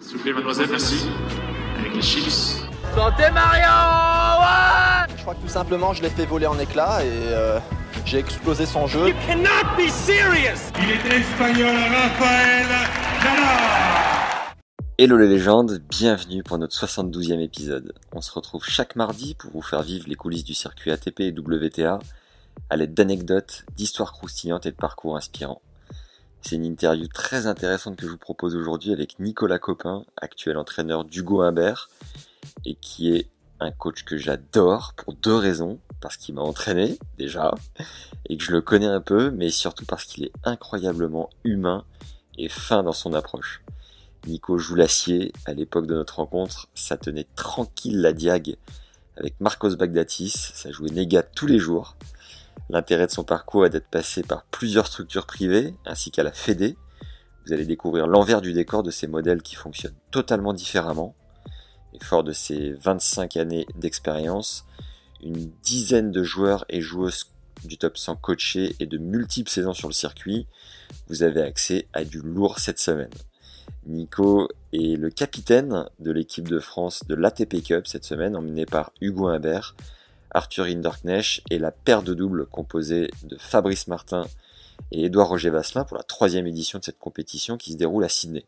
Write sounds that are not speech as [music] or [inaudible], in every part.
S'il vous plaît, mademoiselle, merci. Avec les chips. Santé Mario ouais Je crois que tout simplement, je l'ai fait voler en éclats et euh, j'ai explosé son jeu. You cannot be serious Il est espagnol, Rafael Nadal Hello les légendes, bienvenue pour notre 72e épisode. On se retrouve chaque mardi pour vous faire vivre les coulisses du circuit ATP et WTA à l'aide d'anecdotes, d'histoires croustillantes et de parcours inspirants. C'est une interview très intéressante que je vous propose aujourd'hui avec Nicolas Copin, actuel entraîneur d'Hugo Humbert et qui est un coach que j'adore pour deux raisons. Parce qu'il m'a entraîné déjà et que je le connais un peu, mais surtout parce qu'il est incroyablement humain et fin dans son approche. Nico joue l'acier. À l'époque de notre rencontre, ça tenait tranquille la diag avec Marcos Bagdatis. Ça jouait négat tous les jours. L'intérêt de son parcours est d'être passé par plusieurs structures privées ainsi qu'à la Fédé. Vous allez découvrir l'envers du décor de ces modèles qui fonctionnent totalement différemment. Et fort de ses 25 années d'expérience, une dizaine de joueurs et joueuses du top 100 coachés et de multiples saisons sur le circuit, vous avez accès à du lourd cette semaine. Nico est le capitaine de l'équipe de France de l'ATP Cup cette semaine, emmené par Hugo Humbert, Arthur Hinderknecht et la paire de doubles composée de Fabrice Martin et Édouard Roger Vasselin pour la troisième édition de cette compétition qui se déroule à Sydney.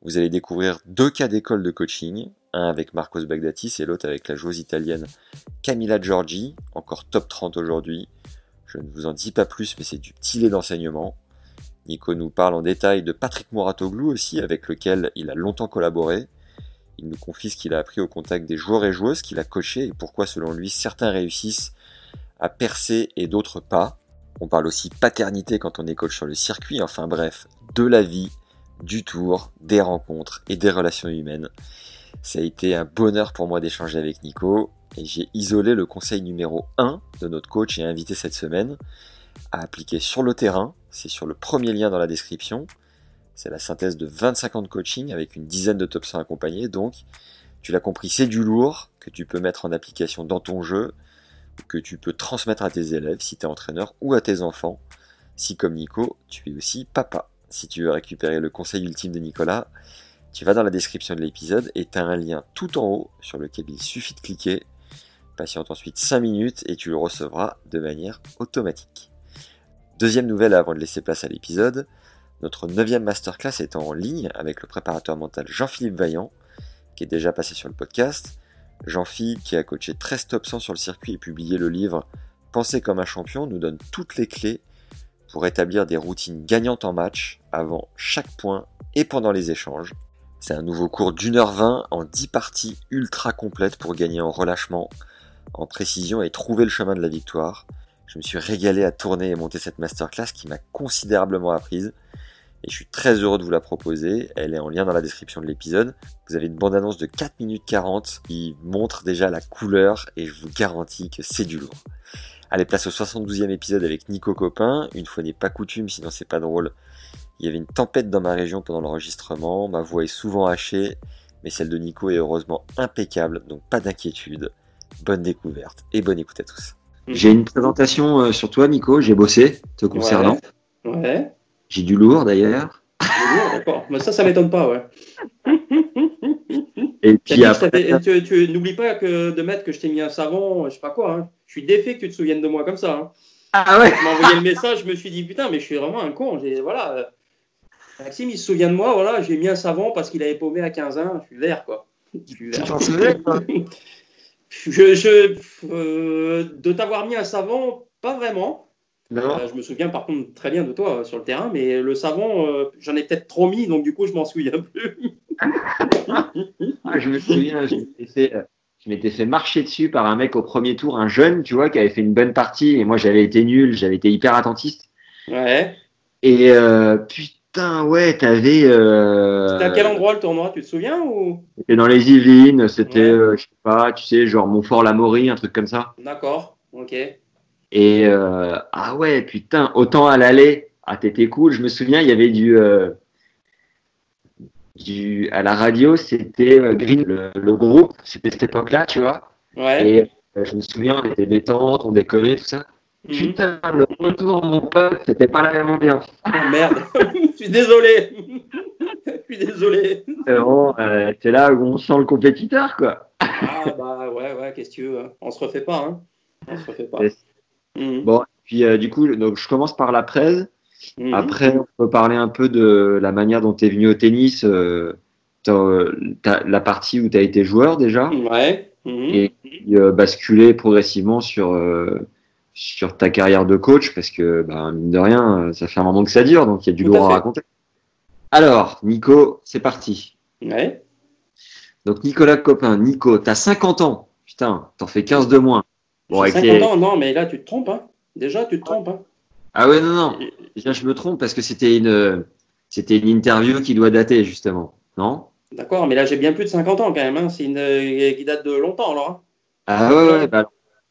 Vous allez découvrir deux cas d'école de coaching, un avec Marcos Bagdatis et l'autre avec la joueuse italienne Camilla Giorgi, encore top 30 aujourd'hui. Je ne vous en dis pas plus, mais c'est du petit lait d'enseignement. Nico nous parle en détail de Patrick Moratoglou aussi, avec lequel il a longtemps collaboré. Il nous confie ce qu'il a appris au contact des joueurs et joueuses qu'il a coachés et pourquoi selon lui certains réussissent à percer et d'autres pas. On parle aussi paternité quand on est coach sur le circuit, enfin bref, de la vie, du tour, des rencontres et des relations humaines. Ça a été un bonheur pour moi d'échanger avec Nico et j'ai isolé le conseil numéro 1 de notre coach et invité cette semaine à appliquer sur le terrain. C'est sur le premier lien dans la description. C'est la synthèse de 25 ans de coaching avec une dizaine de top 100 accompagnés. Donc, tu l'as compris, c'est du lourd que tu peux mettre en application dans ton jeu, que tu peux transmettre à tes élèves si tu es entraîneur ou à tes enfants. Si comme Nico, tu es aussi papa. Si tu veux récupérer le conseil ultime de Nicolas, tu vas dans la description de l'épisode et tu as un lien tout en haut sur lequel il suffit de cliquer. Patiente ensuite 5 minutes et tu le recevras de manière automatique. Deuxième nouvelle avant de laisser place à l'épisode, notre neuvième masterclass est en ligne avec le préparateur mental Jean-Philippe Vaillant, qui est déjà passé sur le podcast. Jean-Philippe, qui a coaché 13 top 100 sur le circuit et publié le livre Penser comme un champion, nous donne toutes les clés pour établir des routines gagnantes en match avant chaque point et pendant les échanges. C'est un nouveau cours d'une heure vingt en 10 parties ultra complètes pour gagner en relâchement, en précision et trouver le chemin de la victoire. Je me suis régalé à tourner et monter cette masterclass qui m'a considérablement apprise. Et je suis très heureux de vous la proposer. Elle est en lien dans la description de l'épisode. Vous avez une bande-annonce de 4 minutes 40 qui montre déjà la couleur et je vous garantis que c'est du lourd. Allez, place au 72e épisode avec Nico Copin. Une fois n'est pas coutume, sinon c'est pas drôle. Il y avait une tempête dans ma région pendant l'enregistrement. Ma voix est souvent hachée, mais celle de Nico est heureusement impeccable, donc pas d'inquiétude. Bonne découverte et bonne écoute à tous. J'ai une présentation euh, sur toi, Nico. J'ai bossé te concernant. Ouais. ouais. J'ai du lourd d'ailleurs. D'accord. Mais ça, ça m'étonne pas, ouais. Et puis après, tu, tu n'oublie pas que de mettre que je t'ai mis un savon, je sais pas quoi. Hein. Je suis défait que tu te souviennes de moi comme ça. Hein. Ah ouais. Tu m'as envoyé le message, je me suis dit putain, mais je suis vraiment un con. J'ai voilà. Maxime, il se souvient de moi, voilà, j'ai mis un savon parce qu'il avait paumé à 15 ans. Je suis vert, quoi. Je suis quoi [laughs] je, je euh, de t'avoir mis un savon, pas vraiment. Euh, je me souviens par contre très bien de toi euh, sur le terrain, mais le savon, euh, j'en ai peut-être trop mis, donc du coup, je m'en souviens plus. Ah, [laughs] je me souviens, je m'étais fait, je m'étais fait marcher dessus par un mec au premier tour, un jeune, tu vois, qui avait fait une bonne partie, et moi j'avais été nul, j'avais été hyper attentiste. Ouais. Et putain, ouais, t'avais. C'était à quel endroit le tournoi Tu te souviens ou? C'était dans les Yvelines, c'était, euh, je sais pas, tu sais, genre Montfort-la-Maurie, un truc comme ça. D'accord, ok. Et euh, ah ouais, putain, autant à l'aller, ah t'étais cool. Je me souviens, il y avait du, euh, du à la radio, c'était euh, Green, le, le groupe, c'était cette époque-là, tu vois. Ouais. Et je me souviens, on était détente, on déconnait, tout ça. Mhm. Putain, le retour, mon pote, c'était pas la même ambiance. Oh, merde, [laughs] je suis désolé. je suis désolé. C'est euh, c'est là où on sent le compétiteur, quoi. Ah bah ouais, ouais, qu'est-ce que tu veux hein. On se refait pas, hein. On se refait pas. Mhm. Bon, puis euh, du coup, donc je commence par la presse. Mhm. Après, on peut parler un peu de la manière dont tu es venu au tennis, euh, t'as- la partie où tu as été joueur déjà, Ouais. mhm. et puis, euh, basculer progressivement sur, euh, sur ta carrière de coach, parce que, ben, mine de rien, euh, ça fait un moment que ça dure, donc il y a du lourd à à raconter. Alors, Nico, c'est parti. Ouais. Donc, Nicolas Copin, Nico, tu as 50 ans. Putain, t'en fais 15 de moins. Bon, J'ai avec 50 les- ans, non, mais là tu te trompes, hein. Déjà, tu te trompes, hein. Ah ouais, non, non. Déjà, je me trompe parce que c'était une, c'était une interview qui doit dater, justement. Non? D'accord, mais là j'ai bien plus de 50 ans quand même, hein. C'est une euh, qui date de longtemps alors. Ah ouais, ouais, bah,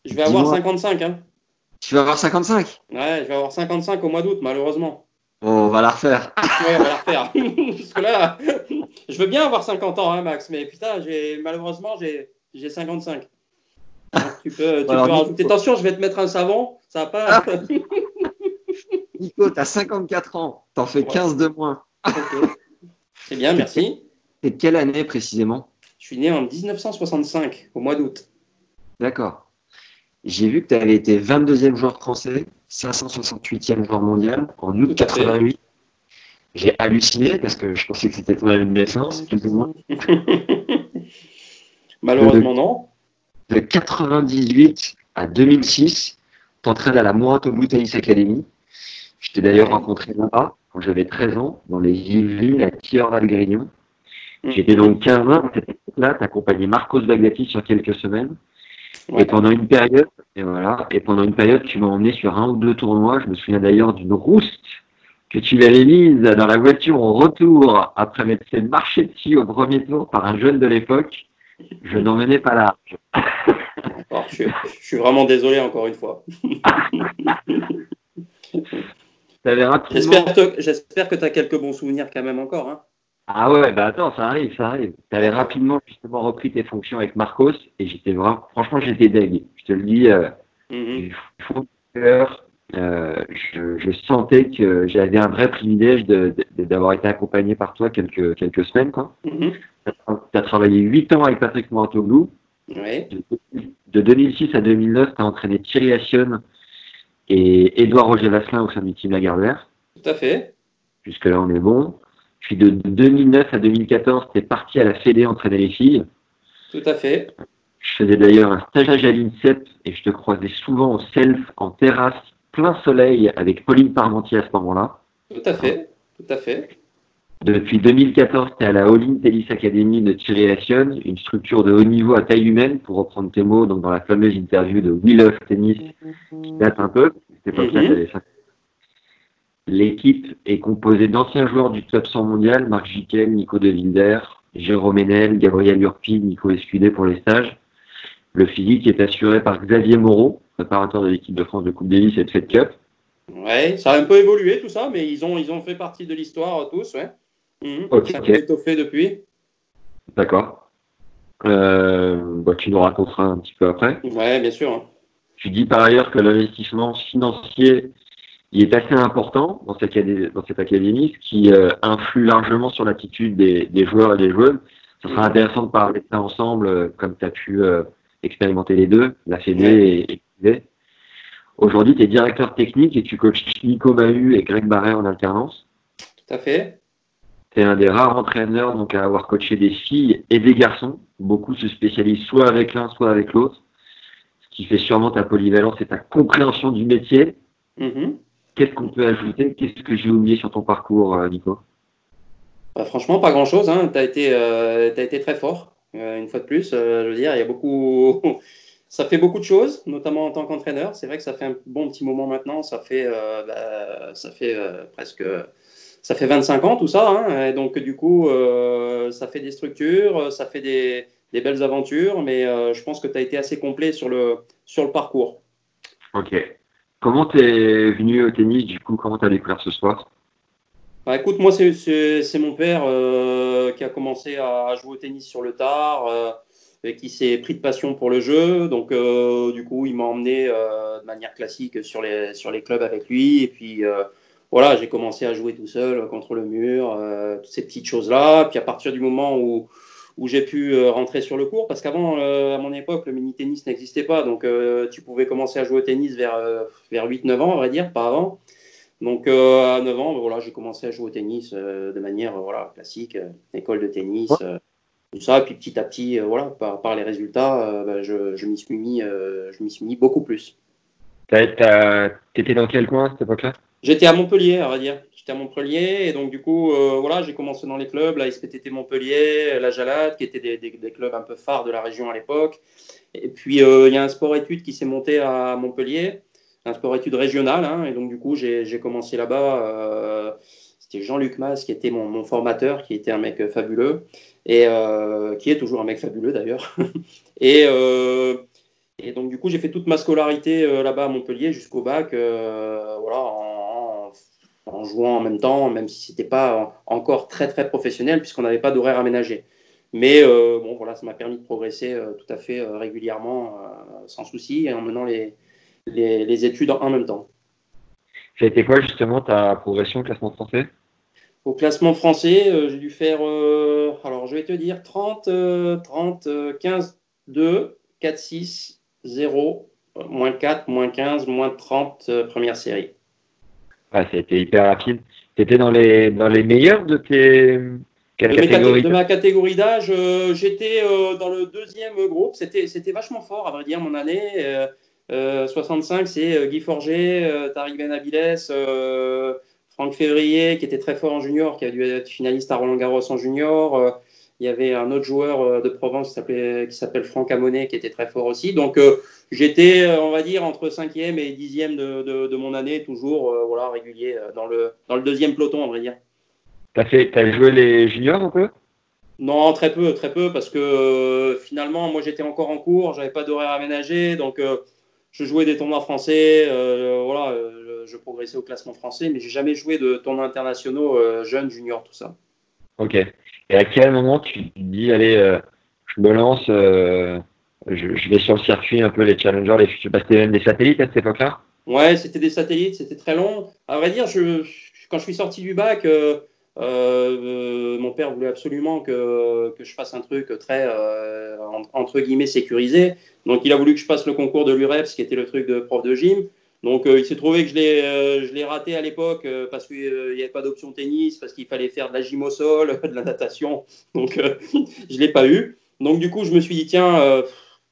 Je vais avoir Dis-moi. 55, hein. tu vas avoir 55. Ouais, je vais avoir 55 au mois d'août, malheureusement. Bon, on va la refaire. Ouais, on va la refaire. [laughs] Parce que là, [laughs] je veux bien avoir 50 ans, hein, Max, mais putain, j'ai malheureusement, j'ai j'ai 55. Tu peux, tu Alors, peux Nico. rajouter. Attention, je vais te mettre un savon. Ça va pas. Nico, t'as 54 ans. T'en fais Ouais. 15 de moins. C'est bien, merci. C'est de quelle année précisément? Je suis né en 1965, au mois d'août. D'accord. J'ai vu que tu avais été 22e joueur français, 568e joueur mondial en août Tout à fait. 88. J'ai halluciné parce que je pensais que c'était ton année de naissance, plus ou moins. [laughs] Malheureusement, non. De 98 à 2006, t'entraînes à la Mouratoglou Tennis Academy. Je t'ai d'ailleurs rencontré là-bas quand j'avais 13 ans, dans les Yvelines à Thiers-Valgrignon. J'étais donc 15 ans, à cette époque-là, t'accompagnais Marcos Baglati sur quelques semaines. Ouais. Et pendant une période, et voilà, et pendant une période, tu m'as emmené sur un ou deux tournois. Je me souviens d'ailleurs d'une rouste que tu l'avais mise dans la voiture au retour après m'être fait marcher dessus au premier tour par un jeune de l'époque. Je n'en menais pas large. Alors, je, je suis vraiment désolé encore une fois. [laughs] Rapidement. J'espère que tu as quelques bons souvenirs quand même encore. Hein. Ah ouais, bah attends, ça arrive, ça arrive. T'avais rapidement justement repris tes fonctions avec Marcos et j'étais vraiment, franchement, j'étais deg. Je te le dis, euh, fond du cœur, euh, je, je sentais que j'avais un vrai privilège de- de- d'avoir été accompagné par toi quelques, quelques semaines. Quoi. Mhm. Tu as travaillé 8 ans avec Patrick Mouratoglou. Ouais. De, de 2006 à 2009, tu as entraîné Thierry Assion et Édouard Roger Vasselin au sein du team Lagardère. Tout à fait. Jusque là, on est bon. Puis de, de 2009 à 2014, tu es parti à la Fédé entraîner les filles. Tout à fait. Je faisais d'ailleurs un stage à l'INSEP et je te croisais souvent au self, en terrasse, plein soleil avec Pauline Parmentier à ce moment-là. Tout à fait. Tout à fait. Depuis 2014, tu es à la All In Tennis Academy de Thierry Assion, une structure de haut niveau à taille humaine, pour reprendre tes mots, donc dans la fameuse interview de We Love Tennis, qui date un peu. Époque-là, Mhm. L'équipe est composée d'anciens joueurs du top 100 mondial, Marc Jiquel, Nico De Wilder, Jérôme Enel, Gabriel Urpi, Nico Escudé pour les stages. Le physique est assuré par Xavier Moreau, préparateur de l'équipe de France de Coupe Davis et de Fed Cup. Ouais, ça a un peu évolué tout ça, mais ils ont, ils ont fait partie de l'histoire tous, ouais. Mhm. Ok, ça a ok. étoffé depuis? D'accord. Euh, bah, tu nous raconteras un petit peu après. Ouais, bien sûr. hein. Tu dis par ailleurs que l'investissement financier il est assez important dans cette, dans cette académie, ce qui euh, influe largement sur l'attitude des, des joueurs et des joueuses. Ce sera intéressant de parler de ça ensemble, euh, comme tu as pu euh, expérimenter les deux, la Ouais. et, et. Aujourd'hui, tu es directeur technique et tu coaches Nico Mahu et Greg Barret en alternance. Tout à fait. Es un des rares entraîneurs donc, à avoir coaché des filles et des garçons. Beaucoup se spécialisent soit avec l'un, soit avec l'autre. Ce qui fait sûrement ta polyvalence et ta compréhension du métier. Mhm. Qu'est-ce qu'on peut ajouter? Qu'est-ce que j'ai oublié sur ton parcours, euh, Nico? Bah, franchement, pas grand-chose. Hein. Tu as, été, euh, t'as été très fort, euh, une fois de plus. Euh, je veux dire, il y a beaucoup. [laughs] ça fait beaucoup de choses, notamment en tant qu'entraîneur. C'est vrai que ça fait un bon petit moment maintenant. Ça fait, bah, ça fait presque ça fait 25 ans tout ça. Hein, et donc, du coup, ça fait des structures, ça fait des, des belles aventures, mais je pense que tu as été assez complet sur le, sur le parcours. Ok. Comment tu es venu au tennis du coup? Comment tu as découvert ce sport? Bah, écoute, moi, c'est mon père euh, qui a commencé à jouer au tennis sur le tard euh, et qui s'est pris de passion pour le jeu. Donc, euh, du coup, il m'a emmené de manière classique sur les, sur les clubs avec lui. Et puis, voilà, j'ai commencé à jouer tout seul contre le mur, toutes ces petites choses-là. Puis, à partir du moment où, où j'ai pu rentrer sur le cours, parce qu'avant, à mon époque, le mini-tennis n'existait pas. Donc, tu pouvais commencer à jouer au tennis vers, vers 8-9 ans, on va dire, pas avant. Donc euh, à 9 ans, ben, voilà, j'ai commencé à jouer au tennis euh, de manière voilà, classique, euh, école de tennis, tout ça. Puis petit à petit, voilà, par, les résultats, ben, je, m'y suis, mis, je m'y suis mis beaucoup plus. Tu étais dans quel coin à cette époque-là? J'étais à Montpellier, à vrai dire. J'étais à Montpellier et donc du coup, voilà, j'ai commencé dans les clubs, la SPTT Montpellier, la Jalade, qui étaient des, clubs un peu phares de la région à l'époque. Et puis il y a un sport-études qui s'est monté à Montpellier un sport-études régional. Hein, et donc, du coup, j'ai commencé là-bas. Euh, c'était Jean-Luc Mas qui était mon, formateur, qui était un mec fabuleux, et euh, qui est toujours un mec fabuleux d'ailleurs. [laughs] et, euh, donc, du coup, j'ai fait toute ma scolarité là-bas à Montpellier jusqu'au bac, voilà, en, jouant en même temps, même si c'était pas encore très très professionnel, puisqu'on n'avait pas d'horaire aménagé. Mais bon, voilà, ça m'a permis de progresser tout à fait régulièrement, sans souci, en menant les, les, études en même temps. Ça a été quoi justement ta progression au classement français? Au classement français, euh, j'ai dû faire, euh, alors je vais te dire 30, 30, 15, 2, 4, 6, 0, moins 4, moins 15, moins 30, euh, première série. Ah, ça a été hyper rapide. Tu étais dans les, dans les meilleurs de tes. de, ma catégorie d'âge, j'étais dans le deuxième groupe. C'était vachement fort, à vrai dire, mon année. 65, euh, c'est euh, Guy Forger, euh, Tariq Ben Abiles, Franck Février, qui était très fort en junior, qui a dû être finaliste à Roland Garros en junior. Il y avait un autre joueur de Provence qui s'appelle Franck Amonet, qui était très fort aussi. Donc, j'étais, on va dire, entre 5e et 10e de, mon année, toujours voilà, régulier, dans le, dans le deuxième peloton, on va dire. T'as as joué les juniors un peu? Non, très peu, très peu, parce que finalement, moi j'étais encore en cours, j'avais pas d'horaire aménagé, donc je jouais des tournois français, euh, voilà, euh, je progressais au classement français, mais j'ai jamais joué de tournois internationaux euh, jeunes, juniors, tout ça. Ok. Et à quel moment tu te dis, allez, je me lance, je, vais sur le circuit un peu les challengers, les, je c'était même des satellites à cette époque-là Ouais, c'était des satellites, c'était très long. À vrai dire, quand je suis sorti du bac, euh, mon père voulait absolument que, que, je fasse un truc très, euh, entre guillemets, sécurisé. Donc, il a voulu que je passe le concours de l'UREPS, qui était le truc de prof de gym. Donc, euh, il s'est trouvé que je l'ai raté à l'époque parce qu'il n'y avait pas d'option tennis, parce qu'il fallait faire de la gym au sol, [laughs] de la natation. Donc, [laughs] je ne l'ai pas eu. Donc, du coup, je me suis dit, tiens,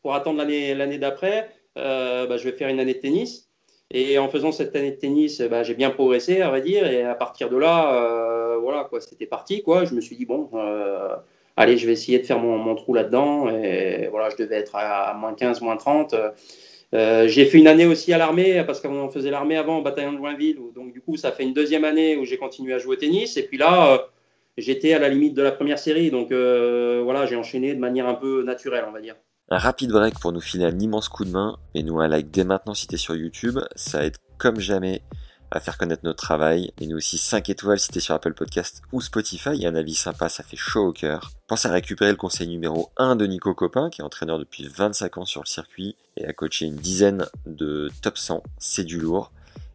pour attendre l'année d'après, bah, je vais faire une année de tennis. Et en faisant cette année de tennis, bah, j'ai bien progressé, à vrai dire. Et à partir de là, euh, voilà, quoi, c'était parti. Quoi. Je me suis dit, bon, euh, allez, je vais essayer de faire mon, trou là-dedans. Et voilà, je devais être à, moins 15, moins 30. Euh, j'ai fait une année aussi à l'armée, parce qu'on faisait l'armée avant au bataillon de Joinville. Donc, du coup, ça fait une deuxième année où j'ai continué à jouer au tennis. Et puis là, j'étais à la limite de la première série. Donc, voilà, j'ai enchaîné de manière un peu naturelle, on va dire. Un rapide break pour nous filer un immense coup de main et nous un like dès maintenant si t'es sur YouTube, ça aide comme jamais à faire connaître notre travail et nous aussi 5 étoiles si t'es sur Apple Podcast ou Spotify et un avis sympa ça fait chaud au cœur. Pense à récupérer le conseil numéro 1 de Nico Copin qui est entraîneur depuis 25 ans sur le circuit et a coaché une dizaine de top 100, c'est du lourd.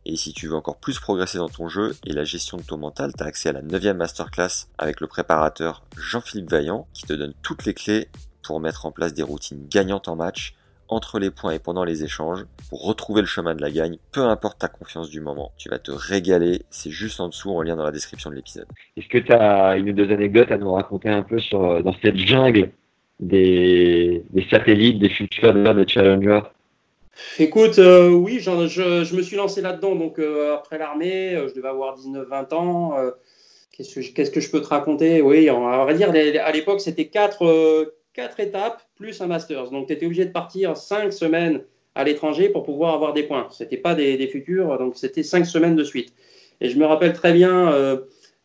Et si tu veux encore plus progresser dans ton jeu et la gestion de ton mental, tu as accès à la 9 masterclass avec le préparateur Jean-Philippe Vaillant qui te donne toutes les clés pour mettre en place des routines gagnantes en match, entre les points et pendant les échanges, pour retrouver le chemin de la gagne, peu importe ta confiance du moment. Tu vas te régaler, c'est juste en dessous en lien dans la description de l'épisode. Est-ce que tu as une ou deux anecdotes à nous raconter un peu sur, dans cette jungle des, satellites, des futurs, des challengers Écoute, euh, oui, je, me suis lancé là-dedans donc euh, après l'armée, euh, je devais avoir 19-20 ans. Qu'est-ce que, je peux te raconter? Oui, on va dire, à l'époque, c'était quatre, quatre étapes plus un Masters. Donc, tu étais obligé de partir cinq semaines à l'étranger pour pouvoir avoir des points. Ce n'était pas des, futurs, donc c'était cinq semaines de suite. Et je me rappelle très bien,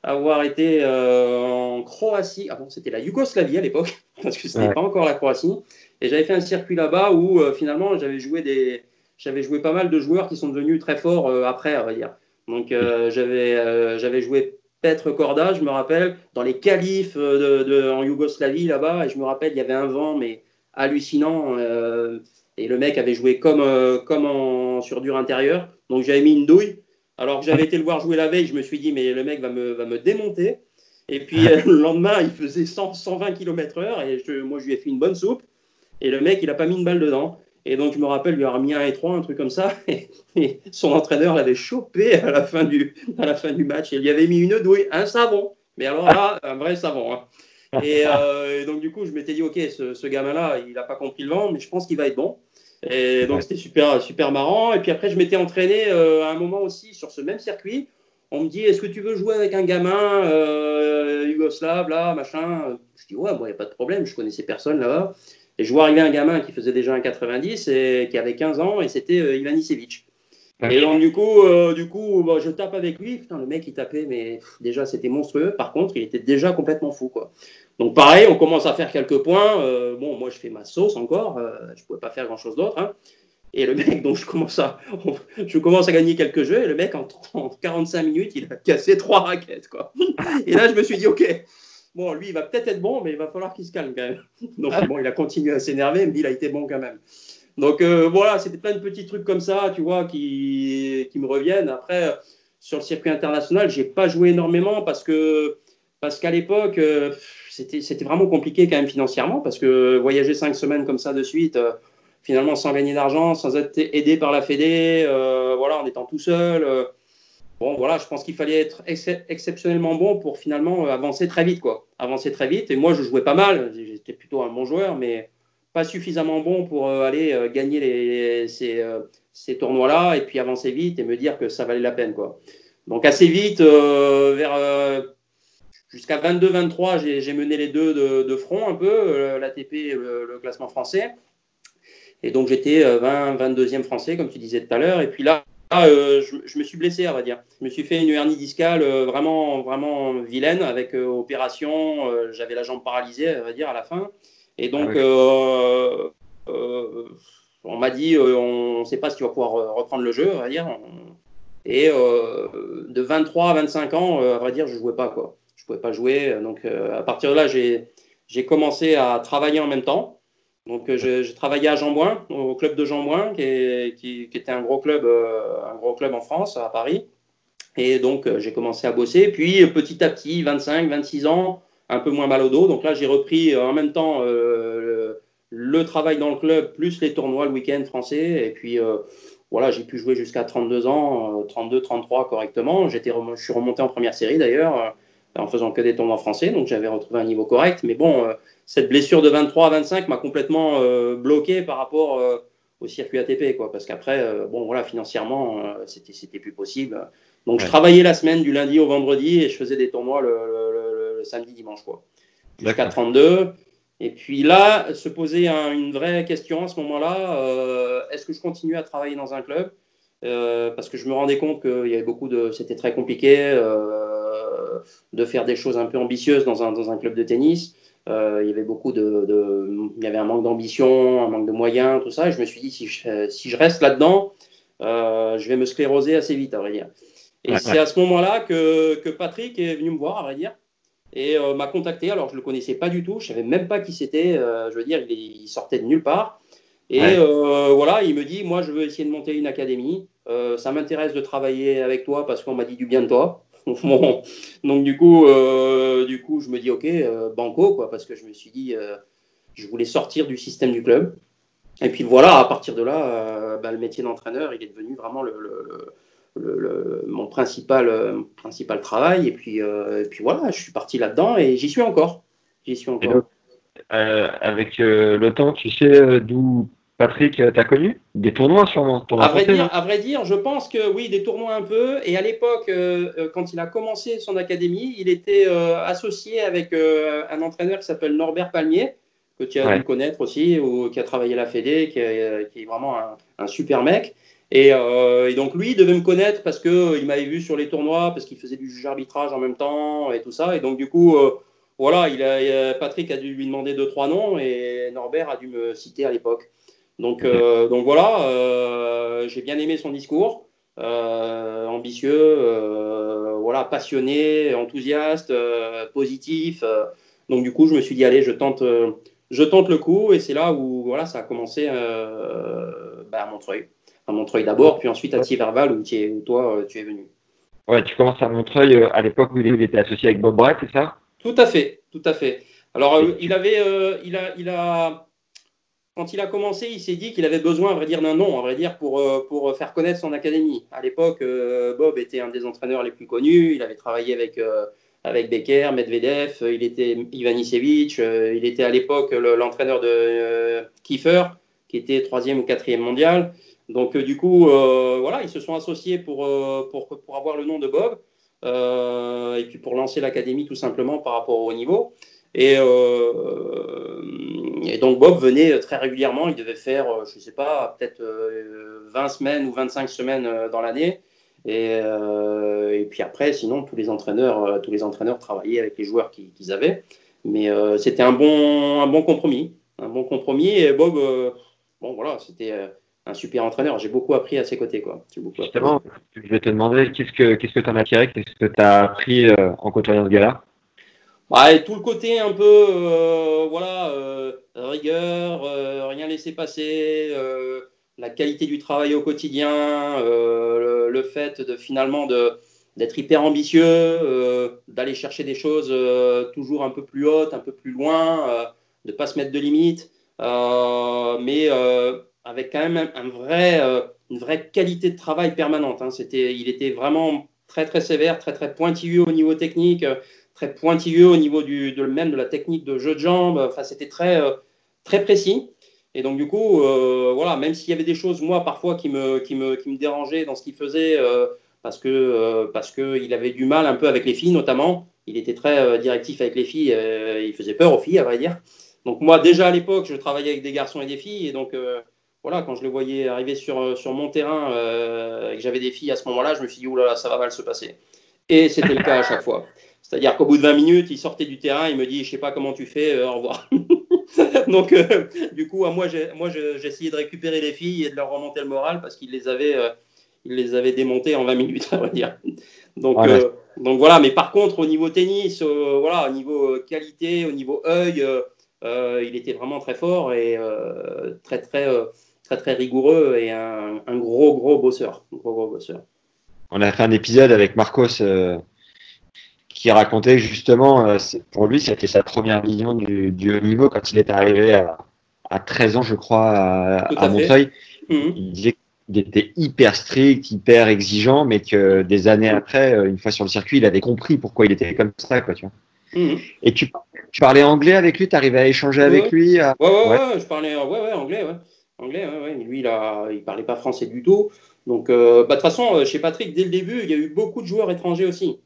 avoir été en Croatie. Ah bon, c'était la Yougoslavie à l'époque, [laughs] parce que ce n'était pas encore la Croatie. Et j'avais fait un circuit là-bas où finalement j'avais joué des, j'avais joué pas mal de joueurs qui sont devenus très forts après, on va dire. Donc j'avais, j'avais joué Petre Korda, je me rappelle, dans les qualifs de, en Yougoslavie là-bas, et je me rappelle, il y avait un vent, mais hallucinant. Euh, et le mec avait joué comme, euh, comme en, sur dur intérieur. Donc j'avais mis une douille. Alors que j'avais été le voir jouer la veille, je me suis dit, mais le mec va me, démonter. Et puis euh, le lendemain, il faisait 100, 120 km/h. Et je, moi, je lui ai fait une bonne soupe. Et le mec, il n'a pas mis une balle dedans. Et donc, je me rappelle, lui avoir mis un et trois, un truc comme ça. [laughs] Et, son entraîneur l'avait chopé à la, fin du, à la fin du match. Et il lui avait mis une douille, un savon. Mais alors là, un vrai savon. Hein. [laughs] Euh, et, donc, du coup, je m'étais dit, OK, ce, ce gamin-là, il n'a pas compris le vent, mais je pense qu'il va être bon. Et donc, c'était super, super marrant. Et puis après, je m'étais entraîné euh, à un moment aussi sur ce même circuit. On me dit, est-ce que tu veux jouer avec un gamin euh, yougoslave, là, machin? Je dis, ouais, il n'y a pas de problème, je connaissais personne là-bas. Et je vois arriver un gamin qui faisait déjà un 90 et qui avait 15 ans, et c'était euh, Ivan Isevic. Et donc, du coup, euh, du coup bah, je tape avec lui. Putain, le mec, il tapait, mais déjà, c'était monstrueux. Par contre, il était déjà complètement fou, quoi. Donc, pareil, on commence à faire quelques points. Euh, bon, moi, je fais ma sauce encore. je ne pouvais pas faire grand-chose d'autre. Hein. Et le [laughs] mec, donc, je commence, à, je commence à gagner quelques jeux. Et le mec, en, en 45 minutes, il a cassé trois raquettes, quoi. [laughs] Et là, je me suis dit, OK, bon, lui, il va peut-être être bon, mais il va falloir qu'il se calme quand même. [laughs] Donc, bon, il a continué à s'énerver, mais il a été bon quand même. Donc, euh, voilà, c'était plein de petits trucs comme ça, tu vois, qui, me reviennent. Après, sur le circuit international, j'ai pas joué énormément parce que parce qu'à l'époque, euh, c'était vraiment compliqué quand même financièrement parce que voyager cinq semaines comme ça de suite, euh, finalement sans gagner d'argent, sans être aidé par la Fédé, voilà, en étant tout seul bon, voilà, je pense qu'il fallait être exceptionnellement bon pour finalement avancer très vite, quoi. Avancer très vite. Et moi, je jouais pas mal. J'étais plutôt un bon joueur, mais pas suffisamment bon pour euh, aller euh, gagner les, ces, tournois-là et puis avancer vite et me dire que ça valait la peine, quoi. Donc assez vite, jusqu'à 22-23, j'ai mené les deux de, front un peu, l'ATP et le, classement français. Et donc j'étais 20, 22e français, comme tu disais tout à l'heure. Et puis là, euh, je, me suis blessé, on va dire. Je me suis fait une hernie discale euh, vraiment, vraiment vilaine avec euh, opération. J'avais la jambe paralysée, on va dire, à la fin. Et donc, ah on m'a dit, on ne sait pas si tu vas pouvoir reprendre le jeu, on va dire. Et de 23 à 25 ans, à vrai dire, je ne jouais pas. Quoi. Je ne pouvais pas jouer. Donc, à partir de là, j'ai commencé à travailler en même temps. Donc, euh, j'ai travaillé à Jambouin, au club de Jambouin, qui, qui, était un gros club, euh, un gros club en France, à Paris. Et donc, euh, j'ai commencé à bosser. Puis, petit à petit, 25, 26 ans, un peu moins mal au dos. Donc là, j'ai repris en même temps le, travail dans le club, plus les tournois le week-end français. Et puis, voilà, j'ai pu jouer jusqu'à 32 ans, 32, 33 correctement. je suis remonté en première série d'ailleurs, en faisant que des tournois français. Donc, j'avais retrouvé un niveau correct. Mais bon cette blessure de 23 à 25 m'a complètement euh, bloqué par rapport euh, au circuit ATP, quoi. Parce qu'après, euh, bon, voilà, financièrement, c'était, c'était plus possible. Donc, je travaillais la semaine du lundi au vendredi et je faisais des tournois le, samedi, dimanche, quoi. Jusqu'à 32. Et puis là, se poser une vraie question à ce moment-là est-ce que je continue à travailler dans un club? Parce que je me rendais compte qu'il y avait beaucoup de. C'était très compliqué de faire des choses un peu ambitieuses dans un, dans un club de tennis. Euh, il y avait beaucoup de, il y avait un manque d'ambition, un manque de moyens, tout ça. Et je me suis dit si je, si je reste là-dedans, euh, je vais me scléroser assez vite, à vrai dire. Et c'est à ce moment-là que, que, Patrick est venu me voir, à vrai dire, et euh, m'a contacté. Alors je le connaissais pas du tout, je savais même pas qui c'était. je veux dire, il, sortait de nulle part. Et voilà, il me dit, moi, je veux essayer de monter une académie. ça m'intéresse de travailler avec toi parce qu'on m'a dit du bien de toi. [laughs] donc du coup, euh, du coup, je me dis ok, euh, banco quoi, parce que je me suis dit, euh, je voulais sortir du système du club. Et puis voilà, à partir de là, bah, le métier d'entraîneur, il est devenu vraiment le, mon principal, principal travail. Et puis, et puis voilà, je suis parti là-dedans et j'y suis encore. J'y suis encore. avec le temps, tu sais d'où Patrick, tu as connu? Des tournois sûrement à vrai, dire, à vrai dire, je pense que oui, des tournois un peu. Et à l'époque, euh, euh, quand il a commencé son académie, il était euh, associé avec un entraîneur qui s'appelle Norbert Palmier, que tu as dû connaître aussi, ou qui a travaillé à la Fédé, qui est, vraiment un, super mec. Et, donc lui, il devait me connaître parce qu'il m'avait vu sur les tournois, parce qu'il faisait du juge arbitrage en même temps et tout ça. Et donc du coup, voilà, il a, Patrick a dû lui demander deux, trois noms et Norbert a dû me citer à l'époque. Donc, donc voilà, j'ai bien aimé son discours. Euh, ambitieux, euh, voilà, passionné, enthousiaste, euh, positif. donc du coup, je me suis dit allez, je tente, je tente le coup, et c'est là où voilà, ça a commencé bah, à Montreuil, à Montreuil d'abord, puis ensuite à Thiers-Verval où, où, toi tu es venu. Ouais, tu commences à Montreuil à l'époque où il était associé avec Bob Brett, c'est ça? Tout à fait, tout à fait. Alors, il avait, il a, il a, quand il a commencé, il s'est dit qu'il avait besoin, à vrai dire, d'un nom, à vrai dire, pour, euh, pour faire connaître son académie. À l'époque, euh, Bob était un des entraîneurs les plus connus. Il avait travaillé avec, euh, avec Becker, Medvedev, il était Ivanisevic, il était à l'époque l'entraîneur de Kiefer, qui était troisième ou quatrième mondial. Donc, du coup, voilà, ils se sont associés pour, pour, pour, avoir le nom de Bob. et puis pour lancer l'académie tout simplement par rapport au niveau. Et, euh, donc Bob venait très régulièrement, il devait faire, euh, je ne sais pas, peut-être 20 euh, semaines ou 25 semaines dans l'année. Et, et, puis après, sinon, tous les entraîneurs, tous les entraîneurs travaillaient avec les joueurs qu'ils avaient. Mais c'était un bon, un bon compromis. Un bon compromis. Et Bob, bon voilà, c'était un super entraîneur. J'ai beaucoup appris à ses côtés. Quoi. Justement, je vais te demander, qu'est-ce que tu que en as tiré Qu'est-ce que tu as appris en côtoyant ce gars-là? Ouais, tout le côté un peu, euh, voilà, euh, rigueur, euh, rien laisser passer, la qualité du travail au quotidien, le, fait de finalement de d'être hyper ambitieux, d'aller chercher des choses toujours un peu plus hautes, un peu plus loin, de pas se mettre de limites, mais avec quand même un, vrai, une vraie qualité de travail permanente. Hein. C'était, il était vraiment très très sévère, très très pointilleux au niveau technique très pointilleux au niveau du, de, même de la technique de jeu de jambes. Enfin, c'était très, euh, très précis. Et donc, du coup, euh, voilà, même s'il y avait des choses, moi, parfois, qui me, qui me, qui me dérangeaient dans ce qu'il faisait, euh, parce que parce qu'il avait du mal un peu avec les filles, notamment. Il était très directif avec les filles. il faisait peur aux filles, à vrai dire. Donc, moi, déjà à l'époque, je travaillais avec des garçons et des filles. Et donc, voilà, quand je le voyais arriver sur, sur mon terrain et que j'avais des filles à ce moment-là, je me suis dit, oulala, ça va mal se passer. Et c'était le cas à chaque fois. C'est-à-dire qu'au bout de 20 minutes, il sortait du terrain, il me dit, je sais pas comment tu fais, euh, au revoir. [laughs] Donc, euh, du coup, moi, essayé de récupérer les filles et de leur remonter le moral parce qu'il les avait, euh, il les avait démontées en 20 minutes, [laughs] on va dire. Donc, donc voilà. Mais par contre, au niveau tennis, voilà, au niveau qualité, au niveau œil, il était vraiment très fort et très, très, très, très rigoureux et un, un gros, gros bosseur, gros, gros bosseur. On a fait un épisode avec Marcos qui racontait justement, euh, pour lui, c'était sa première vision du, du, haut niveau quand il est arrivé à, à 13 ans, je crois, à, à, Montreuil. Mhm. Il disait qu'il était hyper strict, hyper exigeant, mais que des années après, euh, une fois sur le circuit, il avait compris pourquoi il était comme ça, quoi, tu vois. Mhm. Et tu, tu, parlais anglais avec lui, tu arrivais à échanger avec lui ouais, ouais, ouais, je parlais ouais, ouais, anglais, ouais. Anglais, ouais, ouais. Lui, il, a, il parlait pas français du tout. Donc, euh, bah, de toute façon, chez Patrick, dès le début, il y a eu beaucoup de joueurs étrangers aussi.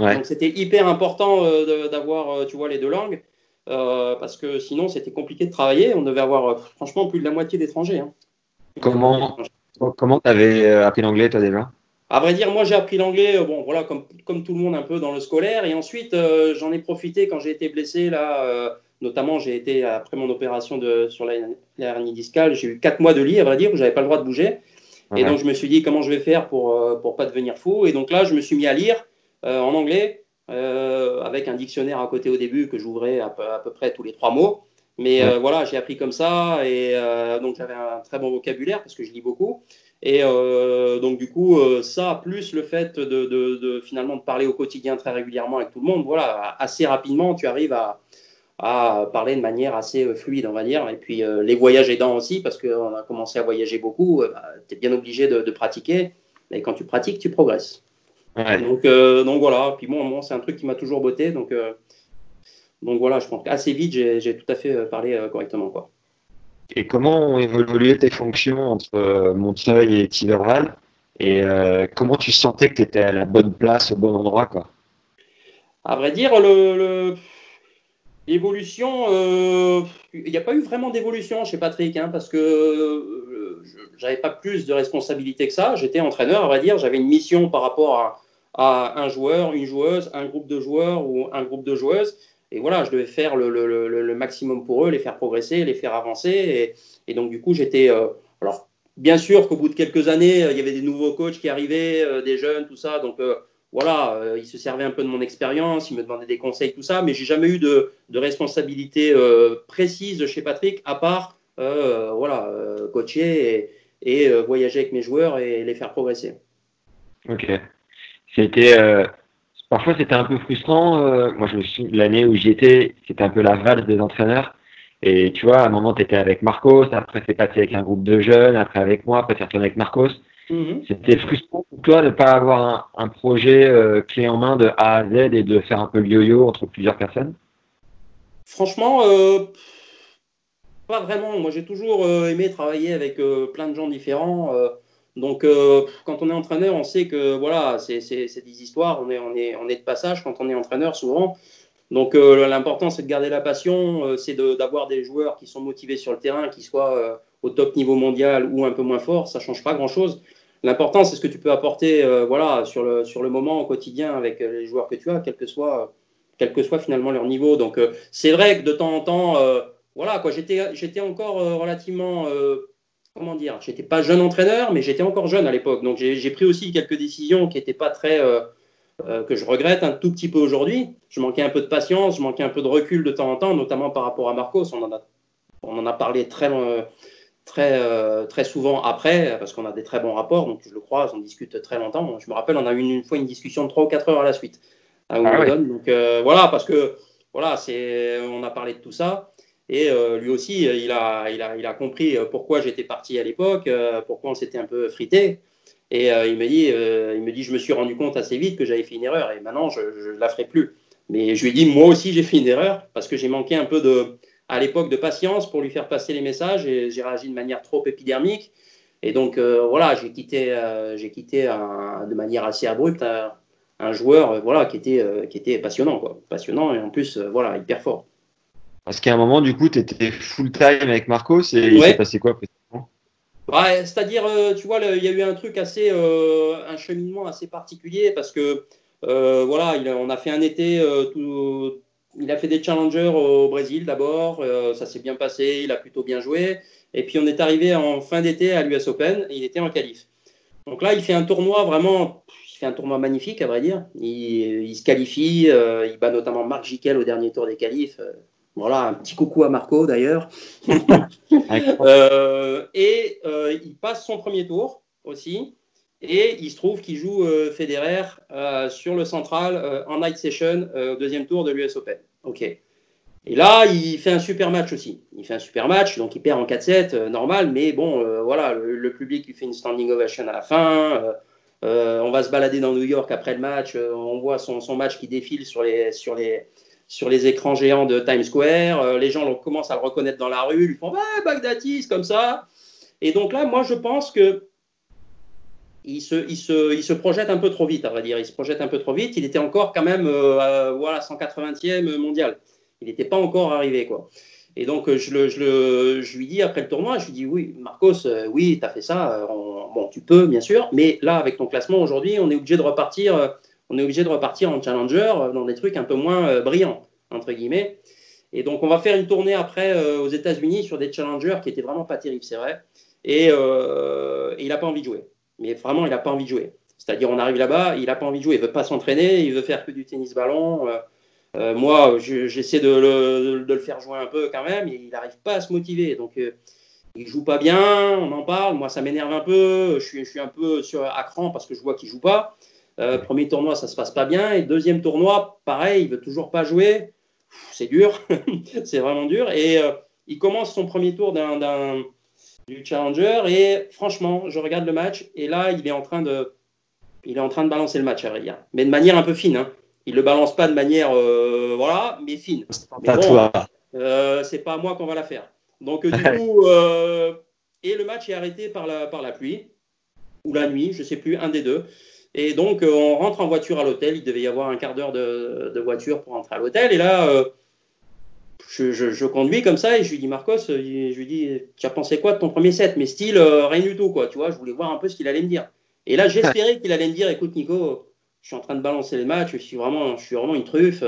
Donc c'était hyper important euh, d'avoir, euh, tu vois, les deux langues, euh, parce que sinon c'était compliqué de travailler. On devait avoir franchement plus de la moitié d'étrangers. Hein. Comment comment t'avais appris l'anglais toi déjà? À vrai dire, moi j'ai appris l'anglais, bon voilà, comme, comme tout le monde un peu dans le scolaire, et ensuite j'en ai profité quand j'ai été blessé là. Notamment, j'ai été après mon opération de, sur la, hernie discale, j'ai eu quatre mois de lit, à vrai dire, où j'avais pas le droit de bouger. Et donc, je me suis dit comment je vais faire pour pour pas devenir fou? Et donc là, je me suis mis à lire. Euh, en anglais, euh, avec un dictionnaire à côté au début que j'ouvrais à, peu près tous les trois mots. Mais euh, voilà, j'ai appris comme ça et donc j'avais un très bon vocabulaire parce que je lis beaucoup. Et donc du coup, ça plus le fait de, finalement de parler au quotidien très régulièrement avec tout le monde, voilà, assez rapidement, tu arrives à, parler de manière assez fluide, on va dire. Et puis les voyages aidants aussi, parce qu'on a commencé à voyager beaucoup, bah, tu es bien obligé de, de pratiquer. Et quand tu pratiques, tu progresses. Donc, euh, donc voilà, puis bon, c'est un truc qui m'a toujours botté, donc, euh, donc voilà, je pense qu'assez vite, j'ai tout à fait euh, parlé correctement. Quoi. Et comment ont évolué tes fonctions entre Montreuil et Tiverval Et comment tu sentais que tu étais à la bonne place, au bon endroit quoi? À vrai dire, le, l'évolution, il n'y a pas eu vraiment d'évolution chez Patrick, hein, parce que je n'avais pas plus de responsabilité que ça. J'étais entraîneur, on va dire. J'avais une mission par rapport à, à, un joueur, une joueuse, un groupe de joueurs ou un groupe de joueuses. Et voilà, je devais faire le, maximum pour eux, les faire progresser, les faire avancer. Et, donc, du coup, j'étais. Euh, alors, bien sûr qu'au bout de quelques années, il y avait des nouveaux coachs qui arrivaient, euh, des jeunes, tout ça. Donc, euh, voilà, ils se servaient un peu de mon expérience, ils me demandaient des conseils, tout ça. Mais j'ai jamais eu de, responsabilité précise chez Patrick, à part, voilà, coacher et, voyager avec mes joueurs et les faire progresser. Ok. C'était Parfois, c'était un peu frustrant. Euh, moi, je me souviens l'année où j'y étais, c'était un peu la valse des entraîneurs. Et tu vois, à un moment, tu étais avec Marcos, après, c'est passé avec un groupe de jeunes, après avec moi, après, c'est retourné avec Marcos. Mhm. C'était frustrant pour toi de ne pas avoir un, projet euh, clé en main de A à Z et de faire un peu le yo-yo entre plusieurs personnes? Franchement, euh, pas vraiment. Moi, j'ai toujours aimé travailler avec plein de gens différents. Donc, euh, quand on est entraîneur, on sait que voilà, c'est des histoires, on est, on, est, on est de passage quand on est entraîneur souvent. Donc, euh, l'important, c'est de garder la passion, euh, c'est d'avoir des joueurs qui sont motivés sur le terrain, qui soient au top niveau mondial ou un peu moins fort, ça ne change pas grand-chose. L'important, c'est ce que tu peux apporter voilà, sur, le, sur le moment, au quotidien, avec les joueurs que tu as, quel que soit, quel que soit finalement leur niveau. Donc, c'est vrai que de temps en temps, voilà, j'étais encore relativement comment dire, j'étais pas jeune entraîneur, mais j'étais encore jeune à l'époque. Donc j'ai pris aussi quelques décisions qui n'étaient pas très, euh, euh, que je regrette un tout petit peu aujourd'hui. Je manquais un peu de patience, je manquais un peu de recul de temps en temps, notamment par rapport à Marcos. On en a, on en a parlé très, euh, très, très souvent après, parce qu'on a des très bons rapports. Donc je le crois, on discute très longtemps. Je me rappelle, on a eu une, fois une discussion de 3 ou 4 heures à la suite à ah Donc voilà, parce que voilà, c'est, on a parlé de tout ça. Et euh, lui aussi, euh, il a, il, a, il a compris euh, pourquoi j'étais parti à l'époque, pourquoi on s'était un peu frité. Et il, me dit, il me dit, je me suis rendu compte assez vite que j'avais fait une erreur et maintenant je ne la ferai plus. Mais je lui ai dit, moi aussi j'ai fait une erreur parce que j'ai manqué un peu de, à l'époque de patience pour lui faire passer les messages et j'ai réagi de manière trop épidermique. Et donc voilà, j'ai quitté, j'ai quitté de manière assez abrupte un, joueur voilà, qui, était, qui était passionnant, quoi. passionnant et en plus voilà, hyper fort. Parce qu'à un moment, du coup, tu étais full-time avec Marcos et il s'est passé quoi ouais, C'est-à-dire, euh, tu vois, il y a eu un truc assez, euh, un cheminement assez particulier parce que, euh, voilà, il on a fait un été, tout, il a fait des challengers au Brésil d'abord, ça s'est bien passé, il a plutôt bien joué. Et puis on est arrivé en fin d'été à l'US Open et il était en qualif. Donc là, il fait un tournoi vraiment, il fait un tournoi magnifique à vrai dire. Il, il se qualifie, il bat notamment Marc Jiquel au dernier tour des qualifs. Voilà, un petit coucou à Marco d'ailleurs. [laughs] Euh, et euh, il passe son premier tour aussi. Et il se trouve qu'il joue euh, Federer sur le central en night session au deuxième tour de l'US Open. Ok. Et là, il fait un super match aussi. Il fait un super match, donc il perd en 4-7, normal, mais bon, voilà, le, public lui fait une standing ovation à la fin. on va se balader dans New York après le match. on voit son, match qui défile sur les, écrans géants de Times Square. Euh, les gens commencent à le reconnaître dans la rue, ils font ah, Bagdatis, comme ça. Et donc là, moi, je pense que il se, projette un peu trop vite, à vrai dire. Il se projette un peu trop vite. Il était encore quand même euh, voilà, 180e mondial. Il n'était pas encore arrivé. quoi. Et donc, je, le, je, lui dis après le tournoi, je lui dis oui, Marcos, euh, oui, tu as fait ça. bon, tu peux, bien sûr. Mais là, avec ton classement aujourd'hui, on est obligé de repartir on est obligé de repartir en challenger euh, dans des trucs un peu moins euh, brillants, entre guillemets. Et donc, on va faire une tournée après euh, aux États-Unis sur des challengers qui étaient vraiment pas terribles, c'est vrai. Et, il n'a pas envie de jouer. Mais vraiment, il n'a pas envie de jouer. C'est-à-dire, on arrive là-bas, il n'a pas envie de jouer. Il veut pas s'entraîner, il veut faire que du tennis-ballon. moi, j'essaie de, le faire jouer un peu quand même. Il n'arrive pas à se motiver. Donc, il joue pas bien, on en parle. Moi, ça m'énerve un peu. Je suis, un peu sur, à cran parce que je vois qu'il joue pas. Euh, premier tournoi, ça se passe pas bien. Et deuxième tournoi, pareil, il veut toujours pas jouer. C'est dur, [laughs] c'est vraiment dur. Et euh, il commence son premier tour d'un, du challenger. Et franchement, je regarde le match. Et là, il est en train de, il est en train de balancer le match, à vrai Mais de manière un peu fine. Hein. Il le balance pas de manière, euh, voilà, mais fine. Mais bon, c'est pas à moi qu'on va la faire. Donc du coup, et le match est arrêté par la, par la pluie ou la nuit, je sais plus, un des deux. Et donc, euh, on rentre en voiture à l'hôtel. Il devait y avoir un quart d'heure de, voiture pour rentrer à l'hôtel. Et là, euh, je, je, conduis comme ça et je lui dis Marcos, je lui dis tu as pensé quoi de ton premier set? Mais style rien du tout quoi, tu vois. Je voulais voir un peu ce qu'il allait me dire. Et là j'espérais qu'il allait me dire écoute Nico, je suis en train de balancer les matchs, je suis vraiment, je suis vraiment une truffe.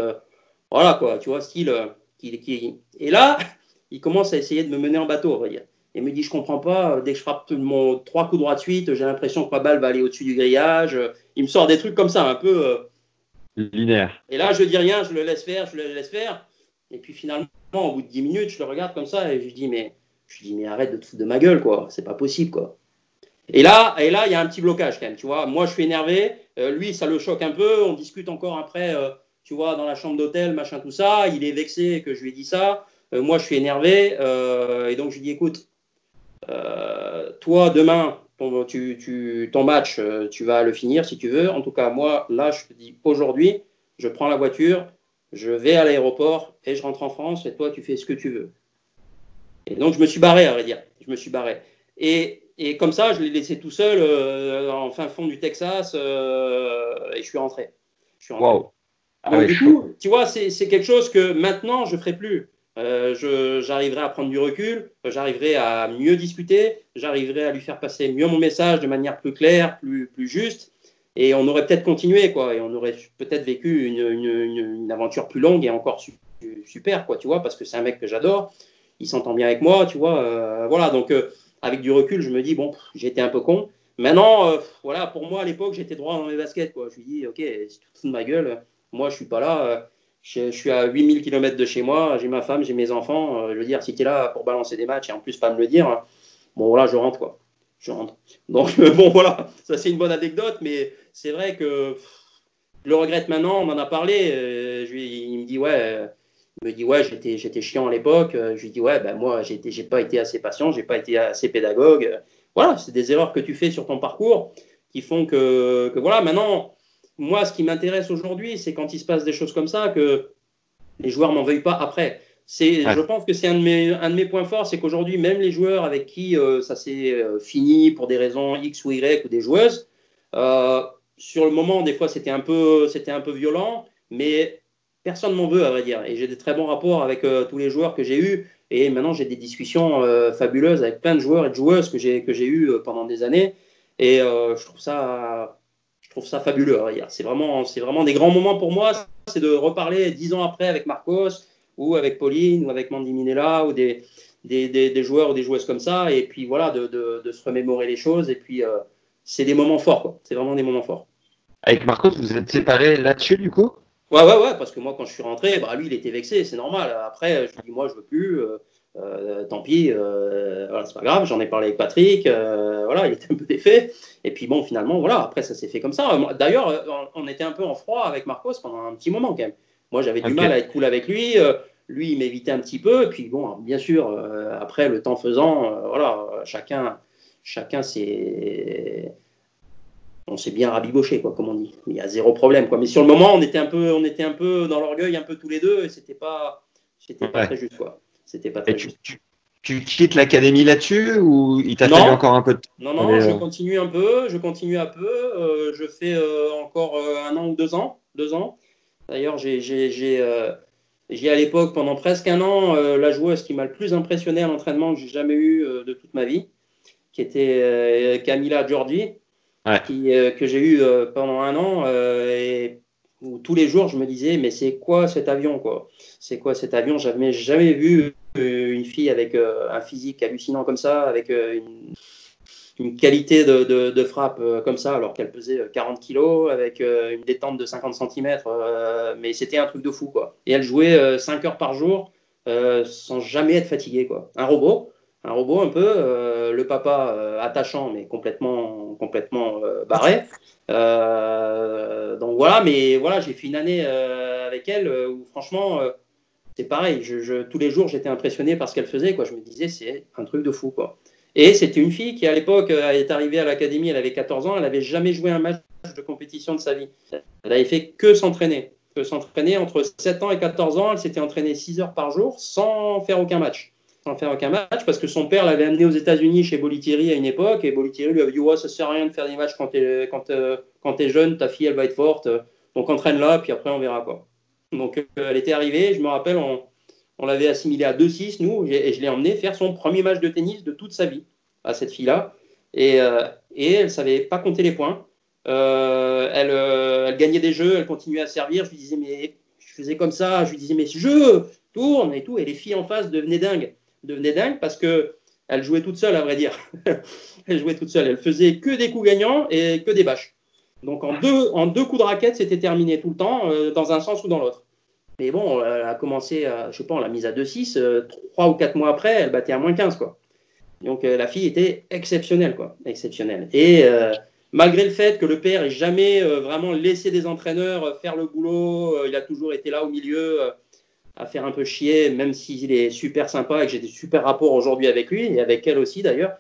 voilà quoi, tu vois style. Qui, Et là [laughs] il commence à essayer de me mener en bateau, on va dire. Et me dit, je comprends pas, dès que je frappe mon trois coups droits de suite, j'ai l'impression que ma balle va aller au-dessus du grillage. Il me sort des trucs comme ça, un peu. Euh, Linéaire. Et là, je dis rien, je le laisse faire, je le laisse faire. Et puis finalement, au bout de 10 minutes, je le regarde comme ça et je dis, mais, je dis, mais arrête de te foutre de ma gueule, quoi. C'est pas possible, quoi. Et là, et là, il y a un petit blocage quand même, tu vois. Moi, je suis énervé. Euh, lui, ça le choque un peu. On discute encore après, euh, tu vois, dans la chambre d'hôtel, machin, tout ça. Il est vexé que je lui ai dit ça. moi, je suis énervé. et donc, je lui dis, écoute, euh, toi, demain, ton, tu, ton match, euh, tu vas le finir si tu veux. En tout cas, moi, là, je te dis aujourd'hui, je prends la voiture, je vais à l'aéroport et je rentre en France et toi, tu fais ce que tu veux. Et donc, je me suis barré, à vrai dire. Je me suis barré. Et, et comme ça, je l'ai laissé tout seul euh, en fin fond du Texas et je suis rentré. Je suis rentré. Ah du coup, tu vois, c'est quelque chose que maintenant, je ne ferai plus. Euh, j'arriverai à prendre du recul, j'arriverai à mieux discuter, j'arriverai à lui faire passer mieux mon message de manière plus claire, plus, plus juste, et on aurait peut-être continué, quoi, et on aurait peut-être vécu une, une, aventure plus longue et encore super, quoi, tu vois, parce que c'est un mec que j'adore, il s'entend bien avec moi, tu vois, euh, voilà, donc euh, avec du recul, je me dis, bon, j'étais un peu con. Maintenant, voilà, pour moi, à l'époque, j'étais droit dans mes baskets, quoi. Je lui dis, ok, c'est tout de ma gueule, moi, je suis pas là je, suis à 8000 km de chez moi, j'ai ma femme, j'ai mes enfants. Euh, je veux dire, si tu es là pour balancer des matchs et en plus pas me le dire, bon voilà, je rentre quoi. Je rentre. Donc [laughs] bon voilà, ça c'est une bonne anecdote, mais c'est vrai que je le regrette maintenant, on en a parlé. Euh, je il me dit ouais, il me dit ouais, j'étais, j'étais chiant à l'époque. Je lui dis ouais, ben moi j'étais, j'ai pas été assez patient, j'ai pas été assez pédagogue. Voilà, c'est des erreurs que tu fais sur ton parcours qui font que, que voilà, maintenant moi, ce qui m'intéresse aujourd'hui, c'est quand il se passe des choses comme ça, que les joueurs m'en veuillent pas après. C'est, Je pense que c'est un, de mes, un de mes points forts, c'est qu'aujourd'hui, même les joueurs avec qui euh, ça s'est euh, fini pour des raisons X ou Y ou des joueuses, euh, sur le moment, des fois, c'était un peu, violent, mais personne m'en veut, à vrai dire. Et j'ai des très bons rapports avec tous les joueurs que j'ai eus. Et maintenant, j'ai des discussions fabuleuses avec plein de joueurs et de joueuses que j'ai, que j'ai eues pendant des années. Et je trouve ça je trouve ça fabuleux. C'est vraiment, c'est vraiment des grands moments pour moi. C'est de reparler dix ans après avec Marcos ou avec Pauline ou avec Mandy Minella ou des, des, des, joueurs ou des joueuses comme ça. Et puis voilà, de, de, de se remémorer les choses. Et puis, euh, c'est des moments forts. C'est vraiment des moments forts. Avec Marcos, vous êtes séparés là-dessus du coup? Ouais, ouais, ouais, parce que moi, quand je suis rentré, bah, lui, il était vexé, c'est normal. Après, je lui dis, moi, je veux plus. Euh, euh, tant pis, euh, voilà, c'est pas grave, j'en ai parlé avec Patrick, euh, voilà, il était un peu défait. Et puis bon, finalement, voilà, après ça s'est fait comme ça. D'ailleurs, on était un peu en froid avec Marcos pendant un petit moment quand même. Moi, j'avais du mal à être cool avec lui. lui, il m'évitait un petit peu. Et puis bon, bien sûr, après, le temps faisant, voilà, chacun, chacun s'est on s'est bien rabiboché, quoi, comme on dit. Il y a zéro problème, quoi. Mais sur le moment, on était un peu, on était un peu dans l'orgueil, un peu tous les deux, et c'était pas, c'était pas très juste, quoi. C'était pas très tu, tu, quittes l'académie là-dessus ou il t'a fallu encore un peu de Non, non, je euh, continue un peu, je continue un peu. Euh, je fais euh, encore un an ou deux ans. Deux ans. D'ailleurs, j'ai à l'époque, pendant presque un an, la joueuse qui m'a le plus impressionné à l'entraînement que j'ai jamais eu de toute ma vie, qui était Camila Giorgi, que j'ai eu pendant un an. et où tous les jours, je me disais, mais c'est quoi cet avion quoi? C'est quoi cet avion? J'avais jamais vu euh, une fille avec euh, un physique hallucinant comme ça, avec euh, une, qualité de, frappe comme ça, alors qu'elle pesait 40 kilos, avec une détente de 50 cm. mais c'était un truc de fou, quoi. Et elle jouait 5 heures par jour sans jamais être fatiguée, quoi. Un robot, un robot un peu, le papa attachant, mais complètement, complètement barré. donc voilà, mais voilà, j'ai fait une année avec elle où franchement c'est pareil. Je, tous les jours, j'étais impressionné par ce qu'elle faisait. Quoi. Je me disais, c'est un truc de fou. Et c'était une fille qui, à l'époque, euh, est arrivée à l'académie, elle avait 14 ans, elle n'avait jamais joué un match de compétition de sa vie. Elle avait fait que s'entraîner. Que s'entraîner entre 7 ans et 14 ans, elle s'était entraînée 6 heures par jour sans faire aucun match. Sans faire aucun match parce que son père l'avait amené aux États-Unis chez Bolitieri à une époque et Bolitieri lui avait dit ouais, ça sert à rien de faire des matchs quand tu es, quand, euh, es jeune, ta fille elle va être forte, donc entraîne-la, puis après on verra quoi. Donc euh, elle était arrivée, je me rappelle, on, On l'avait assimilé à 2-6, nous, et je l'ai emmené faire son premier match de tennis de toute sa vie à cette fille-là. Et, euh, et elle savait pas compter les points. Euh, elle, elle, gagnait des jeux, elle continuait à servir. Je lui disais, mais je faisais comme ça. Je lui disais, mais je tourne et tout. Et les filles en face devenaient dingues. Devenaient dingues parce que elle jouait toute seule, à vrai dire. [laughs] elle jouait toute seule. Elle faisait que des coups gagnants et que des bâches. Donc en deux, en deux coups de raquette, c'était terminé tout le temps, euh, dans un sens ou dans l'autre. Mais bon, elle a commencé, à, je sais pas, on l'a mise à 2-6. Euh, trois ou quatre mois après, elle battait à moins 15, quoi. Donc euh, la fille était exceptionnelle, quoi. Exceptionnelle. Et malgré le fait que le père ait jamais vraiment laissé des entraîneurs faire le boulot, il a toujours été là au milieu à faire un peu chier, même s'il est super sympa et que j'ai des super rapports aujourd'hui avec lui et avec elle aussi d'ailleurs.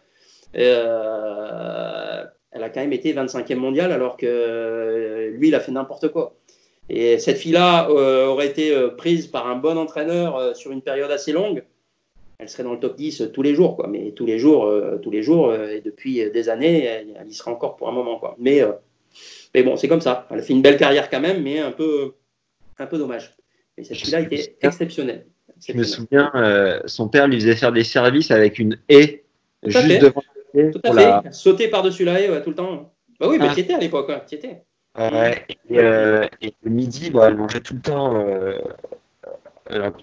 Euh, elle a quand même été 25e mondiale alors que euh, lui, il a fait n'importe quoi. Et cette fille-là euh, aurait été prise par un bon entraîneur sur une période assez longue. Elle serait dans le top 10 tous les jours, quoi. Mais tous les jours, tous les jours, et depuis des années, elle, y sera encore pour un moment, quoi. Mais, mais bon, c'est comme ça. Elle a fait une belle carrière quand même, mais un peu, un peu dommage. Mais fille-là était exceptionnelle. Je me souviens, euh, son père lui faisait faire des services avec une haie Tout juste fait. devant Tout à fait. la... Sauter par-dessus la haie ouais, tout le temps. Bah oui, mais Ah. tu étais à l'époque, ouais. Ouais, et, euh, et le midi, bon, elle mangeait tout le temps euh,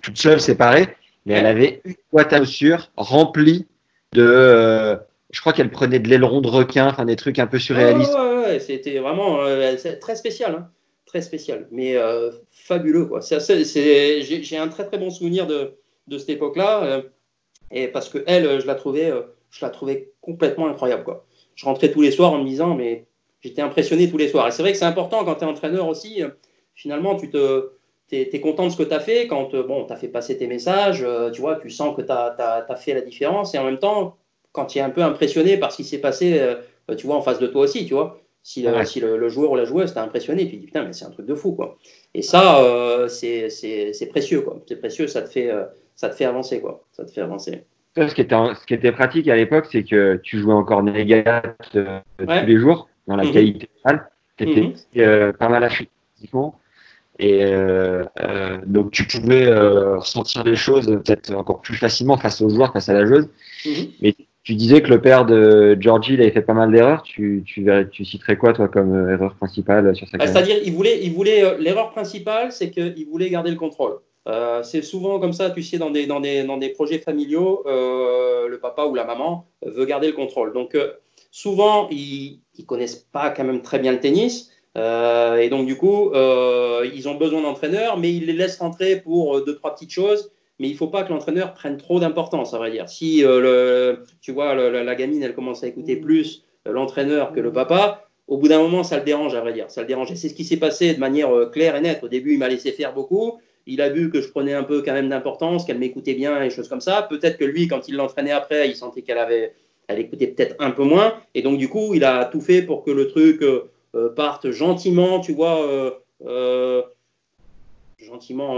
toute seule, séparée, mais elle avait une boîte à chaussures remplie de. je crois qu'elle prenait de l'aileron de requin, enfin des trucs un peu surréalistes. Ouais, ouais, ouais, c'était vraiment très spécial, hein. Très spécial, mais euh, fabuleux. Quoi. C'est, assez- c'est- j'ai, un très très bon souvenir de, de cette époque-là, euh, et parce que elle, je la trouvais, euh, je la trouvais complètement incroyable. Quoi. Je rentrais tous les soirs en me disant, mais j'étais impressionné tous les soirs. Et c'est vrai que c'est important quand tu es entraîneur aussi. finalement, tu te es content de ce que tu as fait quand bon, tu as fait passer tes messages, tu vois, tu sens que tu as, fait la différence et en même temps, quand tu es un peu impressionné par ce qui s'est passé, tu vois, en face de toi aussi, tu vois, si, le, Ouais. si le, le joueur ou la joueuse t'a impressionné, tu te dis putain, mais c'est un truc de fou, quoi. Et ça, euh, c'est c'est- c'est précieux, quoi. C'est précieux, ça te, fait, euh, ça te fait avancer, quoi. Ça te fait avancer. Ça, ce, qui était, ce qui était pratique à l'époque, c'est que tu jouais encore négat euh, Ouais. tous les jours, dans la Mhm. qualité finale. Tu étais Mhm. pas mal affûté physiquement. Et euh, euh, donc, tu pouvais euh, ressentir les choses peut-être encore plus facilement face aux joueurs, face à la joueuse. Mhm. Tu disais que le père de Georgie il avait fait pas mal d'erreurs. Tu, tu, citerais quoi, toi, comme euh, erreur principale sur sa Ah, carrière? C'est-à-dire, il voulait, il voulait euh, l'erreur principale, c'est qu'il voulait garder le contrôle. Euh, c'est souvent comme ça, tu sais, dans des, dans des, dans des projets familiaux, euh, le papa ou la maman veut garder le contrôle. Donc, euh, souvent, ils ne connaissent pas quand même très bien le tennis. Euh, et donc, du coup, euh, ils ont besoin d'entraîneurs, mais ils les laissent rentrer pour euh, deux, trois petites choses. Mais il ne faut pas que l'entraîneur prenne trop d'importance, à vrai dire. Si, euh, le, tu vois, le- la, la gamine, elle commence à écouter plus euh, l'entraîneur que le papa, au bout d'un moment, ça le dérange, à vrai dire. Ça le dérange. Et c'est ce qui s'est passé de manière euh, claire et nette. Au début, il m'a laissé faire beaucoup. Il a vu que je prenais un peu quand même d'importance, qu'elle m'écoutait bien et choses comme ça. Peut-être que lui, quand il l'entraînait après, il sentait qu'elle avait, elle écoutait peut-être un peu moins. Et donc, du coup, il a tout fait pour que le truc euh, parte gentiment, tu vois, euh, gentiment,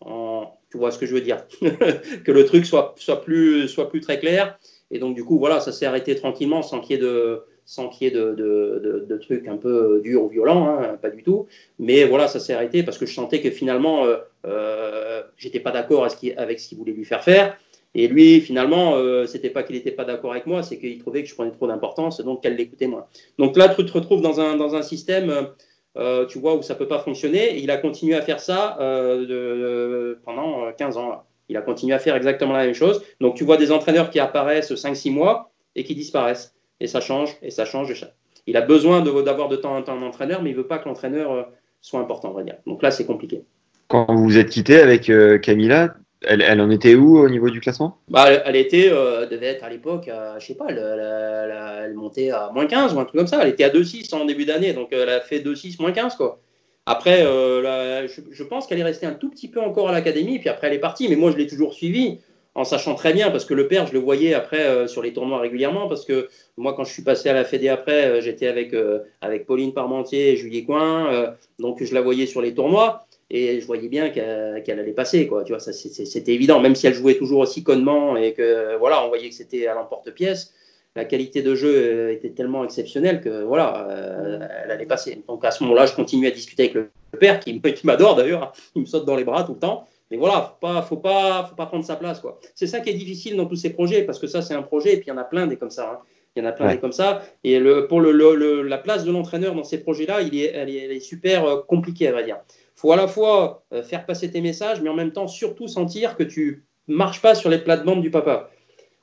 en, tu vois ce que je veux dire, [laughs] que le truc soit, soit, plus, soit plus très clair. Et donc, du coup, voilà, ça s'est arrêté tranquillement sans qu'il y ait de, sans qu'il y ait de, de, de, trucs un peu durs ou violents, hein, pas du tout. Mais voilà, ça s'est arrêté parce que je sentais que finalement, euh, euh, j'étais pas d'accord avec ce qu'il voulait lui faire faire. Et lui, finalement, euh, c'était pas qu'il n'était pas d'accord avec moi, c'est qu'il trouvait que je prenais trop d'importance, donc qu'elle l'écoutait moins. Donc là, tu te retrouves dans un, dans un système, euh, tu vois, où ça peut pas fonctionner. Et il a continué à faire ça euh, pendant 15 ans. Là. Il a continué à faire exactement la même chose. Donc tu vois des entraîneurs qui apparaissent 5-6 mois et qui disparaissent. Et ça change, et ça change. Et ça... Il a besoin d'avoir de, de, temps en temps un entraîneur, mais il veut pas que l'entraîneur euh, soit important, on va dire. Donc là, c'est compliqué. Quand vous vous êtes quitté avec euh, Camilla, elle, en était où au niveau du classement? Bah, elle, était, euh, devait être à l'époque, euh, je sais pas, elle, montait à moins 15 ou un truc comme ça. Elle était à 2-6 en début d'année, donc elle a fait 2-6, moins 15 quoi. Après, euh, je, pense qu'elle est restée un tout petit peu encore à l'académie, puis après elle est partie. Mais moi, je l'ai toujours suivie en sachant très bien, parce que le père, je le voyais après euh, sur les tournois régulièrement, parce que moi, quand je suis passé à la Fédé après, euh, j'étais avec, avec Pauline Parmentier et Julie Coin, euh, donc je la voyais sur les tournois et je voyais bien qu'elle qu allait passer quoi tu vois ça c'était évident même si elle jouait toujours aussi connement et que voilà on voyait que c'était à l'emporte-pièce la qualité de jeu était tellement exceptionnelle que voilà euh, elle allait passer donc à ce moment-là je continue à discuter avec le père qui, [laughs] qui m'adore d'ailleurs il me saute dans les bras tout le temps Mais voilà, faut pas, faut pas, faut pas prendre sa place, quoi. C'est ça qui est difficile dans tous ces projets, parce que ça, c'est un projet, et puis il y en a plein des comme ça. Hein. Il y en a plein des comme ça. Et le, pour le, la place de l'entraîneur dans ces projets-là, il est, elle est, super euh, compliquée, à vrai dire. Faut à la fois euh, faire passer tes messages, mais en même temps surtout sentir que tu marches pas sur les plates-bandes du papa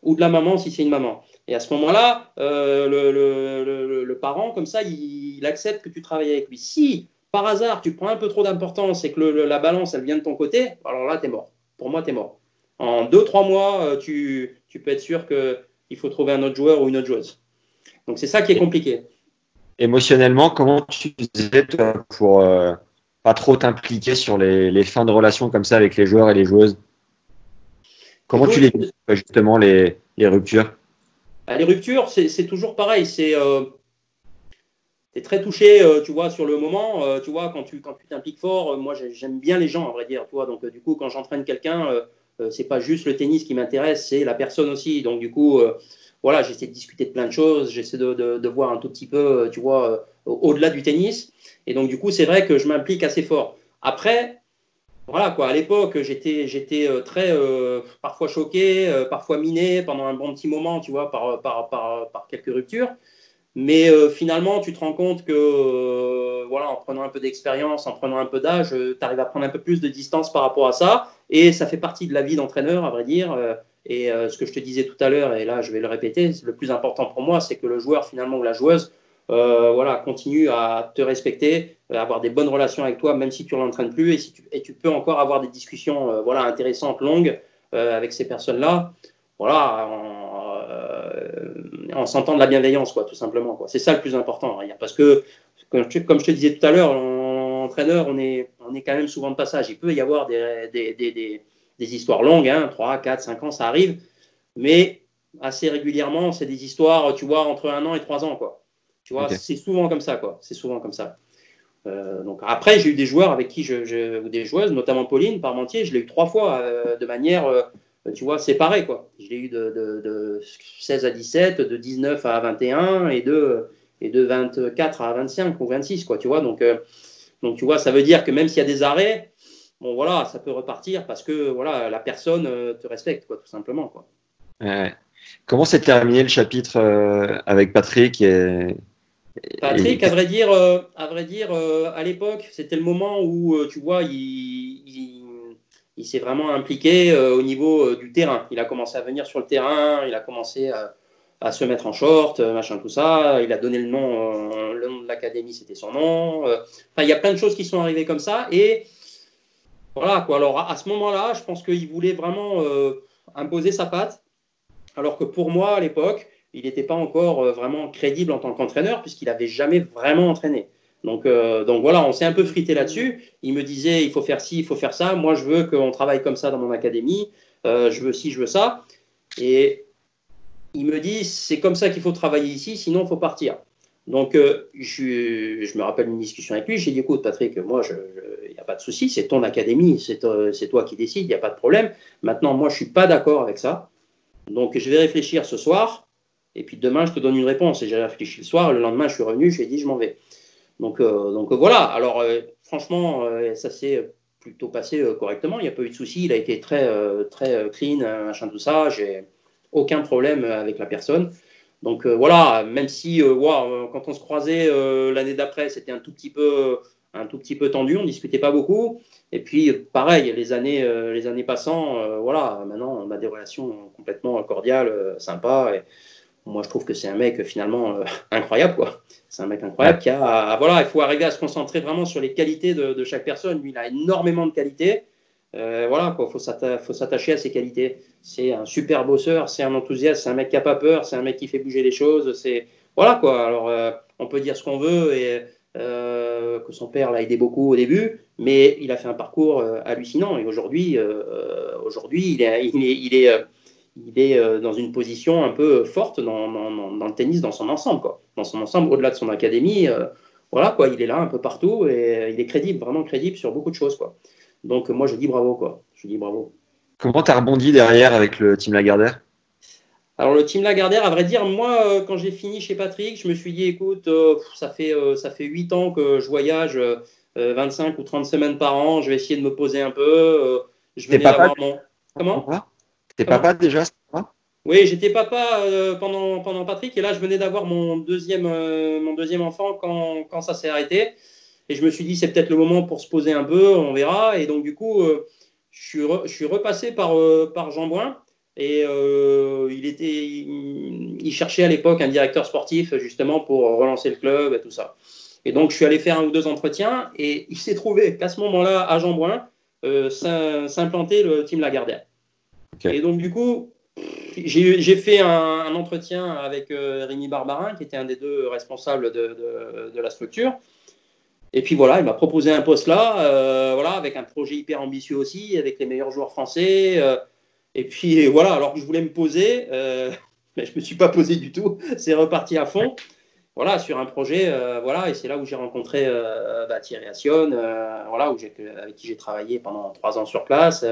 ou de la maman si c'est une maman. Et à ce moment-là, euh, le, parent, comme ça, il, accepte que tu travailles avec lui. Si par hasard tu prends un peu trop d'importance et que la balance, elle vient de ton côté, alors là, tu es mort. Pour moi, tu es mort. En deux, trois mois, euh, tu, tu peux être sûr qu'il faut trouver un autre joueur ou une autre joueuse. Donc c'est ça qui est compliqué. Émotionnellement, comment tu faisais pour euh, pas trop t'impliquer sur les, les, fins de relation comme ça avec les joueurs et les joueuses Comment tu les vis justement les, les ruptures? Bah, Les ruptures, c'est toujours pareil. C'est euh, très touché, euh, tu vois, sur le moment. Euh, tu vois, quand tu quand tu t'impliques fort, moi j'aime bien les gens, à vrai dire. Tu vois, donc du coup, quand j'entraîne quelqu'un, c'est pas juste le tennis qui m'intéresse, c'est la personne aussi. Donc du coup, voilà, j'essaie de discuter de plein de choses. J'essaie de, de, de, voir un tout petit peu, tu vois, au-delà du tennis. Et donc du coup, c'est vrai que je m'implique assez fort. Après, voilà quoi, à l'époque, j'étais, euh, très euh, parfois choqué, euh, parfois miné pendant un bon petit moment, tu vois, par, par, par, par quelques ruptures. Mais finalement, tu te rends compte que, voilà, en prenant un peu d'expérience, en prenant un peu d'âge, tu arrives à prendre un peu plus de distance par rapport à ça. Et ça fait partie de la vie d'entraîneur, à vrai dire. et ce que je te disais tout à l'heure, et là, je vais le répéter, le plus important pour moi, c'est que le joueur, finalement, ou la joueuse, euh, voilà, continue à te respecter, à avoir des bonnes relations avec toi, même si tu ne l'entraînes plus, et, si tu, et tu peux encore avoir des discussions euh, voilà, intéressantes, longues euh, avec ces personnes-là. Voilà, en, sentant de la bienveillance, quoi, tout simplement. Quoi. C'est ça le plus important. Hein. Parce que, comme je, te disais tout à l'heure, entraîneur, on est, on est quand même souvent de passage. Il peut y avoir des, des, des, des histoires longues, hein, 3, 4, 5 ans, ça arrive, mais assez régulièrement, c'est des histoires, tu vois, entre un an et trois ans, quoi. Tu vois, c'est souvent comme ça, quoi. C'est souvent comme ça. Euh, donc après, j'ai eu des joueurs avec qui je, ou des joueuses, notamment Pauline Parmentier, je l'ai eu trois fois euh, de manière, euh, tu vois, séparée, quoi. Je l'ai eu de, 16 à 17, de 19 à 21 et de, et de 24 à 25 ou 26, quoi, tu vois. Donc, donc tu vois, ça veut dire que même s'il y a des arrêts, bon voilà, ça peut repartir parce que voilà, la personne te respecte, quoi, tout simplement, quoi. Comment s'est terminé le chapitre avec Patrick et, Patrick, à vrai dire, euh, à, vrai dire euh, à l'époque, c'était le moment où, euh, tu vois, il, il, s'est vraiment impliqué au niveau du terrain. Il a commencé à venir sur le terrain, il a commencé à, se mettre en short, machin, tout ça. Il a donné le nom, le nom de l'académie, c'était son nom. Enfin, il y a plein de choses qui sont arrivées comme ça. Et voilà, quoi. Alors, à, à ce moment-là, je pense qu'il voulait vraiment imposer sa patte. Alors que pour moi, à l'époque, il n'était pas encore euh, vraiment crédible en tant qu'entraîneur puisqu'il n'avait jamais vraiment entraîné. Donc, euh, donc voilà, on s'est un peu frité là-dessus. Il me disait, il faut faire ci, il faut faire ça. Moi, je veux qu'on travaille comme ça dans mon académie. Euh, je veux ci, je veux ça. Et il me dit, c'est comme ça qu'il faut travailler ici, sinon il faut partir. Donc, je, je, me rappelle une discussion avec lui. J'ai dit, écoute, Patrick, moi, il n'y a pas de souci, c'est ton académie, c'est toi qui décides, il n'y a pas de problème. Maintenant, moi, je ne suis pas d'accord avec ça. Donc, je vais réfléchir ce soir et puis demain, je te donne une réponse. Et j'ai réfléchi le soir, le lendemain, je suis revenu, je lui ai dit, je m'en vais. Donc, euh, donc voilà. Alors, euh, franchement, euh, ça s'est plutôt passé correctement. Il n'y a pas eu de souci. Il a été très, très clean, machin, tout ça. J'ai aucun problème avec la personne. Donc voilà, même si quand on se croisait l'année d'après, c'était un tout petit peu un tout petit peu tendu, on discutait pas beaucoup. Et puis pareil, les années les années passant, voilà, maintenant on a des relations complètement cordiales, sympas. Moi, je trouve que c'est un mec finalement euh, incroyable, quoi. C'est un mec incroyable qui a, voilà, il faut arriver à se concentrer vraiment sur les qualités de, chaque personne. Lui, il a énormément de qualités. Euh, voilà, quoi. Faut s'attacher à ses qualités. C'est un super bosseur, c'est un enthousiaste, c'est un mec qui a pas peur, c'est un mec qui fait bouger les choses. C'est voilà, quoi. Alors, euh, on peut dire ce qu'on veut et que son père l'a aidé beaucoup au début, mais il a fait un parcours hallucinant. Et aujourd'hui, aujourd'hui, il est il est euh, dans une position un peu forte dans, le tennis dans son ensemble, quoi. Dans son ensemble, au-delà de son académie, euh, voilà, quoi. Il est là un peu partout et il est crédible, vraiment crédible sur beaucoup de choses, quoi. Donc moi, je dis bravo, quoi. Je dis bravo. Comment tu as rebondi derrière avec le team Lagardère? Alors le team Lagardère, à vrai dire, moi, euh, quand j'ai fini chez Patrick, je me suis dit, écoute, ça fait ça fait huit ans que je voyage 25 ou 30 semaines par an. Je vais essayer de me poser un peu je venais d'avoir mon. Comment? T'es papa déjà Oui, j'étais papa euh, pendant, pendant Patrick et là je venais d'avoir mon deuxième, euh, mon deuxième enfant quand, quand ça s'est arrêté. Et je me suis dit c'est peut-être le moment pour se poser un peu, on verra. Et donc du coup, euh, je, suis je suis repassé par, par Jean Boin et il, était, il, cherchait à l'époque un directeur sportif justement pour relancer le club et tout ça. Et donc je suis allé faire un ou deux entretiens et il s'est trouvé qu'à ce moment-là à Jean Boin s'implanter le team Lagardère. Et donc, du coup, j'ai fait un, entretien avec euh, Rémi Barbarin, qui était un des deux responsables de, la structure. Et puis voilà, il m'a proposé un poste là, euh, voilà, avec un projet hyper ambitieux aussi, avec les meilleurs joueurs français. Euh, et puis voilà, alors que je voulais me poser, [laughs] mais je ne me suis pas posé du tout. [laughs] C'est reparti à fond. Voilà, sur un projet, voilà, et c'est là où j'ai rencontré bah, Thierry Assion, voilà, avec qui j'ai travaillé pendant trois ans sur place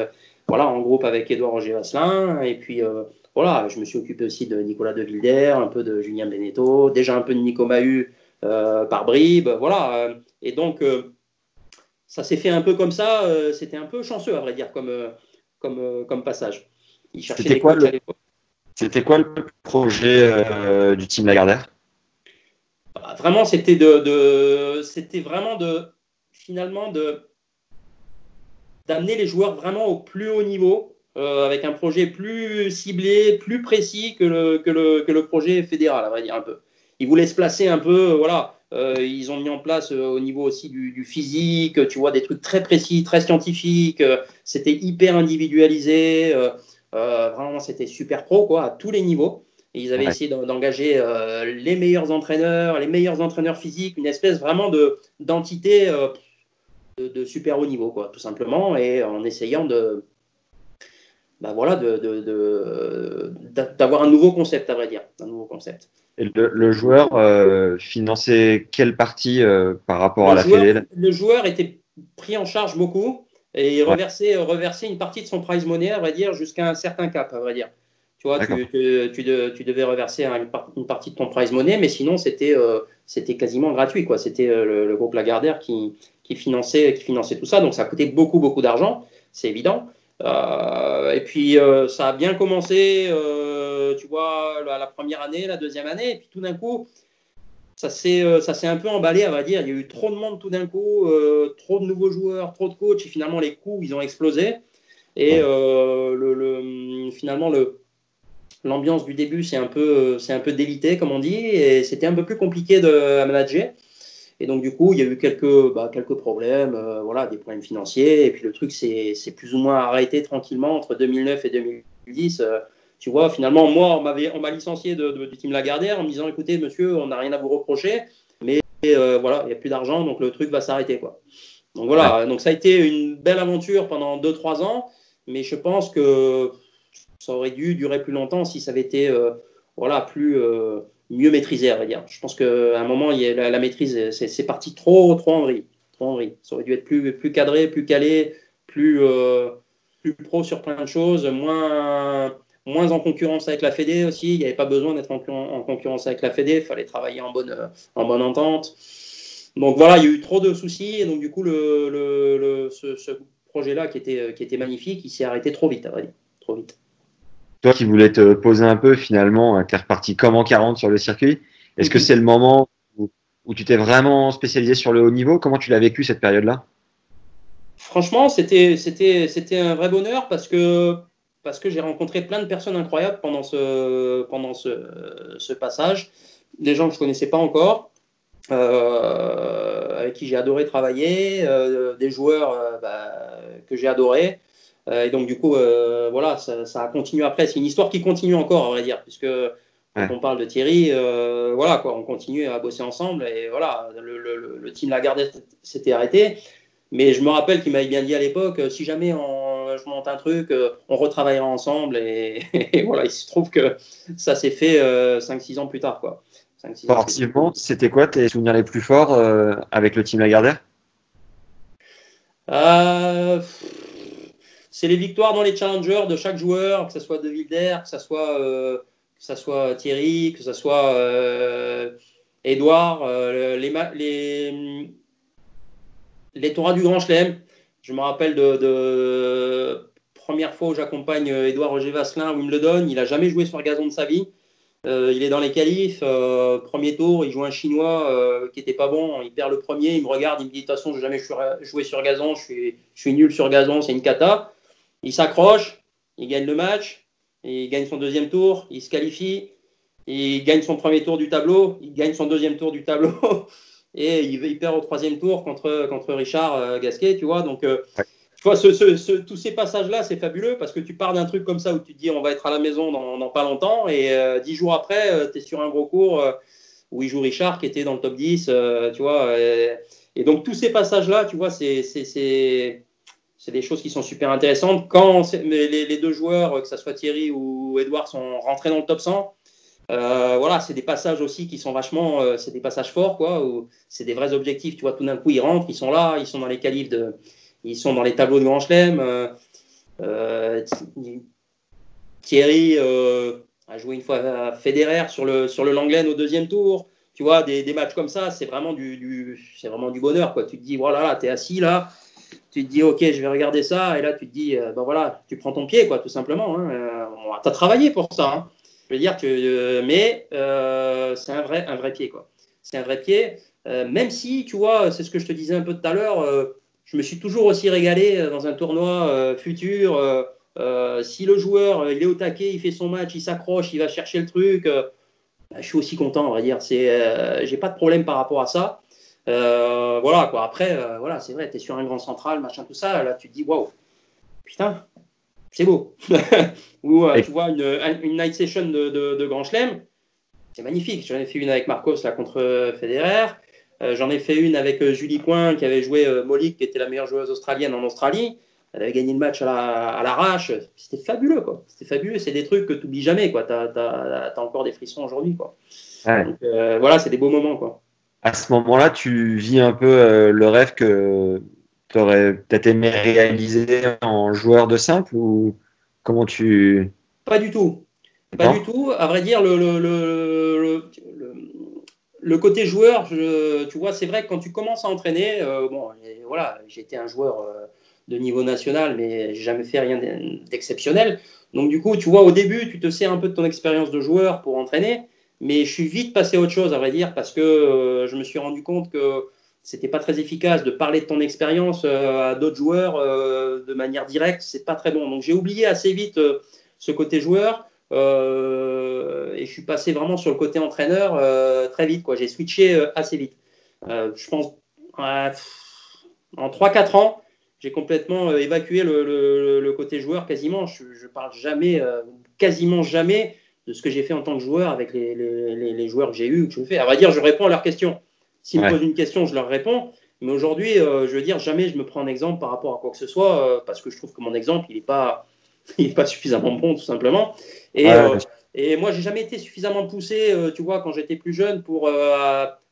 voilà, en groupe avec Édouard Roger Vasselin. Et puis, euh, voilà, je me suis occupé aussi de Nicolas de Wilder, un peu de Julien Beneteau, déjà un peu de Nico Mahut euh, par bribes. Voilà. Et donc, euh, ça s'est fait un peu comme ça. C'était un peu chanceux, à vrai dire, comme, comme, comme passage. C'était quoi, le... quoi le projet du team Lagardère? Bah, Vraiment, c'était de, de c'était vraiment de finalement de d'amener les joueurs vraiment au plus haut niveau, euh, avec un projet plus ciblé, plus précis que le, que le, que le projet fédéral, à vrai dire un peu. Ils voulaient se placer un peu, voilà. Euh, ils ont mis en place euh, au niveau aussi du, du, physique, tu vois, des trucs très précis, très scientifiques. c'était hyper individualisé. vraiment, c'était super pro, quoi, à tous les niveaux. Et ils avaient essayé d'engager les meilleurs entraîneurs, les meilleurs entraîneurs physiques, une espèce vraiment de d'entité de, super haut niveau, quoi, tout simplement, et en essayant de, bah voilà, de, d'avoir un nouveau concept, à vrai dire, un nouveau concept. Et le, joueur euh, finançait quelle partie euh, par rapport à la joueur, Le joueur était pris en charge beaucoup et reversait, reversait une partie de son prize money, à vrai dire, jusqu'à un certain cap, à vrai dire. Tu vois, tu, tu, devais reverser une partie de ton prize money, mais sinon, c'était euh, c'était quasiment gratuit. quoi. C'était le, le, groupe Lagardère qui, qui finançait, qui finançait tout ça. Donc ça a coûté beaucoup, beaucoup d'argent, c'est évident. Euh, et puis euh, ça a bien commencé, euh, tu vois, la, la, première année, la deuxième année, et puis tout d'un coup, ça s'est un peu emballé, à vrai dire. Il y a eu trop de monde tout d'un coup, trop de nouveaux joueurs, trop de coachs, et finalement les coûts, ils ont explosé. Et le, le, finalement, le, l'ambiance du début, c'est un peu, c'est un peu délité, comme on dit, et c'était un peu plus compliqué de, à manager. Et donc, du coup, il y a eu quelques, bah, quelques problèmes, euh, voilà, des problèmes financiers. Et puis, le truc, c'est plus ou moins arrêté tranquillement entre 2009 et 2010. Euh, tu vois, finalement, moi, on m'a licencié de, de, du team Lagardère en me disant écoutez, monsieur, on n'a rien à vous reprocher, mais euh, voilà, il n'y a plus d'argent, donc le truc va s'arrêter. quoi. Donc, voilà, donc ça a été une belle aventure pendant 2-3 ans, mais je pense que ça aurait dû durer plus longtemps si ça avait été voilà, plus mieux maîtrisé, à vrai dire. Je pense qu'à un moment, la, maîtrise, c'est parti trop, trop en vrille. Trop en. Ça aurait dû être plus, cadré, plus calé, plus, euh, plus pro sur plein de choses, moins, moins en concurrence avec la Fédé aussi. Il n'y avait pas besoin d'être en, en, concurrence avec la Fédé, il fallait travailler en bonne, en bonne entente. Donc voilà, il y a eu trop de soucis et donc du coup, ce, ce projet-là qui était, qui était magnifique, il s'est arrêté trop vite, à vrai dire. Trop vite toi qui voulais te poser un peu, finalement, tu es reparti comme en 40 sur le circuit. Est-ce que c'est le moment où, tu t'es vraiment spécialisé sur le haut niveau? Comment tu l'as vécu cette période-là? Franchement, c'était, c'était, c'était un vrai bonheur parce que, parce que j'ai rencontré plein de personnes incroyables pendant ce, pendant ce, ce passage. Des gens que je ne connaissais pas encore, euh, avec qui j'ai adoré travailler, euh, des joueurs euh, bah, que j'ai adorés. Euh, et donc, du coup, euh, voilà, ça, ça, a continué après. C'est une histoire qui continue encore, à vrai dire, puisque quand on parle de Thierry, euh, voilà, quoi, on continue à bosser ensemble. Et voilà, le, le, le team Lagardère s'était arrêté. Mais je me rappelle qu'il m'avait bien dit à l'époque, si jamais on, je monte un truc, on retravaillera ensemble. [laughs] Et, voilà, il se trouve que ça s'est fait 5-6 ans plus tard. Quoi. Sportivement, c'était quoi tes souvenirs les plus forts avec le team Lagardère? Euh, c'est les victoires dans les challengers de chaque joueur, que ce soit De Wilder, que ce soit, euh, soit Thierry, que ce soit euh, Edouard, euh, les, les, les tournois du Grand Chelem. Je me rappelle de, première fois où j'accompagne Edouard Roger Vasselin à Wimbledon. Il n'a jamais joué sur gazon de sa vie. il est dans les qualifs. premier tour, il joue un Chinois qui n'était pas bon. Il perd le premier. Il me regarde. Il me dit De toute façon, je n'ai jamais joué sur gazon. Je suis, je suis nul sur gazon. C'est une cata. Il s'accroche. Il gagne le match. il gagne son deuxième tour. Il se qualifie. Il gagne son premier tour du tableau. Il gagne son deuxième tour du tableau. [laughs] et il, perd au troisième tour contre, contre Richard euh, Gasquet, tu vois. Donc, euh, tu vois, tous ces passages-là, c'est fabuleux parce que tu pars d'un truc comme ça où tu te dis on va être à la maison dans, pas longtemps et euh, dix jours après, tu es sur un gros cours où il joue Richard qui était dans le top 10, tu vois. Et, donc, tous ces passages-là, tu vois, c'est des choses qui sont super intéressantes. Quand les, deux joueurs, que ce soit Thierry ou Edouard, sont rentrés dans le top 100, euh, voilà, c'est des passages aussi qui sont vachement, euh, c'est des passages forts, quoi, c'est des vrais objectifs. Tu vois, tout d'un coup, ils rentrent, ils sont là, ils sont dans les qualifs de, ils sont dans les tableaux de Grand Chelem. Euh, Thierry a joué une fois à Federer sur le sur le Langlen au deuxième tour. Tu vois, des, des matchs comme ça, c'est vraiment du, c'est vraiment du bonheur, quoi. Tu te dis, voilà, là, t'es assis là, tu te dis, ok, je vais regarder ça, et là, tu te dis, ben voilà, tu prends ton pied, quoi, tout simplement. Hein. tu as travaillé pour ça. Hein. Je veux dire que, euh, mais euh, c'est un vrai, un vrai pied, quoi. C'est un vrai pied. Euh, même si, tu vois, c'est ce que je te disais un peu tout à l'heure, je me suis toujours aussi régalé dans un tournoi futur. si le joueur, il est au taquet, il fait son match, il s'accroche, il va chercher le truc, bah, je suis aussi content, on va dire. C'est, j'ai pas de problème par rapport à ça. Voilà, quoi. Après, voilà, c'est vrai, tu es sur un grand central, machin, tout ça. Là, tu te dis, waouh, putain, c'est beau. [laughs] Ou euh, tu vois une, une, night session de, de, Grand Chelem, c'est magnifique. J'en ai fait une avec Marcos là contre Federer. Euh, j'en ai fait une avec euh, Julie Coin qui avait joué Molik, qui était la meilleure joueuse australienne en Australie. Elle avait gagné le match à l'arrache. C'était fabuleux, quoi. C'était fabuleux. C'est des trucs que tu n'oublies jamais, quoi. Tu as, encore des frissons aujourd'hui, quoi. voilà, c'est des beaux moments, quoi. À ce moment-là, tu vis un peu le rêve que tu aurais peut-être aimé réaliser en joueur de simple ou comment tu. Pas du tout. Pas du tout. À vrai dire, le, le, le, le côté joueur, tu vois, c'est vrai que quand tu commences à entraîner, euh, bon, voilà, j'étais un joueur euh, de niveau national, mais j'ai jamais fait rien d'exceptionnel. Donc du coup, tu vois, au début, tu te sers un peu de ton expérience de joueur pour entraîner, mais je suis vite passé à autre chose, à vrai dire, parce que euh, je me suis rendu compte que c'était pas très efficace de parler de ton expérience euh, à d'autres joueurs euh, de manière directe, c'est pas très bon. Donc j'ai oublié assez vite ce côté joueur et je suis passé vraiment sur le côté entraîneur très vite. J'ai switché assez vite. je pense en 3-4 ans, j'ai complètement évacué le, côté joueur quasiment. Je, je parle jamais, quasiment jamais de ce que j'ai fait en tant que joueur avec les, les joueurs que j'ai eus que je fais. À vrai dire, je réponds à leurs questions. S'ils me posent une question, je leur réponds. Mais aujourd'hui, euh, je veux dire, jamais je me prends un exemple par rapport à quoi que ce soit, euh, parce que je trouve que mon exemple, il n'est pas, [laughs] pas suffisamment bon, tout simplement. Et, euh, et moi, j'ai jamais été suffisamment poussé, tu vois, quand j'étais plus jeune, pour,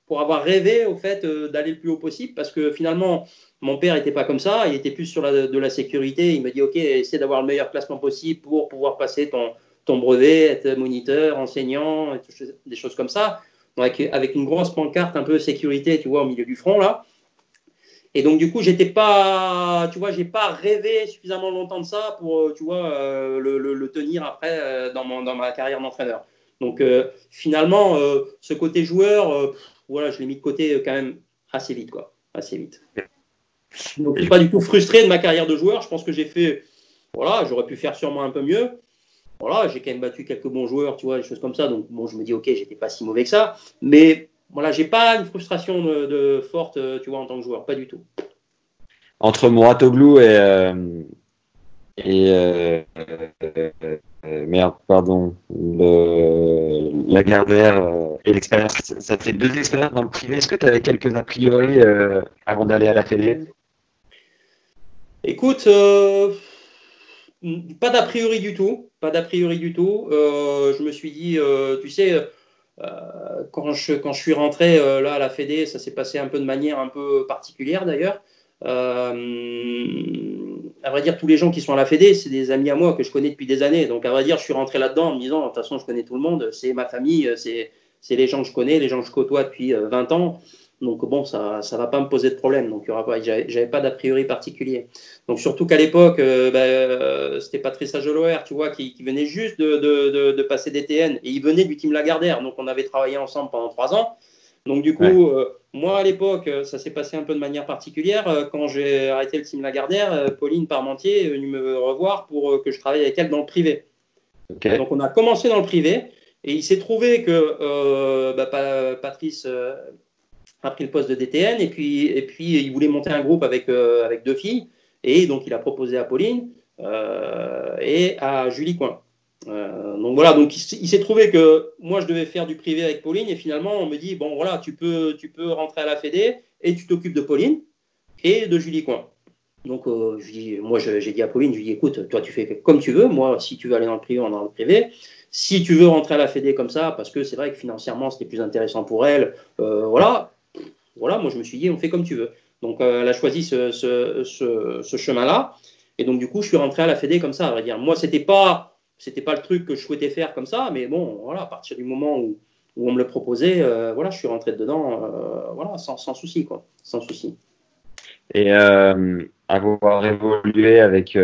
pour avoir rêvé, au fait, d'aller le plus haut possible, parce que finalement, mon père n'était pas comme ça, il était plus sur la, de la sécurité. Il me dit, OK, essaie d'avoir le meilleur classement possible pour pouvoir passer ton, ton brevet, être moniteur, enseignant, des choses comme ça avec, une grosse pancarte un peu sécurité, tu vois, au milieu du front, là. Et donc, du coup, j'étais pas, tu vois, j'ai pas rêvé suffisamment longtemps de ça pour, euh, tu vois, euh, le, tenir après euh, dans, mon, dans ma carrière d'entraîneur. Donc, finalement, ce côté joueur, voilà, je l'ai mis de côté quand même assez vite, quoi, assez vite. Donc, je suis pas du tout frustré de ma carrière de joueur. Je pense que j'ai fait, voilà, j'aurais pu faire sûrement un peu mieux voilà, j'ai quand même battu quelques bons joueurs, tu vois, des choses comme ça. Donc, bon, je me dis, ok, j'étais pas si mauvais que ça. Mais voilà, j'ai pas une frustration de, forte, tu vois, en tant que joueur, pas du tout. Entre Mouratoglou et. Euh, et. Euh, euh, merde, pardon. Le, la Gardère et l'expérience, ça fait deux expériences dans le privé. Est-ce que tu avais quelques a priori avant d'aller à la télé? Écoute. Pas d'a priori du tout, pas d'a priori du tout. Euh, je me suis dit, euh, tu sais, euh, quand, je, suis rentré là à la Fédé, ça s'est passé un peu de manière un peu particulière d'ailleurs. à vrai dire, tous les gens qui sont à la Fédé, c'est des amis à moi que je connais depuis des années. Donc, à vrai dire, je suis rentré là-dedans en me disant, de toute façon, je connais tout le monde, c'est ma famille, c'est les gens que je connais, les gens que je côtoie depuis 20 ans. Donc bon, ça ne va pas me poser de problème. Donc j'avais pas d'a priori particulier. Donc surtout qu'à l'époque, euh, bah, euh, c'était Patrice Ageloer, tu vois, qui, venait juste de, de, de, passer DTN et il venait du team Lagardère. Donc on avait travaillé ensemble pendant trois ans. Donc du coup, euh, moi à l'époque, ça s'est passé un peu de manière particulière. Quand j'ai arrêté le team Lagardère, Pauline Parmentier est venue me revoir pour que je travaille avec elle dans le privé. Donc on a commencé dans le privé. Et il s'est trouvé que bah, Patrice a pris le poste de DTN et puis, et puis il voulait monter un groupe avec, euh, avec deux filles. Et donc il a proposé à Pauline euh, et à Julie Coin. Euh, donc voilà, donc il, s'est trouvé que moi je devais faire du privé avec Pauline et finalement on me dit bon voilà tu peux tu peux rentrer à la Fédé et tu t'occupes de Pauline et de Julie Coin. Donc je dis, moi j'ai dit à Pauline je lui dis écoute toi tu fais comme tu veux moi si tu veux aller dans le privé on va dans le privé si tu veux rentrer à la Fédé comme ça parce que c'est vrai que financièrement c'était plus intéressant pour elle voilà voilà, moi je me suis dit, on fait comme tu veux. Donc euh, elle a choisi ce, chemin-là. Et donc du coup, je suis rentré à la Fédé comme ça, à vrai dire. Moi, c'était pas, pas le truc que je souhaitais faire comme ça, mais bon, voilà, à partir du moment où, on me le proposait, euh, voilà, je suis rentré dedans, euh, voilà, sans, souci, quoi, sans souci. Et avoir évolué avec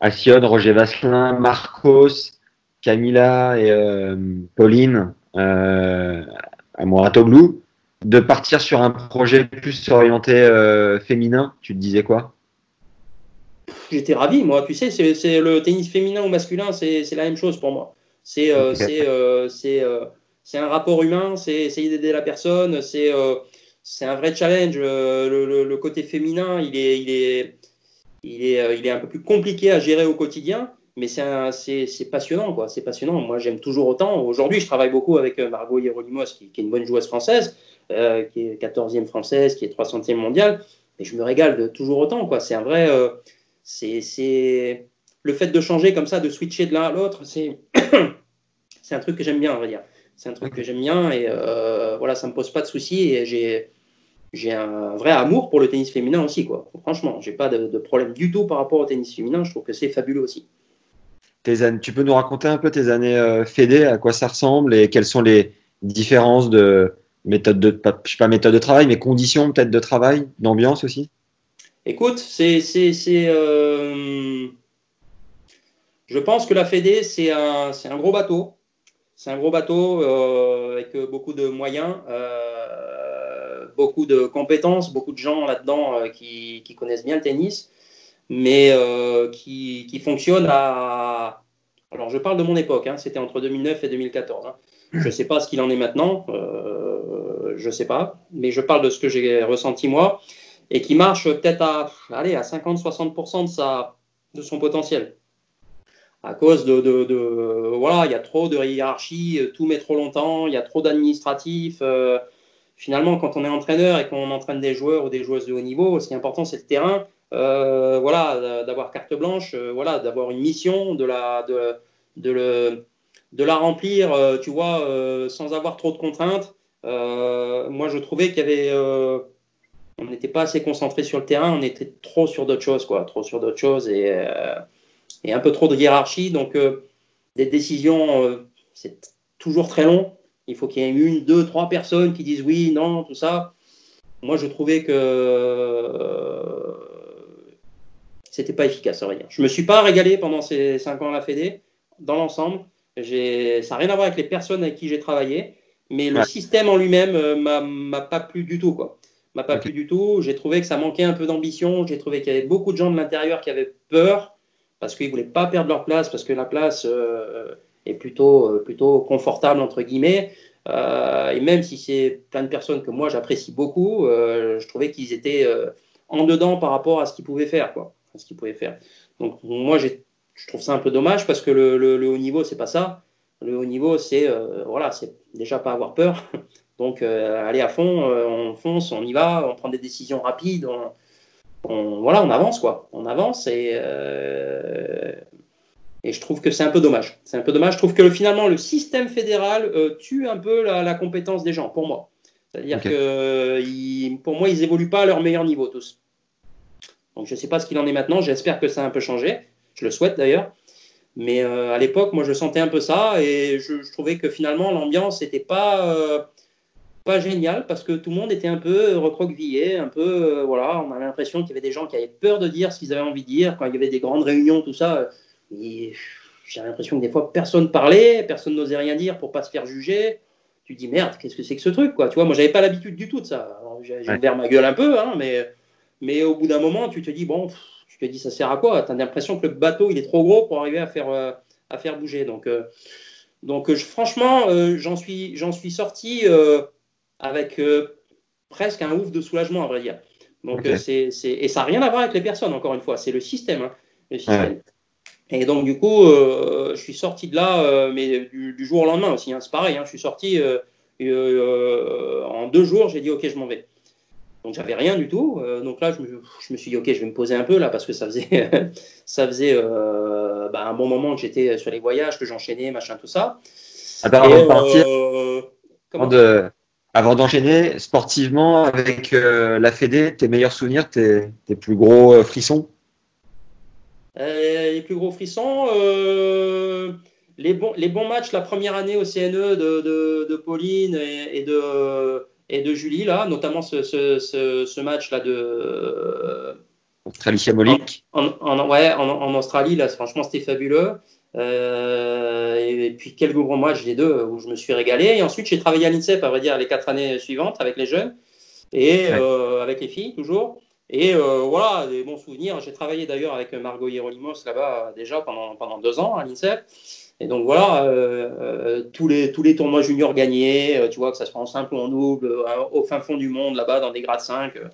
Assion, Roger Vasselin, Marcos, Camilla et Pauline à Moratoglou, de partir sur un projet plus orienté euh, féminin, tu te disais quoi? J'étais ravi, moi. Tu sais, c'est le tennis féminin ou masculin, c'est la même chose pour moi. C'est euh, euh, c'est un rapport humain, c'est essayer d'aider la personne, c'est un vrai challenge. Le, côté féminin, il est, il, est, il, est, il est un peu plus compliqué à gérer au quotidien mais c'est passionnant, quoi. C'est passionnant. Moi, j'aime toujours autant. Aujourd'hui, je travaille beaucoup avec Margot Hieronymos, qui, qui, est une bonne joueuse française. Euh, qui est 14e française, qui est 300e mondiale. Et je me régale de toujours autant. Quoi. C'est un vrai. Euh, c'est, le fait de changer comme ça, de switcher de l'un à l'autre, c'est, [coughs] c'est un truc que j'aime bien, on va dire. C'est un truc que j'aime bien et euh, voilà, ça me pose pas de soucis et j'ai, j'ai un vrai amour pour le tennis féminin aussi, quoi. Franchement, j'ai pas de, problème du tout par rapport au tennis féminin. Je trouve que c'est fabuleux aussi. Tes tu peux nous raconter un peu tes années euh, fédé, à quoi ça ressemble et quelles sont les différences de, méthode de, je sais pas méthode de travail, mais conditions peut-être de travail, d'ambiance aussi Écoute, c'est, c'est, c'est euh, je pense que la Fédé, c'est un, c'est un gros bateau. C'est un gros bateau euh, avec beaucoup de moyens, euh, beaucoup de compétences, beaucoup de gens là-dedans qui, qui, connaissent bien le tennis, mais qui, qui fonctionnent à. Alors, je parle de mon époque, hein, c'était entre 2009 et 2014. Hein. Je ne sais pas ce qu'il en est maintenant, euh, je ne sais pas, mais je parle de ce que j'ai ressenti moi et qui marche peut-être à, allez, à 50-60% de, sa, de son potentiel. À cause de, de, voilà, il y a trop de hiérarchie, tout met trop longtemps, il y a trop d'administratifs. Euh, finalement, quand on est entraîneur et qu'on entraîne des joueurs ou des joueuses de haut niveau, ce qui est important, c'est le terrain. Euh, voilà, d'avoir carte blanche, voilà, d'avoir une mission, de la, de, de le de la remplir, euh, tu vois, euh, sans avoir trop de contraintes. Euh, moi, je trouvais qu'il y avait, on n'était pas assez concentré sur le terrain, on était trop sur d'autres choses, quoi, trop sur d'autres choses et, et, un peu trop de hiérarchie. Donc, des décisions, c'est toujours très long. Il faut qu'il y ait une, deux, trois personnes qui disent oui, non, tout ça. Moi, je trouvais que c'était pas efficace, à dire. Je me suis pas régalé pendant ces cinq ans à la Fédé, dans l'ensemble. Ça n'a rien à voir avec les personnes avec qui j'ai travaillé, mais le système en lui-même euh, m'a pas plu du tout. Quoi. M'a pas plu du tout. J'ai trouvé que ça manquait un peu d'ambition. J'ai trouvé qu'il y avait beaucoup de gens de l'intérieur qui avaient peur parce qu'ils voulaient pas perdre leur place, parce que la place euh, est plutôt, euh, plutôt confortable, entre guillemets. et même si c'est plein de personnes que moi j'apprécie beaucoup, je trouvais qu'ils étaient en dedans par rapport à ce qu'ils pouvaient faire. Quoi, à ce qu'ils pouvaient faire. Donc moi j'ai je trouve ça un peu dommage parce que le, le, haut niveau, c'est pas ça. Le haut niveau, c'est euh, voilà, c'est déjà pas avoir peur. [laughs] Donc, euh, aller à fond, euh, on fonce, on y va, on prend des décisions rapides, on, voilà, on avance quoi. On avance et, et je trouve que c'est un peu dommage. C'est un peu dommage. Je trouve que finalement, le système fédéral tue un peu la, compétence des gens, pour moi. C'est-à-dire que pour moi, ils évoluent pas à leur meilleur niveau tous. Donc, je sais pas ce qu'il en est maintenant. J'espère que ça a un peu changé. Je le souhaite d'ailleurs. Mais euh, à l'époque, moi, je sentais un peu ça et je, trouvais que finalement, l'ambiance n'était pas, euh, pas génial parce que tout le monde était un peu recroquevillé, un peu, euh, voilà, on avait l'impression qu'il y avait des gens qui avaient peur de dire ce qu'ils avaient envie de dire quand il y avait des grandes réunions, tout ça. J'avais l'impression que des fois personne parlait, personne n'osait rien dire pour pas se faire juger. Tu te dis merde, qu'est-ce que c'est que ce truc, quoi. Tu vois, moi j'avais pas l'habitude du tout de ça. J'ai ouvert ma gueule un peu, hein, mais, mais au bout d'un moment, tu te dis bon, pff, tu te dis ça sert à quoi? Tu as l'impression que le bateau il est trop gros pour arriver à faire, euh, à faire bouger. Donc, euh, donc euh, je- franchement, j'en suis, suis sorti avec presque un ouf de soulagement, à vrai dire. Donc, Ok. euh, c'est, et ça n'a rien à voir avec les personnes, encore une fois, c'est le système. hein, le système. Et donc, du coup, euh, je suis sorti de là, euh, mais du, du jour au lendemain aussi, hein, c'est pareil, hein, je suis sorti euh, en deux jours, j'ai dit, OK, je m'en vais. Donc, j'avais rien du tout. euh, donc là, je me, je me suis dit, OK, je vais me poser un peu là, parce que ça faisait, [laughs] ça faisait euh, bah, un bon moment que j'étais sur les voyages, que j'enchaînais, machin, tout ça. Attends, avant de partir, comment avant de- avant d'enchaîner, sportivement, avec euh, la Fédé, tes meilleurs souvenirs, tes, tes plus gros frissons? Les plus gros frissons, les, bons, les bons matchs la première année au CNE de, de, de Pauline et, et de, et de Julie, là, notamment ce, ce, ce, ce match-là de, Australie Chamonix en, en, ouais, en, en Australie, là, franchement, c'était fabuleux. Euh, et, puis quelques gros matchs des deux où je me suis régalé. Et ensuite, j'ai travaillé à l'INSEP, à vrai dire, les quatre années suivantes avec les jeunes et Ouais. euh, avec les filles, toujours. Et euh, voilà, des bons souvenirs. J'ai travaillé d'ailleurs avec Margot Hieronymos là-bas déjà pendant, pendant deux ans à l'INSEP. Et donc voilà, euh, euh, tous, les, tous les tournois juniors gagnés, euh, tu vois, que ça soit en simple ou en double, au fin fond du monde, là-bas, dans des grades 5. euh.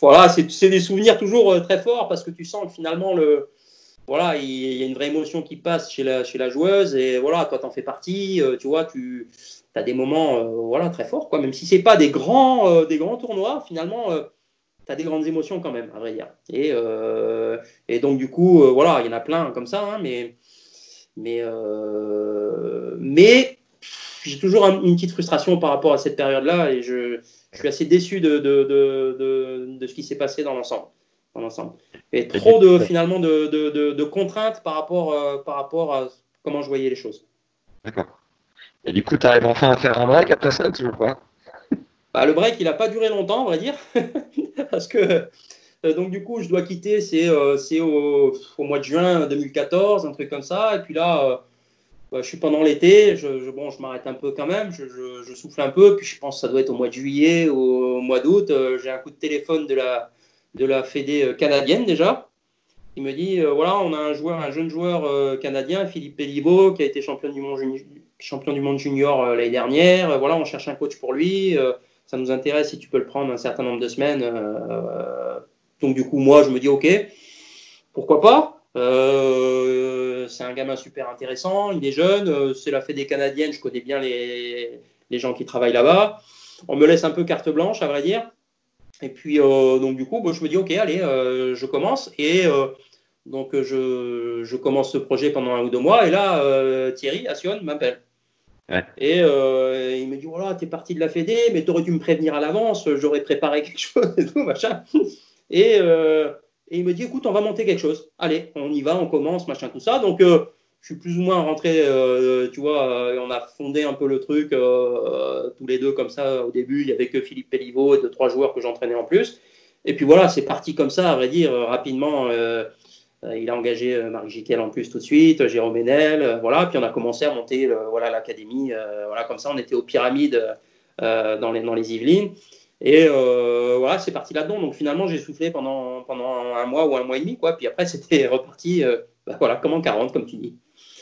Voilà, c'est des souvenirs toujours très forts parce que tu sens que finalement, le, voilà, il y a une vraie émotion qui passe chez la, chez la joueuse. Et voilà, toi, t'en fais partie, tu vois, tu as des moments voilà, très forts, quoi. Même si c'est pas des grands, des grands tournois, finalement, tu as des grandes émotions quand même, à vrai dire. Et, et donc, du coup, voilà, il y en a plein comme ça, hein, mais, mais, euh, mais j'ai toujours un- une petite frustration par rapport à cette période-là et je, je suis assez déçu de, de, de, de, ce qui s'est passé dans l'ensemble. Dans l'ensemble. Et trop de, finalement, de, de, de, de contraintes par rapport, euh, par rapport à comment je voyais les choses. D'accord. Et du coup, tu arrives enfin à faire un break après ça, toujours pas? Bah, le break, il n'a pas duré longtemps, on va dire, [laughs] parce que donc du coup, je dois quitter, c'est euh, au, mois de juin 2014, un truc comme ça. Et puis là, euh, bah, je suis pendant l'été, je, bon, je m'arrête un peu quand même, je, souffle un peu. Puis je pense que ça doit être au mois de juillet ou au mois d'août. euh, J'ai un coup de téléphone de la de Fédé euh, canadienne déjà. Il me dit euh, voilà, on a un joueur, un jeune joueur euh, canadien, Philippe Pelliveau, qui a été champion du monde, junior euh, l'année dernière. Euh, voilà, on cherche un coach pour lui. Euh, ça nous intéresse si tu peux le prendre un certain nombre de semaines. Donc du coup, moi, je me dis ok, pourquoi pas. Euh, c'est un gamin super intéressant, il est jeune, euh, c'est la Fédé canadienne, je connais bien les, les gens qui travaillent là-bas. On me laisse un peu carte blanche, à vrai dire. Et puis, euh, donc du coup, je me dis, ok, allez, euh, je commence. Et donc, je, je commence ce projet pendant un ou deux mois. Et là, Thierry Assion m'appelle. Ouais. Et euh, il me dit, voilà, t'es parti de la Fédé, mais t'aurais dû me prévenir à l'avance, j'aurais préparé [laughs] quelque chose et tout, machin. Et, euh, et il me dit, écoute, on va monter quelque chose. Allez, on y va, on commence, machin, tout ça. Donc, euh, je suis plus ou moins rentré, euh, tu vois, on a fondé un peu le truc tous les deux comme ça au début. Il y avait que Philippe Pelliveau et deux, trois joueurs que j'entraînais en plus. Et puis voilà, c'est parti comme ça, à vrai dire, rapidement. il a engagé Marie Giquel en plus tout de suite, Jérôme Enel, euh, voilà. Puis on a commencé à monter voilà l'académie, voilà comme ça. On était aux pyramides dans les Yvelines. Et euh, voilà, c'est parti là-dedans. Donc finalement, j'ai soufflé pendant, pendant un mois ou un mois et demi, quoi. Puis après, [laughs] c'était reparti, euh, bah, voilà, comme en 40, comme tu dis.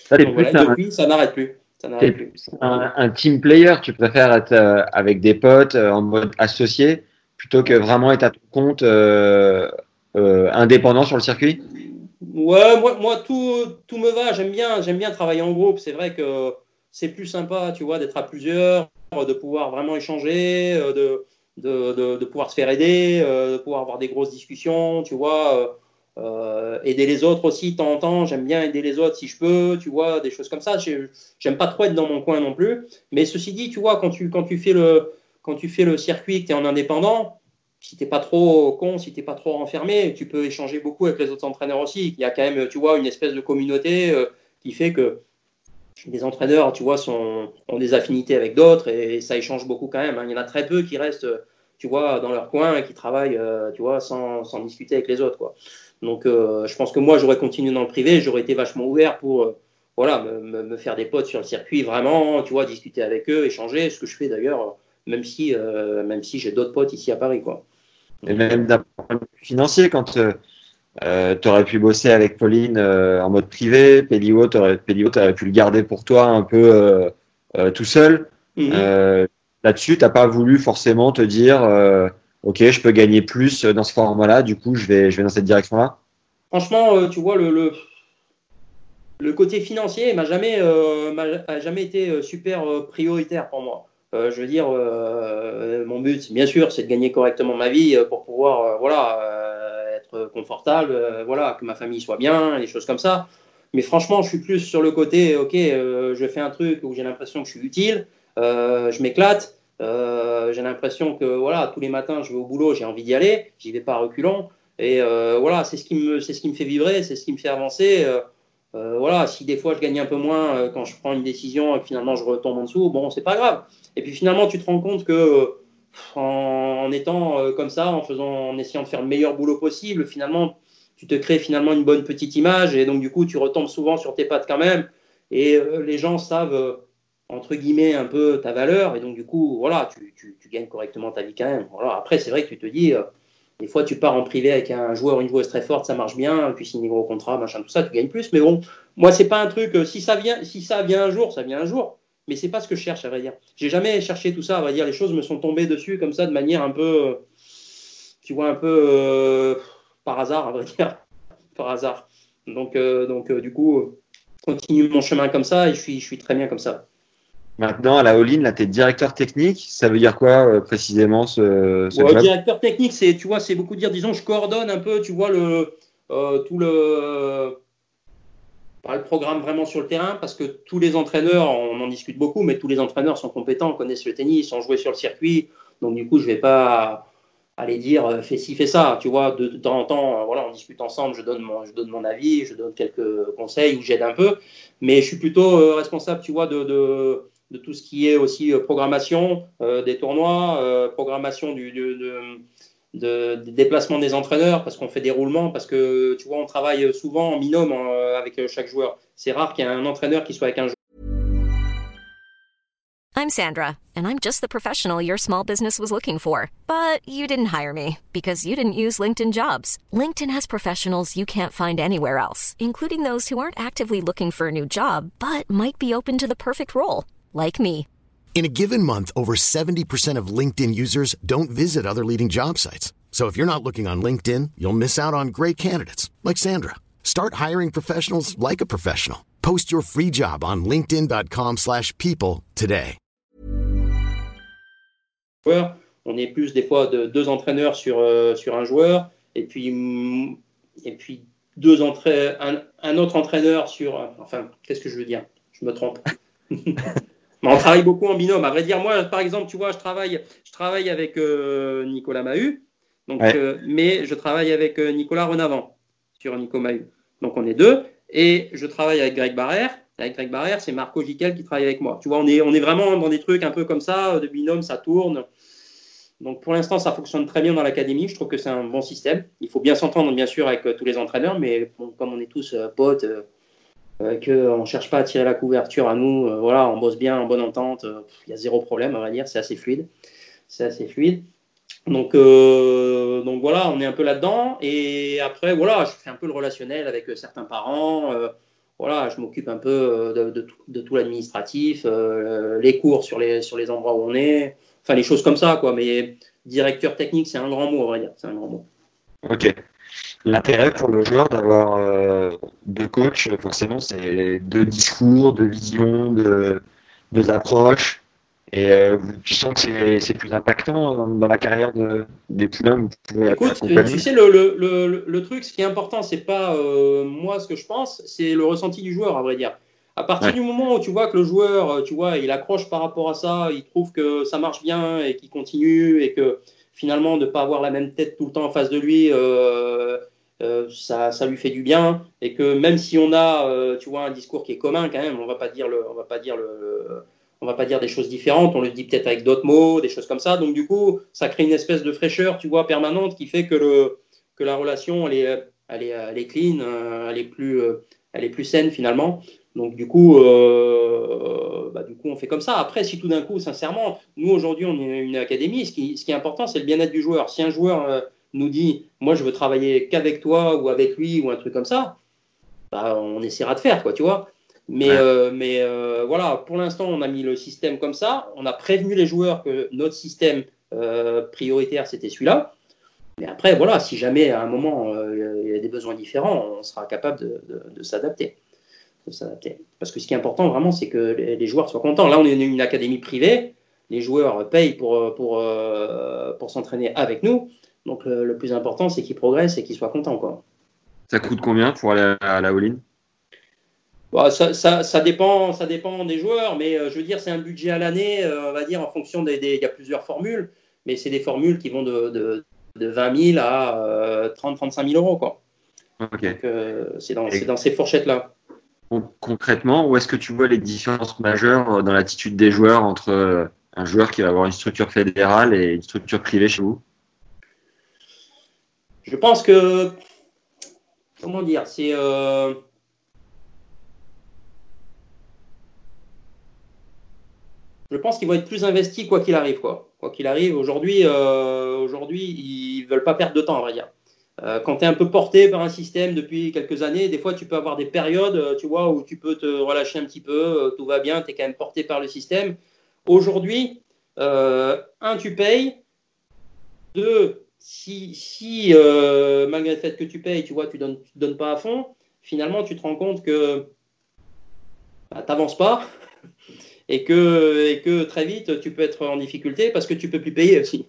Ça, t'es Donc plus voilà, un- depuis, ça n'arrête plus. Ça t'es n'arrête plus. plus un, un team player, tu préfères être euh, avec des potes en mode associé plutôt que vraiment être à ton compte indépendant sur le circuit? Ouais, moi, moi tout, tout me va. J'aime bien, j'aime bien travailler en groupe. C'est vrai que c'est plus sympa, tu vois, d'être à plusieurs, de pouvoir vraiment échanger, de, de, de, de pouvoir se faire aider, euh, de pouvoir avoir des grosses discussions, tu vois. euh, euh, aider les autres aussi de temps en temps. J'aime bien aider les autres si je peux, tu vois, des choses comme ça. J'ai- J'aime pas trop être dans mon coin non plus. Mais ceci dit, tu vois, quand tu, quand tu fais le, quand tu fais le circuit, que tu es en indépendant, si t'es pas trop con, si t'es pas trop renfermé, tu peux échanger beaucoup avec les autres entraîneurs aussi. Il y a quand même, tu vois, une espèce de communauté euh, qui fait que des entraîneurs, tu vois, sont, ont des affinités avec d'autres et, ça échange beaucoup quand même. Hein. Il y en a très peu qui restent, tu vois, dans leur coin et qui travaillent, tu vois, sans, sans, discuter avec les autres, quoi. Donc, je pense que moi, j'aurais continué dans le privé, j'aurais été vachement ouvert pour, voilà, me, me, faire des potes sur le circuit, vraiment, tu vois, discuter avec eux, échanger, ce que je fais d'ailleurs, même si, même si j'ai d'autres potes ici à Paris, quoi. Et même d'un point de vue financier, quand euh, tu aurais pu bosser avec Pauline euh, en mode privé, Pelio, tu aurais, pu le garder pour toi un peu euh, euh tout seul. Mhm. Là-dessus, tu pas voulu forcément te dire Ok, je peux gagner plus dans ce format-là, du coup, je vais, je vais dans cette direction-là Franchement, tu vois, le, le, le côté financier m'a jamais, m'a jamais été super prioritaire pour moi. je veux dire, mon but, bien sûr, c'est de gagner correctement ma vie pour pouvoir, voilà confortable, euh, voilà, que ma famille soit bien, des choses comme ça. Mais franchement, je suis plus sur le côté, ok, euh, je fais un truc où j'ai l'impression que je suis utile, euh, je m'éclate, j'ai l'impression que voilà, tous les matins, je vais au boulot, j'ai envie d'y aller, j'y vais pas reculant. Et voilà, c'est ce qui me, c'est ce qui me fait vibrer, c'est ce qui me fait avancer. voilà, si des fois je gagne un peu moins quand je prends une décision et que finalement je retombe en dessous, bon, c'est pas grave. Et puis finalement, tu te rends compte que en, étant euh, comme ça, en faisant, en essayant de faire le meilleur boulot possible, finalement, tu te crées finalement une bonne petite image et donc du coup, tu retombes souvent sur tes pattes quand même. Et euh, les gens savent euh, entre guillemets un peu ta valeur et donc du coup, voilà, tu, tu, tu gagnes correctement ta vie quand même. Voilà. Après, c'est vrai que tu te dis. des fois, tu pars en privé avec un joueur, une joueuse très forte, ça marche bien, puis signes des gros contrats, machin, tout ça, tu gagnes plus. Mais bon, moi, c'est pas un truc. Si ça vient, si ça vient un jour, ça vient un jour mais c'est pas ce que je cherche à vrai dire. J'ai jamais cherché tout ça, à vrai dire. Les choses me sont tombées dessus comme ça de manière un peu, tu vois, un peu euh, par hasard, à vrai dire, [laughs] par hasard. Donc, euh, donc euh, du coup, continue mon chemin comme ça et je suis, je suis très bien comme ça. Maintenant, à la all là, tu es directeur technique. Ça veut dire quoi précisément ce, ce Directeur technique, c'est, tu vois, c'est beaucoup dire, disons, je coordonne un peu, tu vois, le, tout le pas le programme vraiment sur le terrain parce que tous les entraîneurs, on en discute beaucoup, mais tous les entraîneurs sont compétents, connaissent le tennis, ont joué sur le circuit. Donc du coup, je vais pas aller dire euh, fais ci, fais ça. Tu vois, de, temps en temps, euh, voilà, on discute ensemble, je donne mon, avis, je donne quelques conseils ou j'aide un peu. Mais je suis plutôt euh, responsable, tu vois, de, tout ce qui est aussi programmation des tournois, programmation du, de, déplacement des entraîneurs parce qu'on fait des roulements, parce que tu vois, on travaille souvent en binôme euh, avec euh, chaque joueur. C'est rare qu'il y ait un entraîneur qui soit avec un joueur. I'm Sandra, and I'm just the professional your small business was looking for. But you didn't hire me because you didn't use LinkedIn jobs. LinkedIn has professionals you can't find anywhere else, including those who aren't actively looking for a new job but might be open to the perfect role, like me. In a given month, over 70% of LinkedIn users don't visit other leading job sites. So if you're not looking on LinkedIn, you'll miss out on great candidates like Sandra. Start hiring professionals like a professional. Post your free job on linkedin.com/people today. On est plus des fois de deux entraîneurs sur euh, sur un joueur et puis mm, et puis deux entraîneurs un, un autre entraîneur sur enfin, qu'est-ce que je veux dire Je me trompe. [laughs] on travaille beaucoup en binôme. À vrai dire, moi, par exemple, tu vois, je travaille, je travaille avec euh, Nicolas Mahut, donc, euh, mais je travaille avec euh, Nicolas Renavant sur Nico Mahut. Donc, on est deux. Et je travaille avec Greg Barrère. Avec Greg Barrère, c'est Marco Giquel qui travaille avec moi. Tu vois, on est, on est vraiment dans des trucs un peu comme ça, de binôme, ça tourne. Donc, pour l'instant, ça fonctionne très bien dans l'académie. Je trouve que c'est un bon système. Il faut bien s'entendre, bien sûr, avec tous les entraîneurs, mais comme on est tous potes, euh, qu'on ne cherche pas à tirer la couverture à nous. Euh, voilà, on bosse bien en bonne entente. Euh, il y a zéro problème, on va dire. C'est assez fluide. C'est assez fluide. Donc, donc voilà, on est un peu là-dedans. Et après, voilà, je fais un peu le relationnel avec certains parents. voilà, je m'occupe un peu de, de, tout l'administratif, les cours sur les, sur les endroits où on est. Enfin, les choses comme ça, quoi. Mais directeur technique, c'est un grand mot, on va dire. C'est un grand mot. Ok l'intérêt pour le joueur d'avoir euh, deux coachs, forcément, c'est deux discours, deux visions, deux, deux approches. Et euh, tu sens que c'est plus impactant dans la carrière de, des poulains. Écoute, tu sais, le, le, le, truc, ce qui est important, c'est pas euh, moi ce que je pense, c'est le ressenti du joueur, à vrai dire. À partir du moment où tu vois que le joueur, tu vois, il accroche par rapport à ça, il trouve que ça marche bien et qu'il continue et que finalement de ne pas avoir la même tête tout le temps en face de lui, ça, ça lui fait du bien et que même si on a, tu vois, un discours qui est commun quand même, on va pas dire le, on va pas dire le, on va pas dire des choses différentes, on le dit peut-être avec d'autres mots, des choses comme ça. Donc du coup, ça crée une espèce de fraîcheur, tu vois, permanente qui fait que le, que la relation, elle est, elle est, elle est clean, elle est plus, elle est plus saine finalement. Donc du coup, euh, bah, du coup, on fait comme ça. Après, si tout d'un coup, sincèrement, nous aujourd'hui, on est une académie, ce qui, ce qui est important, c'est le bien-être du joueur. Si un joueur euh, nous dit, moi, je veux travailler qu'avec toi ou avec lui ou un truc comme ça, bah, on essaiera de faire, quoi, tu vois. Mais, euh, mais euh, voilà, pour l'instant, on a mis le système comme ça. On a prévenu les joueurs que notre système euh, prioritaire, c'était celui-là. Mais après, voilà, si jamais à un moment il y a des besoins différents, on sera capable de, de, de s'adapter. Parce que ce qui est important vraiment, c'est que les, joueurs soient contents. Là, on est une académie privée, les joueurs payent pour, pour, pour s'entraîner avec nous. Donc le, plus important, c'est qu'ils progressent et qu'ils soient contents. Quoi. Ça coûte combien pour aller à la all-in? Bah, ça, ça, ça, dépend, ça dépend des joueurs, mais euh, je veux dire, c'est un budget à l'année, euh, on va dire, en fonction des. Il y a plusieurs formules, mais c'est des formules qui vont de, de, de 20 000 à 30-35 000 euros. Quoi. Donc c'est dans, dans ces fourchettes-là concrètement, où est-ce que tu vois les différences majeures euh, dans l'attitude des joueurs entre euh, un joueur qui va avoir une structure fédérale et une structure privée chez vous? Je pense que, comment dire, c'est... Euh, je pense qu'ils vont être plus investis quoi qu'il arrive. Quoi qu'il arrive, aujourd'hui, aujourd'hui, ils veulent pas perdre de temps, on va dire. Euh, quand tu es un peu porté par un système depuis quelques années, des fois tu peux avoir des périodes, euh, tu vois, où tu peux te relâcher un petit peu, euh, tout va bien, tu es quand même porté par le système. Aujourd'hui, un, tu payes. Deux, si, si malgré le fait que tu payes, tu vois, tu donnes, donnes pas à fond, finalement tu te rends compte que bah, tu n'avances pas [laughs] et que, et que très vite tu peux être en difficulté parce que tu peux plus payer aussi.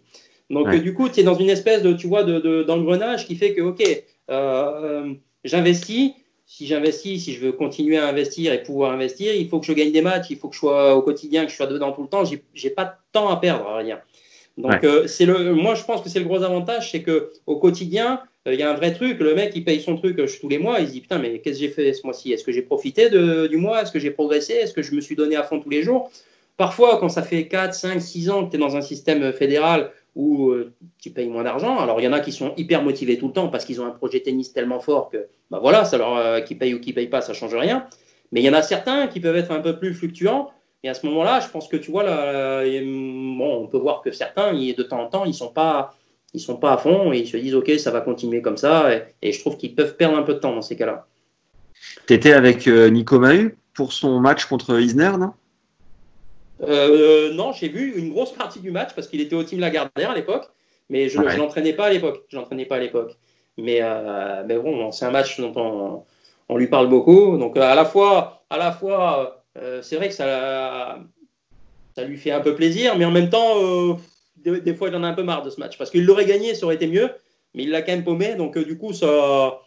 Donc, du coup, tu es dans une espèce de, tu vois, d'engrenage qui fait que, OK, euh, euh, j'investis. Si j'investis, si je veux continuer à investir et pouvoir investir, il faut que je gagne des matchs, il faut que je sois au quotidien, que je sois dedans tout le temps. J'ai pas de temps à perdre, à Donc, euh, c'est le, moi, je pense que c'est le gros avantage, c'est que au quotidien, il y a un vrai truc. Le mec, il paye son truc tous les mois. Il se dit putain, mais qu'est-ce que j'ai fait ce mois-ci? Est-ce que j'ai profité de, du mois? Est-ce que j'ai progressé? Est-ce que je me suis donné à fond tous les jours? Parfois, quand ça fait 4, 5, 6 ans que tu es dans un système fédéral où euh, tu payes moins d'argent. Alors, il y en a qui sont hyper motivés tout le temps parce qu'ils ont un projet tennis tellement fort que, bah voilà, ça leur, euh, qui paye ou qui paye pas, ça change rien. Mais il y en a certains qui peuvent être un peu plus fluctuants. Et à ce moment-là, je pense que tu vois, là, bon, on peut voir que certains, de temps en temps, ils sont pas, ils sont pas à fond et ils se disent, OK, ça va continuer comme ça. Et, je trouve qu'ils peuvent perdre un peu de temps dans ces cas-là. Tu étais avec euh, Nico Mahu pour son match contre Isner, non? Euh, non, j'ai vu une grosse partie du match parce qu'il était au team Lagardère à l'époque, mais je ne l'entraînais pas à l'époque. Je l'entraînais pas à l'époque. Mais, euh, mais bon, c'est un match dont on, on, lui parle beaucoup. Donc à la fois, à la fois, c'est vrai que ça, ça lui fait un peu plaisir, mais en même temps, des, fois, il en a un peu marre de ce match parce qu'il l'aurait gagné, ça aurait été mieux, mais il l'a quand même paumé. Donc du coup, ça,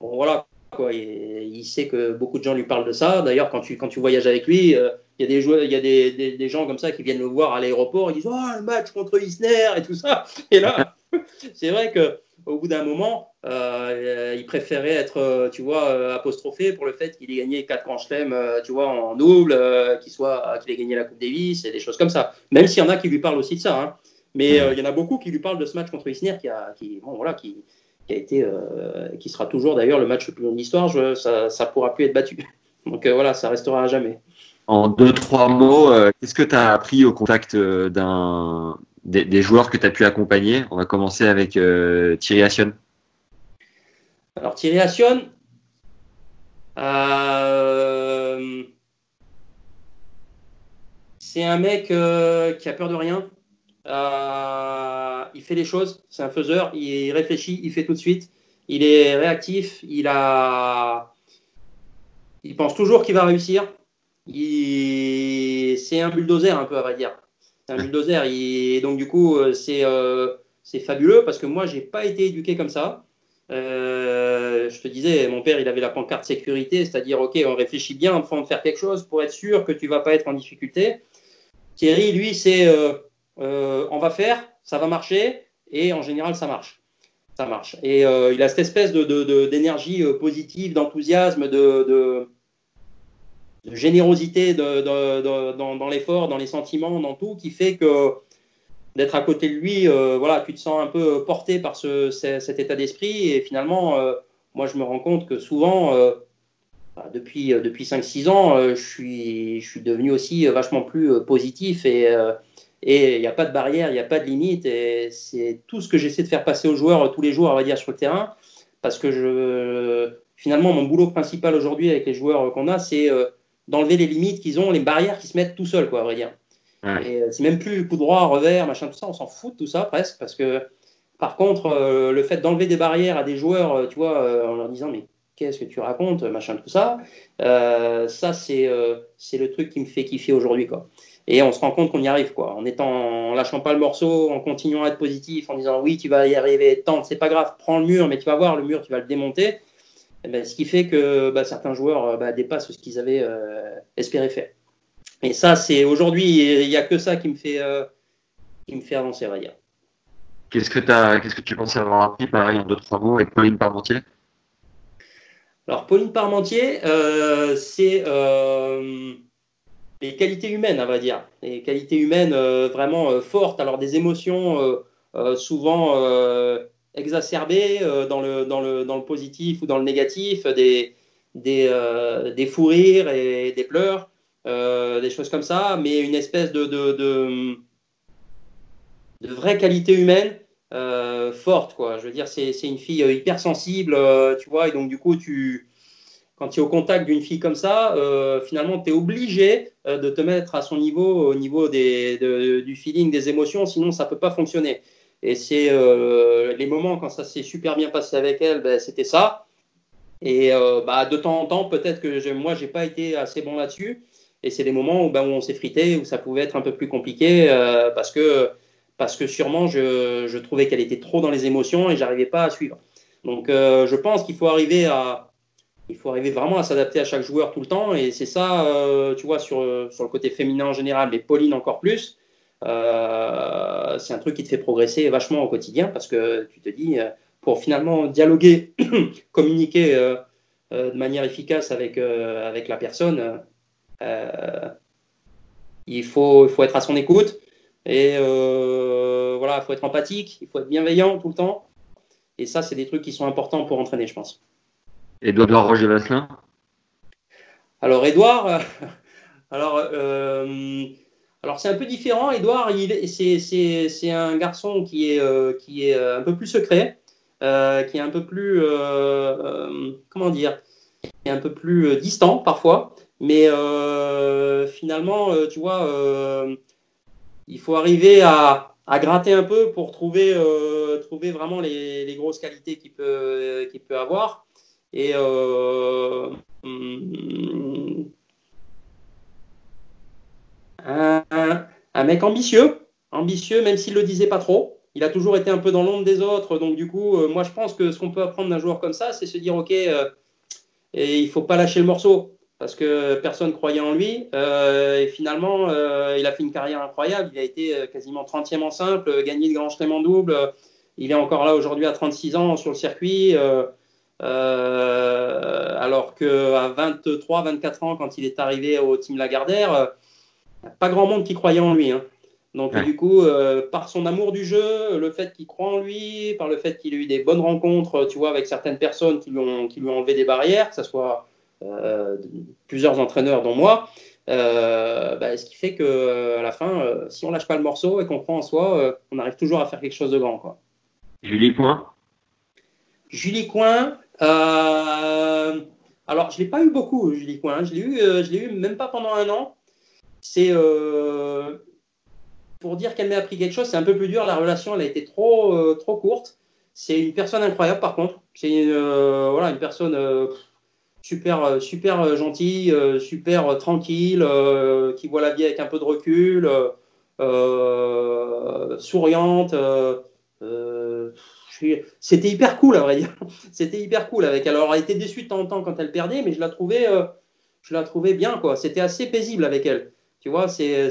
voilà. Quoi, il, il, sait que beaucoup de gens lui parlent de ça. D'ailleurs, quand tu, quand tu voyages avec lui, il y a des joueurs, il y a des, des, gens comme ça qui viennent le voir à l'aéroport, ils disent oh le match contre Isner et tout ça. Et là, [laughs] c'est vrai que au bout d'un moment, euh, il préférait être, euh, tu vois, euh, apostrophé pour le fait qu'il ait gagné quatre grands chelems, tu vois, en double, qu'il soit, qu'il ait gagné la Coupe Davis et des choses comme ça. Même s'il y en a qui lui parlent aussi de ça, hein. mais il y en a beaucoup qui lui parlent de ce match contre Isner qui a, qui, bon, voilà, qui, qui a été, qui sera toujours d'ailleurs le match le plus long de l'histoire. Ça, ça pourra plus être battu. [laughs] Donc voilà, ça restera à jamais. En deux, trois mots, qu'est-ce que tu as appris au contact d'un, des, joueurs que tu as pu accompagner On va commencer avec euh, Thierry Assion. Alors Thierry Assion, c'est un mec qui a peur de rien. il fait les choses, c'est un faiseur, il réfléchit, il fait tout de suite. Il est réactif, il a, il pense toujours qu'il va réussir c'est un bulldozer un peu à vrai dire. Un bulldozer. Et donc du coup, euh, euh, c'est fabuleux parce que moi, j'ai pas été éduqué comme ça. Euh, je te disais, mon père, il avait la pancarte sécurité, c'est-à-dire, ok, on réfléchit bien avant de faire quelque chose pour être sûr que tu vas pas être en difficulté. Thierry, lui, c'est on va faire, ça va marcher, et en général, ça marche. Ça marche. Et il a cette espèce de, de- d'énergie euh, positive, d'enthousiasme, de, de- de générosité de- de- dans, dans l'effort, dans les sentiments, dans tout, qui fait que d'être à côté de lui, euh, voilà, tu te sens un peu porté par ce, ce- cet état d'esprit. Et finalement, euh, moi, je me rends compte que souvent, euh, bah, depuis, depuis 5-6 ans, je, suis, je suis devenu aussi vachement plus positif et il n'y a pas de barrière, il n'y a pas de limite. Et c'est tout ce que j'essaie de faire passer aux joueurs tous les jours, on va dire, sur le terrain. Parce que je, finalement, mon boulot principal aujourd'hui avec les joueurs qu'on a, c'est d'enlever les limites qu'ils ont, les barrières qui se mettent tout seuls, quoi, à vrai dire. Ouais. Et euh, c'est même plus coup droit, revers, machin, tout ça, on s'en fout de tout ça presque. Parce que, par contre, euh, le fait d'enlever des barrières à des joueurs, euh, tu vois, euh, en leur disant, mais qu'est-ce que tu racontes, machin, tout ça, ça, c'est c'est le truc qui me fait kiffer aujourd'hui, quoi. Et on se rend compte qu'on y arrive, quoi. En étant, en lâchant pas le morceau, en continuant à être positif, en disant oui, tu vas y arriver, tente, c'est pas grave, prends le mur, mais tu vas voir, le mur, tu vas le démonter. Eh ben, ce qui fait que bah, certains joueurs euh, bah, dépassent ce qu'ils avaient euh, espéré faire. Et ça, c'est aujourd'hui, il n'y a que ça qui me fait, euh, qui me fait avancer, on va dire. Qu'est-ce que, qu'est-ce que tu pensais avoir appris, pareil, en deux, trois mots, avec Pauline Parmentier? Alors, Pauline Parmentier, euh, c'est les qualités humaines, on va dire. Les qualités humaines vraiment fortes. Alors, des émotions souvent exacerbées euh, dans, le, dans, le, dans le positif ou dans le négatif, des, des, euh, des fous rires et des pleurs, euh, des choses comme ça, mais une espèce de, de, de, vraie qualité humaine forte, quoi. Je veux dire, c'est une fille hyper sensible, euh, tu vois, et donc du coup, tu, quand tu es au contact d'une fille comme ça, finalement, tu es obligé de te mettre à son niveau, au niveau des, de- du feeling, des émotions, sinon ça peut pas fonctionner. Et c'est euh, les moments quand ça s'est super bien passé avec elle, ben, c'était ça. Et euh, bah, de temps en temps, peut-être que je- moi, j'ai pas été assez bon là-dessus. Et c'est des moments où, ben, on s'est frité, où ça pouvait être un peu plus compliqué euh, parce que parce que sûrement je, je trouvais qu'elle était trop dans les émotions et j'arrivais pas à suivre. Donc je pense qu'il faut arriver faut arriver vraiment à s'adapter à chaque joueur tout le temps et c'est ça tu vois sur, sur le côté féminin en général mais Pauline encore plus euh, c'est un truc qui te fait progresser vachement au quotidien parce que tu te dis euh, pour finalement dialoguer [coughs] communiquer euh, euh, de manière efficace avec, avec la personne il, faut, il faut être à son écoute et voilà, il faut être empathique, il faut être bienveillant tout le temps. Et ça, c'est des trucs qui sont importants pour entraîner, je pense. Edouard Roger Vasselin? Alors, Edouard, [laughs] alors, alors c'est un peu différent. Edouard, c'est, un garçon qui est, euh, euh, un peu plus secret, euh, qui est un peu plus, comment dire, qui est un peu plus distant parfois. Mais finalement, tu vois, il faut arriver à, gratter un peu pour trouver, vraiment les, grosses qualités qu'il peut, avoir. Hum, un, mec ambitieux, ambitieux, même s'il le disait pas trop. Il a toujours été un peu dans l'ombre des autres. Donc, du coup, euh, moi, je pense que ce qu'on peut apprendre d'un joueur comme ça, c'est se dire OK, euh, et il faut pas lâcher le morceau parce que personne croyait en lui. Euh, et finalement, euh, il a fait une carrière incroyable. Il a été quasiment 30e en simple, gagné le grand chelem en double. Il est encore là aujourd'hui à 36 ans sur le circuit. Alors qu'à 23, 24 ans, quand il est arrivé au Team Lagardère, pas grand monde qui croyait en lui. hein. Donc, Ouais. du coup, euh, par son amour du jeu, le fait qu'il croit en lui, par le fait qu'il a eu des bonnes rencontres, tu vois, avec certaines personnes qui lui ont, qui lui ont enlevé des barrières, que ce soit euh, plusieurs entraîneurs, dont moi, euh, bah, ce qui fait que à la fin, si on lâche pas le morceau et qu'on croit en soi, on arrive toujours à faire quelque chose de grand. Quoi. Julie Point Julie Coin, alors je l'ai pas eu beaucoup, Julie Coin. hein. Je l'ai eu, je l'ai eu même pas pendant un an. C'est euh, pour dire qu'elle m'a appris quelque chose, c'est un peu plus dur. La relation, elle a été trop, euh, trop courte. C'est une personne incroyable, par contre. C'est une, euh, voilà, une personne super, super gentille, super tranquille, qui voit la vie avec un peu de recul, souriante. C'était hyper cool, à vrai dire. [laughs] C'était hyper cool avec elle. Alors, elle était déçue de temps en temps quand elle perdait, mais je la trouvais, je la trouvais bien, quoi. C'était assez paisible avec elle. Tu vois, c'était,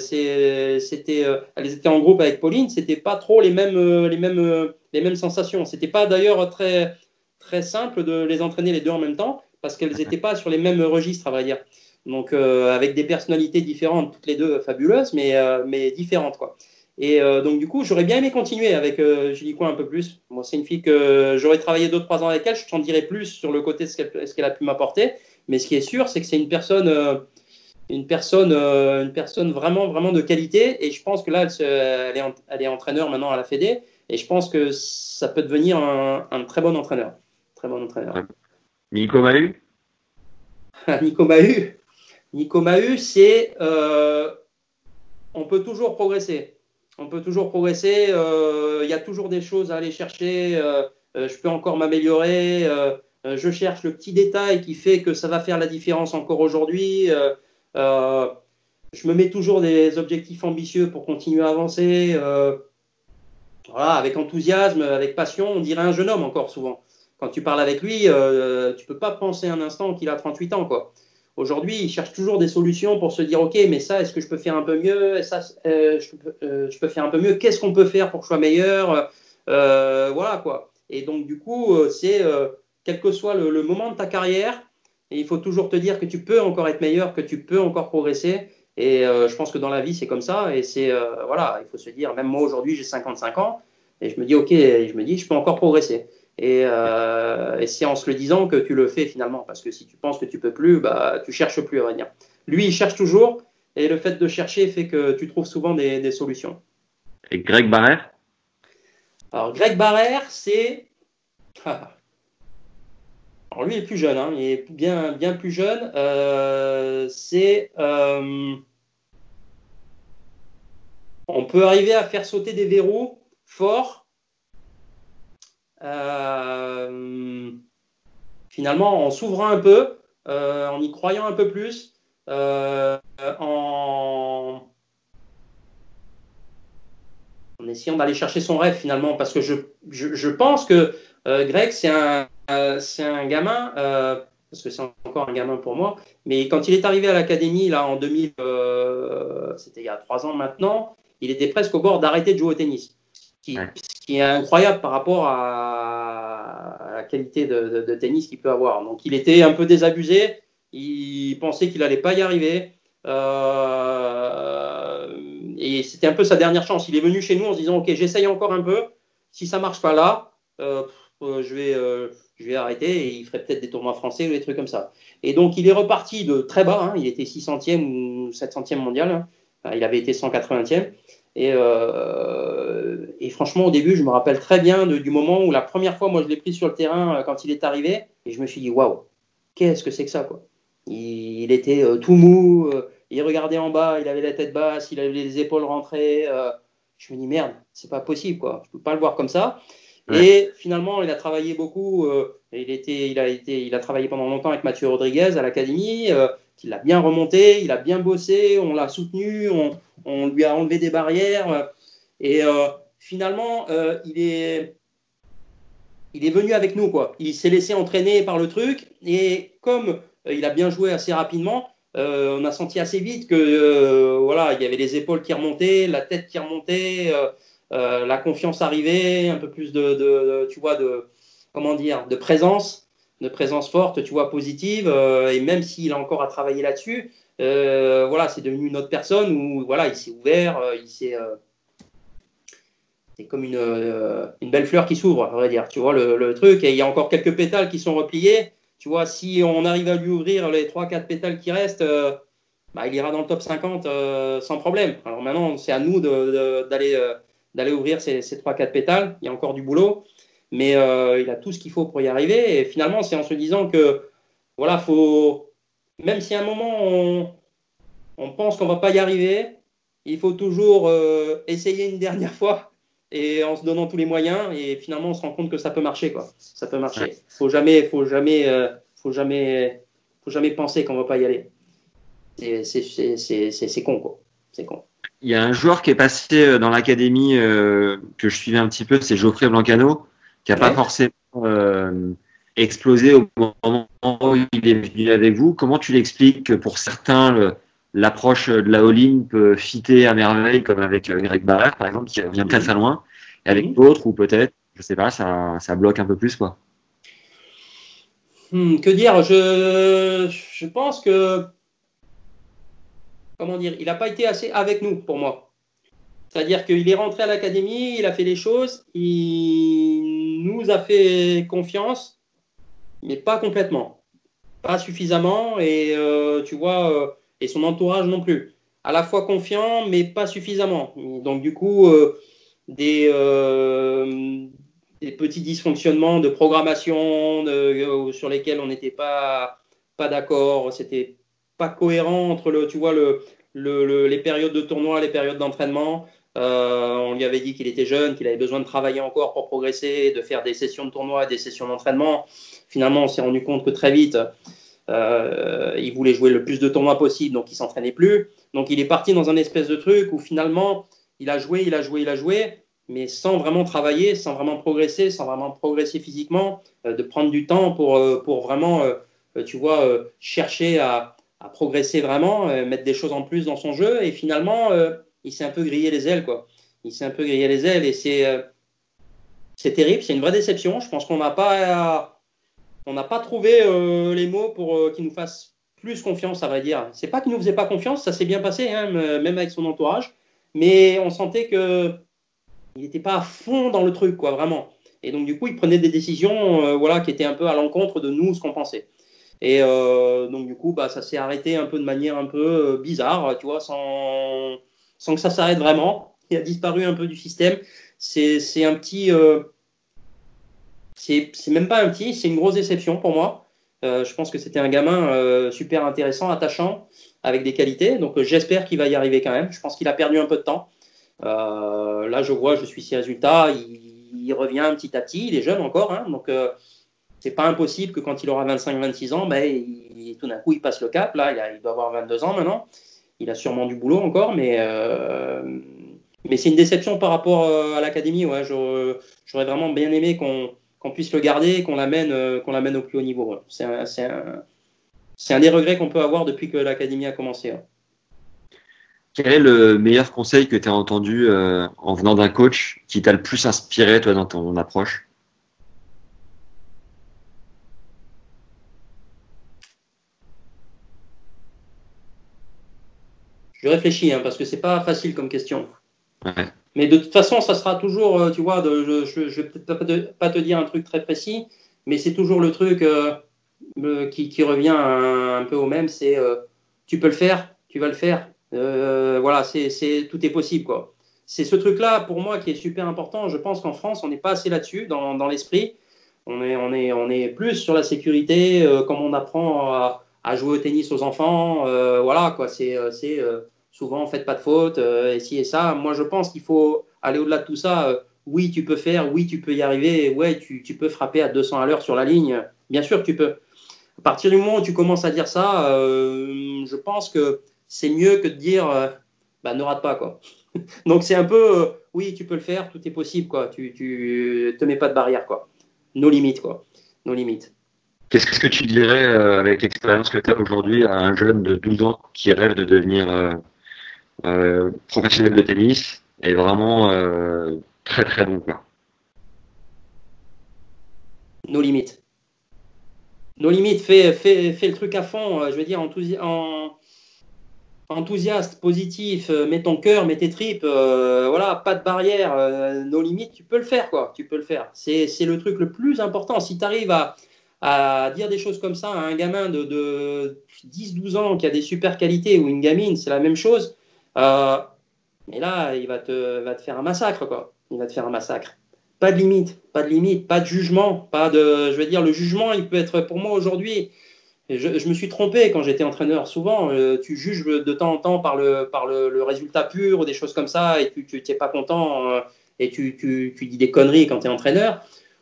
elles étaient en groupe avec Pauline, c'était pas trop les mêmes, les mêmes, les mêmes sensations. C'était pas d'ailleurs très, très simple de les entraîner les deux en même temps parce qu'elles [laughs] n'étaient pas sur les mêmes registres, à vrai dire. Donc, avec des personnalités différentes, toutes les deux fabuleuses, mais, mais différentes, quoi. Et euh, donc, du coup, j'aurais bien aimé continuer avec euh, Julie Coin un peu plus. Moi, c'est une fille que j'aurais travaillé 2-3 ans avec elle. Je t'en dirai plus sur le côté de ce qu'elle a pu m'apporter. Mais ce qui est sûr, c'est que c'est une personne, euh, une, personne, une personne vraiment, vraiment de qualité. Et je pense que là, elle, est, elle est, entraîneur maintenant à la Fédé. Et je pense que ça peut devenir un, très bon entraîneur. Très bon entraîneur. Nico Mahu Nico Mahu Nico Mahu, c'est. on peut toujours progresser on peut toujours progresser. Euh, il y a toujours des choses à aller chercher. Euh, euh, je peux encore m'améliorer. je cherche le petit détail qui fait que ça va faire la différence encore aujourd'hui. Je me mets toujours des objectifs ambitieux pour continuer à avancer. Voilà, avec enthousiasme, avec passion, on dirait un jeune homme encore souvent. Quand tu parles avec lui, euh, tu peux pas penser un instant qu'il a 38 ans, quoi. Aujourd'hui, ils cherchent toujours des solutions pour se dire, OK, mais ça, est-ce que je peux faire un peu mieux? Ça, euh, euh, je, peux, faire un peu mieux. Qu'est-ce qu'on peut faire pour que je sois meilleur? Euh, Voilà, quoi. Et donc, du coup, c'est, quel que soit le, moment de ta carrière, il faut toujours te dire que tu peux encore être meilleur, que tu peux encore progresser. Et je pense que dans la vie, c'est comme ça. Et c'est, voilà, il faut se dire, même moi, aujourd'hui, j'ai 55 ans. Et je me dis, OK, je me dis, je peux encore progresser. Euh, et, c'est en se le disant que tu le fais finalement, parce que si tu penses que tu peux plus, bah, tu cherches plus, à vrai dire. Lui, il cherche toujours, et le fait de chercher fait que tu trouves souvent des, solutions. Et Greg Barrère? Alors, Greg Barrère, c'est. [laughs] Alors, lui est plus jeune, hein, il est bien, plus jeune. Euh, c'est. Euh, on peut arriver à faire sauter des verrous forts euh, finalement, en s'ouvrant un peu, en y croyant un peu plus, en, en essayant d'aller chercher son rêve finalement, parce que je, je, pense que Greg, c'est un, c'est un gamin, parce que c'est encore un gamin pour moi, mais quand il est arrivé à l'académie, là, en 2000, c'était il y a trois ans maintenant, il était presque au bord d'arrêter de jouer au tennis qui, qui, est incroyable par rapport à, la qualité de, tennis qu'il peut avoir. Donc il était un peu désabusé, il pensait qu'il n'allait pas y arriver. Euh, et c'était un peu sa dernière chance. Il est venu chez nous en se disant Ok, j'essaye encore un peu. Si ça marche pas là, euh, euh, je, vais, je vais arrêter et il ferait peut-être des tournois français ou des trucs comme ça. Et donc il est reparti de très bas. Hein. il était 600e ou 700e mondial. Hein. il avait été 180e. Et, euh, et, franchement, au début, je me rappelle très bien du moment où la première fois, moi, je l'ai pris sur le terrain euh, quand il est arrivé, et je me suis dit, waouh, qu'est-ce que c'est que ça, quoi. Il, était euh, tout mou, il regardait en bas, il avait la tête basse, il avait les épaules rentrées. je me dis, merde, c'est pas possible, quoi. Je peux pas le voir comme ça. Et finalement, il a travaillé beaucoup. il, était, il, a été, il a travaillé pendant longtemps avec Mathieu Rodriguez à l'académie. il a bien remonté, il a bien bossé, on l'a soutenu, on, lui a enlevé des barrières. Et euh, finalement, euh, il, est, il est venu avec nous. Quoi. Il s'est laissé entraîner par le truc. Et comme euh, il a bien joué assez rapidement, on a senti assez vite que voilà, il y avait les épaules qui remontaient, la tête qui remontait, la confiance arrivait, un peu plus de, tu vois, de comment dire, de présence, de présence forte, tu vois, positive. et même s'il a encore à travailler là-dessus, euh, voilà, c'est devenu une autre personne où voilà, il s'est ouvert, euh, il s'est euh, c'est comme une, une, belle fleur qui s'ouvre, à vrai dire. Tu vois le, truc, et il y a encore quelques pétales qui sont repliés. Tu vois, si on arrive à lui ouvrir les 3-4 pétales qui restent, bah, il ira dans le top 50 sans problème. Alors maintenant, c'est à nous d'aller d'aller ouvrir ces, ces 3-4 pétales. Il y a encore du boulot, mais il a tout ce qu'il faut pour y arriver. Et finalement, c'est en se disant que voilà, faut même si à un moment on, pense qu'on va pas y arriver, il faut toujours euh, essayer une dernière fois et en se donnant tous les moyens et finalement on se rend compte que ça peut marcher quoi. Ça peut marcher. Faut jamais, faut jamais, euh, faut jamais, faut jamais penser qu'on va pas y aller. C'est con quoi. C'est con. Il y a un joueur qui est passé euh, dans l'académie que je suivais un petit peu, c'est Geoffrey Blancano, qui a pas forcément explosé au moment où il est venu avec vous. Comment tu l'expliques que pour certains, l'approche de la all-in peut fitter à merveille, comme avec Greg Barrère, par exemple, qui vient très très loin, et avec d'autres, ou peut-être, je sais pas, ça, ça bloque un peu plus, quoi. Hmm, que dire? Je, je pense que. Comment dire Il n'a pas été assez avec nous, pour moi. C'est-à-dire qu'il est rentré à l'académie, il a fait les choses, il nous a fait confiance, mais pas complètement. Pas suffisamment, et euh, tu vois, euh, et son entourage non plus. À la fois confiant, mais pas suffisamment. Donc, du coup, euh, des, petits dysfonctionnements de programmation sur lesquels on n'était pas, pas d'accord. C'était cohérent entre le, tu vois, le, le, les périodes de tournoi, les périodes d'entraînement. Euh, on lui avait dit qu'il était jeune, qu'il avait besoin de travailler encore pour progresser, de faire des sessions de tournoi, des sessions d'entraînement. Finalement, on s'est rendu compte que très vite, euh, il voulait jouer le plus de tournois possible, donc il s'entraînait plus. Donc il est parti dans un espèce de truc où finalement, il a joué, il a joué, il a joué mais sans vraiment travailler, sans vraiment progresser, sans vraiment progresser physiquement, euh, de prendre du temps pour, pour vraiment, tu vois, chercher à, à, progresser vraiment, mettre des choses en plus dans son jeu. Et finalement, il s'est un peu grillé les ailes, quoi. Il s'est un peu grillé les ailes et c'est c'est terrible, c'est une vraie déception. Je pense qu'on n'a pas on pas trouvé les mots pour qu'il nous fasse plus confiance, à vrai dire. C'est pas qu'il nous faisait pas confiance, ça s'est bien passé, hein, même avec son entourage, mais on sentait que il n'était pas à fond dans le truc, quoi, vraiment. Et donc, du coup, il prenait des décisions euh, voilà, qui étaient un peu à l'encontre de nous, ce qu'on pensait. Et euh, donc, du coup, bah, ça s'est arrêté un peu de manière un peu euh, bizarre, tu vois, sans, que ça s'arrête vraiment. Il a disparu un peu du système. C'est un petit. Euh, c'est même pas un petit, c'est une grosse déception pour moi. Je pense que c'était un gamin super intéressant, attachant, avec des qualités. Donc, j'espère qu'il va y arriver quand même. Je pense qu'il a perdu un peu de temps. Là, je vois, je suis six résultats, il, revient petit à petit, il est jeune encore, hein, donc c'est pas impossible que quand il aura 25-26 ans, ben, tout d'un coup, il passe le cap. Là, il, doit avoir 22 ans maintenant. Il a sûrement du boulot encore, mais, euh, mais c'est une déception par rapport à l'académie. Ouais. J'aurais vraiment bien aimé qu'on puisse le garder, l'amène qu'on l'amène au plus haut niveau. C'est un, un, des regrets qu'on peut avoir depuis que l'académie a commencé. Quel est le meilleur conseil que tu as entendu euh, en venant d'un coach qui t'a le plus inspiré, toi, dans ton approche? Je réfléchis, hein, parce que c'est pas facile comme question. Mais de toute façon, ça sera toujours, euh, tu vois, de, je ne vais peut-être pas te dire un truc très précis, mais c'est toujours le truc euh, qui, revient un, peu au même, c'est tu peux le faire, tu vas le faire, euh, voilà, c'est, tout est possible, quoi. C'est ce truc-là, pour moi, qui est super important. Je pense qu'en France, on n'est pas assez là-dessus, dans, dans l'esprit. On est, on, est, on est plus sur la sécurité, euh, comme on apprend à, à, jouer au tennis aux enfants. Euh, voilà, quoi. C'est, c'est souvent, faites pas de faute, et ci et ça. Moi, je pense qu'il faut aller au-delà de tout ça. oui, tu peux faire, oui, tu peux y arriver, ouais, tu, peux frapper à 200 à l'heure sur la ligne. Bien sûr tu peux. À partir du moment où tu commences à dire ça, je pense que c'est mieux que de dire euh, bah, ne rate pas quoi. [laughs] Donc c'est un peu euh, oui tu peux le faire, tout est possible quoi. Tu, tu te mets pas de barrière quoi. Nos limites quoi. Nos limites. Qu'est-ce que tu dirais euh, avec l'expérience que tu as aujourd'hui à un jeune de 12 ans qui rêve de devenir professionnel de tennis et vraiment très très bon quoi. Nos limites. Nos limites, fais, fais, fais le truc à fond, je veux dire, en, en, enthousiaste, positif, euh, mets ton cœur, mets tes tripes, euh, voilà, pas de barrière, euh, nos limites, tu peux le faire, quoi. Tu peux le faire. C'est, le truc le plus important. Si tu arrives à, dire des choses comme ça à un gamin de, 10-12 ans qui a des super qualités ou une gamine, c'est la même chose. mais là, il va te, va te faire un massacre, quoi. Il va te faire un massacre. Pas de limite, pas de limite, pas de jugement, pas de. Je veux dire, le jugement, il peut être pour moi aujourd'hui je, me suis trompé quand j'étais entraîneur. Souvent, euh, tu juges de temps en temps par le, par le, résultat pur ou des choses comme ça et tu n'es pas content euh, et tu, tu, tu, dis des conneries quand tu es entraîneur.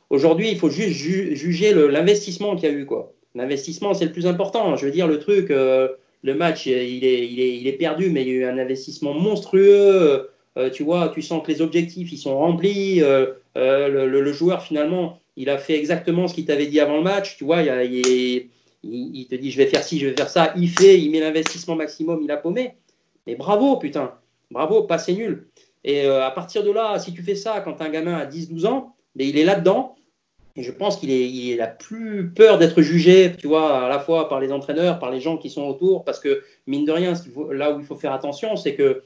Aujourd'hui, il faut juste juger l'investissement qu'il y a eu. L'investissement, c'est le plus important. Je veux dire, le truc, euh, le match, il est, il, est, il est, perdu, mais il y a eu un investissement monstrueux. tu vois, tu sens que les objectifs, ils sont remplis. Le, joueur, finalement, il a fait exactement ce qu'il t'avait dit avant le match. Tu vois, il te dit je vais faire ci, je vais faire ça, il fait, il met l'investissement maximum, il a paumé. Mais bravo, putain, bravo, pas c'est nul. Et euh, à partir de là, si tu fais ça quand un gamin a 10-12 ans, mais il est là-dedans. Et je pense qu'il est, il a plus peur d'être jugé, tu vois, à la fois par les entraîneurs, par les gens qui sont autour, parce que mine de rien, là où il faut faire attention, c'est que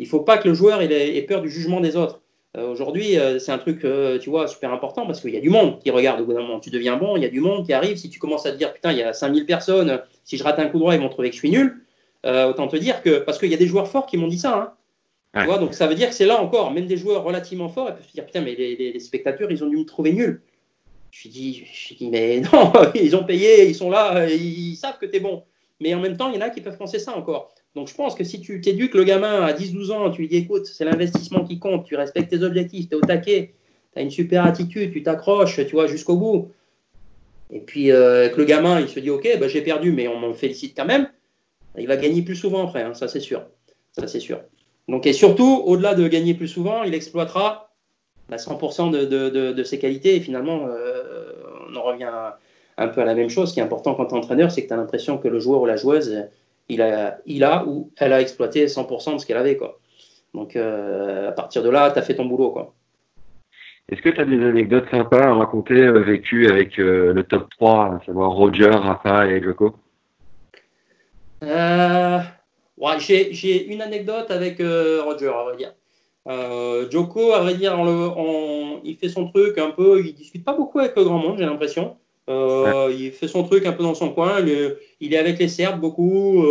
il faut pas que le joueur ait, peur du jugement des autres. Euh, aujourd'hui, euh, c'est un truc, tu vois, super important parce qu'il y a du monde qui regarde au bout d'un moment. Tu deviens bon, il y a du monde qui arrive. Si tu commences à te dire, putain, il y a 5000 personnes, si je rate un coup droit, ils vont trouver que je suis nul. autant te dire que, parce qu'il y a des joueurs forts qui m'ont dit ça, hein, donc ça veut dire que c'est là encore, même des joueurs relativement forts, ils peuvent se dire putain, mais les, spectateurs, ils ont dû me trouver nul. Je dis, je dis, mais [laughs] non, ils ont payé, ils sont là, ils savent que tu es bon. Mais en même temps, il y en a qui peuvent penser ça encore. Donc je pense que si tu t'éduques le gamin à 10-12 ans, tu lui dis écoute, c'est l'investissement qui compte, tu respectes tes objectifs, tu es au taquet, tu as une super attitude, tu t'accroches, tu vois, jusqu'au bout. Et puis euh, que le gamin, il se dit ok, bah, j'ai perdu, mais on m'en félicite quand même, il va gagner plus souvent après, hein, ça c'est sûr. Ça c'est sûr. Donc, et surtout, au-delà de gagner plus souvent, il exploitera 100% bah, de, ses qualités. Et finalement, euh, on en revient un peu à la même chose. Ce qui est important quand tu es entraîneur, c'est que tu as l'impression que le joueur ou la joueuse, il a, il a ou elle a exploité 100% de ce qu'elle avait. Quoi. Donc, euh, à partir de là, tu as fait ton boulot. Quoi. Est-ce que tu as des anecdotes sympas à raconter euh, vécues avec le top 3, à savoir Roger, Rafa et Joko? Ouais, j'ai une anecdote avec euh, Roger, à vrai dire. Euh, Joko, à vrai dire, il fait son truc un peu, il discute pas beaucoup avec le grand monde, j'ai l'impression. Euh, il fait son truc un peu dans son coin, il est, avec les Serbes beaucoup,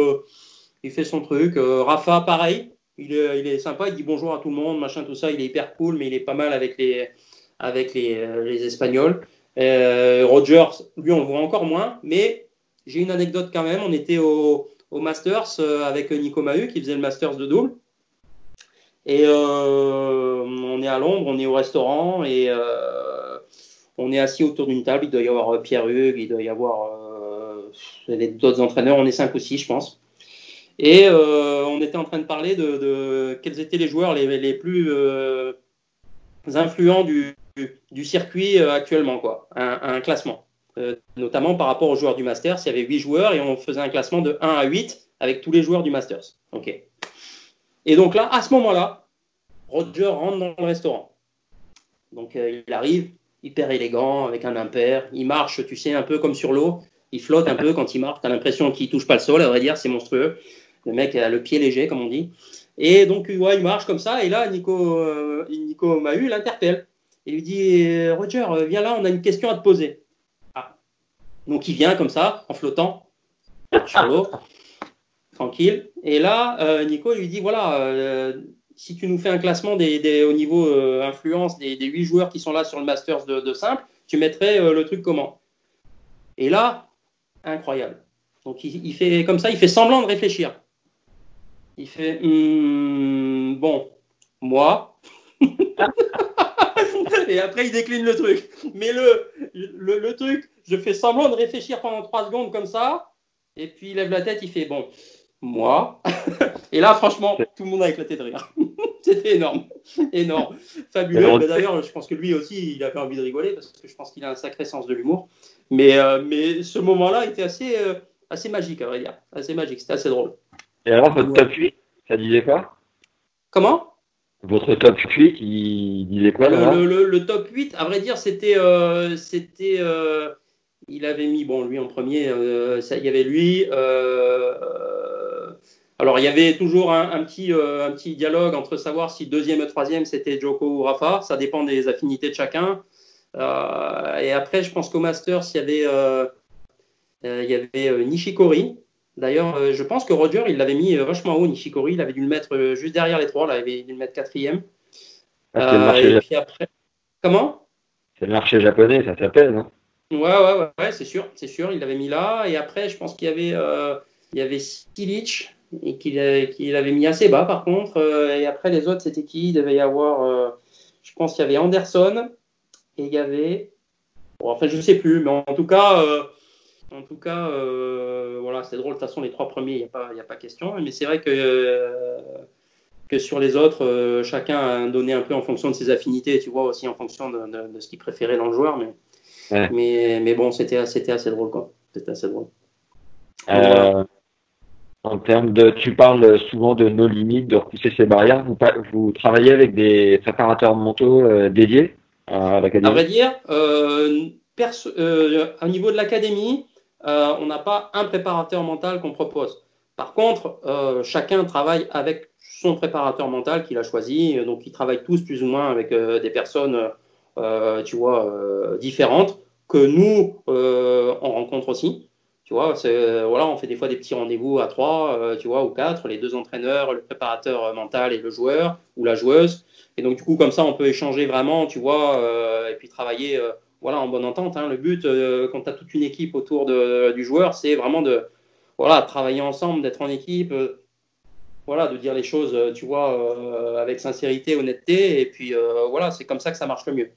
il fait son truc. Rafa, pareil, il est, il est, sympa, il dit bonjour à tout le monde, machin, tout ça, il est hyper cool, mais il est pas mal avec les, avec les, les Espagnols. Roger, lui, on le voit encore moins, mais j'ai une anecdote quand même, on était au au Masters euh, avec Nico Mahu qui faisait le Masters de double. Et euh, on est à Londres, on est au restaurant et euh, on est assis autour d'une table. Il doit y avoir Pierre Hugues, il doit y avoir d'autres entraîneurs. On est cinq ou six, je pense. Et on était en train de parler de, quels étaient les joueurs les, plus influents du, circuit actuellement, quoi. un classement. Euh, notamment par rapport aux joueurs du Masters. Il y avait 8 joueurs et on faisait un classement de 1 à 8 avec tous les joueurs du Masters. Ok. Et donc là, à ce moment-là, Roger rentre dans le restaurant. Donc euh, il arrive, hyper élégant, avec un impair. Il marche, tu sais, un peu comme sur l'eau. Il flotte un peu quand il marche. Tu as l'impression qu'il touche pas le sol, à vrai dire, c'est monstrueux. Le mec a le pied léger, comme on dit. Et donc, ouais, il marche comme ça. Et là, Nico, euh, Nico Mahu l'interpelle. Il lui dit Roger, viens là, on a une question à te poser. Donc il vient comme ça, en flottant sur l'eau, tranquille. Et là, euh, Nico lui dit voilà, euh, si tu nous fais un classement des, au niveau euh, influence des, 8 joueurs qui sont là sur le Masters de, simple, tu mettrais le truc comment? Et là, incroyable. Donc il, fait comme ça, il fait semblant de réfléchir. Il fait hmm, bon, moi. [laughs] et après il décline le truc. Mais le, le, le truc je fais semblant de réfléchir pendant trois secondes comme ça, et puis il lève la tête, il fait bon, moi. [laughs] et là, franchement, tout le monde a éclaté de rire. [laughs] C'était énorme, énorme, fabuleux. D'ailleurs, je pense que lui aussi, il avait envie de rigoler parce que je pense qu'il a un sacré sens de l'humour. Mais, euh, mais ce moment-là était assez, euh, assez magique, à vrai dire, assez magique. C'était assez drôle. Et alors, votre top 8, ça disait quoi? Comment? Votre top 8, il disait quoi là? le, le, top 8, à vrai dire, c'était euh, c'était il avait mis, bon, lui en premier, euh, ça, il y avait lui. Euh, alors, il y avait toujours un, petit, euh, un petit dialogue entre savoir si deuxième et troisième c'était Joko ou Rafa. Ça dépend des affinités de chacun. et après, je pense qu'au Masters, il y avait, il y avait Nishikori. D'ailleurs, je pense que Roger, il l'avait mis vachement haut, Nishikori. Il avait dû le mettre juste derrière les trois. il avait dû le mettre quatrième. Ah, et puis après. Comment? C'est le marché japonais, ça s'appelle, non? Ouais, ouais, ouais, c'est sûr, c'est sûr. Il l'avait mis là. Et après, je pense qu'il y avait, euh, il y avait et qu'il avait mis assez bas par contre. Euh, et après, les autres, c'était qui? Il devait y avoir, euh, je pense qu'il y avait Anderson et il y avait, bon, enfin, je sais plus, mais en, tout cas, en tout cas, voilà, c'est drôle. De toute façon, les trois premiers, il n'y a pas, a pas question. Mais c'est vrai que que sur les autres, chacun a donné un peu en fonction de ses affinités, tu vois, aussi en fonction de, de, de ce qu'il préférait dans le joueur. Mais mais, mais bon, c'était assez drôle, quoi. C'était assez drôle. Euh, en termes de, tu parles souvent de nos limites, de repousser ces barrières. Vous, vous travaillez avec des préparateurs mentaux euh, dédiés à l'académie? À vrai dire, euh, euh, au niveau de l'académie, on n'a pas un préparateur mental qu'on propose. Par contre, chacun travaille avec son préparateur mental qu'il a choisi. Donc, ils travaillent tous plus ou moins avec des personnes, tu vois, différentes que nous on rencontre aussi. Tu vois, euh, voilà, on fait des fois des petits rendez-vous à trois, euh, tu vois, ou quatre, les deux entraîneurs, le préparateur euh, mental et le joueur ou la joueuse. Et donc, du coup, comme ça, on peut échanger vraiment, tu vois, et puis travailler voilà, en bonne entente. Hein. Le but, quand tu as toute une équipe autour du joueur, c'est vraiment de voilà, travailler ensemble, d'être en équipe, voilà, de dire les choses, tu vois, avec sincérité, honnêteté. Et puis, voilà, c'est comme ça que ça marche le mieux.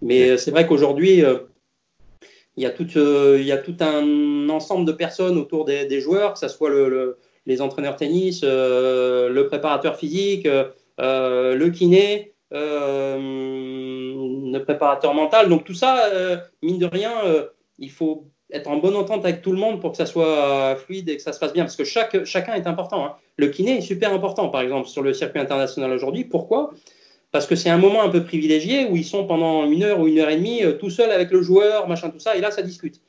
Mais c'est vrai qu'aujourd'hui, il y, a tout, euh, il y a tout un ensemble de personnes autour des, joueurs, que ce soit le, les entraîneurs tennis, euh, le préparateur physique, euh, le kiné, le préparateur mental. Donc tout ça, mine de rien, il faut être en bonne entente avec tout le monde pour que ça soit fluide et que ça se passe bien. Parce que chaque, chacun est important. Hein. Le kiné est super important, par exemple, sur le circuit international aujourd'hui. Pourquoi? Parce que c'est un moment un peu privilégié où ils sont pendant une heure ou une heure et demie euh, tout seuls avec le joueur, machin, tout ça, et là, ça discute.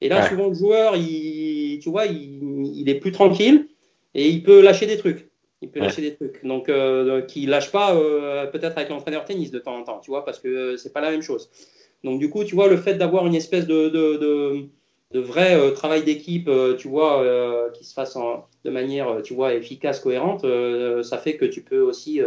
Et là, souvent, le joueur, il, tu vois, il, est plus tranquille et il peut lâcher des trucs. Il peut lâcher des trucs. Donc, euh, qui lâche pas euh, peut-être avec l'entraîneur tennis de temps en temps, tu vois, parce que c'est pas la même chose. Donc, du coup, tu vois, le fait d'avoir une espèce de, de, de, vrai euh, travail d'équipe, tu vois, qui se fasse de manière, tu vois, efficace, cohérente, ça fait que tu peux aussi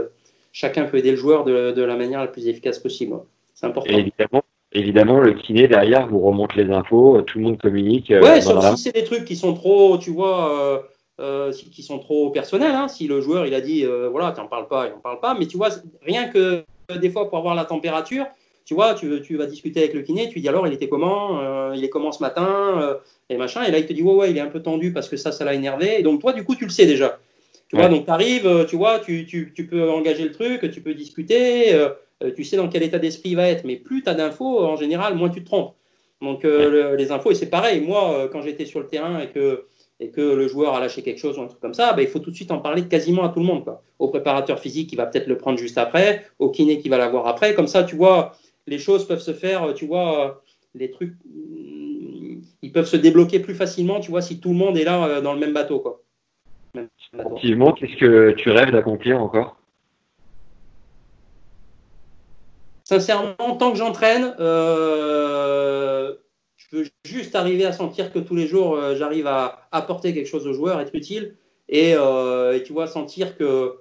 chacun peut aider le joueur de, la manière la plus efficace possible. C'est important. évidemment, évidemment, le kiné derrière vous remonte les infos, tout le monde communique. Euh, ouais, sauf si c'est des trucs qui sont trop, tu vois, euh, euh, qui sont trop personnels. Hein. Si le joueur il a dit, voilà, tu n'en parles pas, il n'en parle pas. Mais tu vois, rien que des fois pour avoir la température, tu vois, tu, tu, vas discuter avec le kiné, tu lui dis alors il était comment, il est comment ce matin, et machin. Et là il te dit ouais ouais, il est un peu tendu parce que ça, ça l'a énervé. Et donc toi du coup tu le sais déjà. Tu vois, donc tu arrives, euh, tu vois, tu, tu, tu, peux engager le truc, tu peux discuter, euh, euh, tu sais dans quel état d'esprit il va être, mais plus tu as d'infos, en général, moins tu te trompes. Donc les infos, et c'est pareil, moi, quand j'étais sur le terrain et que, et que le joueur a lâché quelque chose ou un truc comme ça, bah, il faut tout de suite en parler quasiment à tout le monde. Quoi. Au préparateur physique qui va peut-être le prendre juste après, au kiné qui va l'avoir après. Comme ça, tu vois, les choses peuvent se faire, tu vois, les trucs, ils peuvent se débloquer plus facilement, tu vois, si tout le monde est là dans le même bateau. Quoi. Qu'est-ce que tu rêves d'accomplir encore? Sincèrement, tant que j'entraîne, euh, je veux juste arriver à sentir que tous les jours, euh, j'arrive à apporter quelque chose aux joueurs, être utile, et, euh, tu vois, sentir que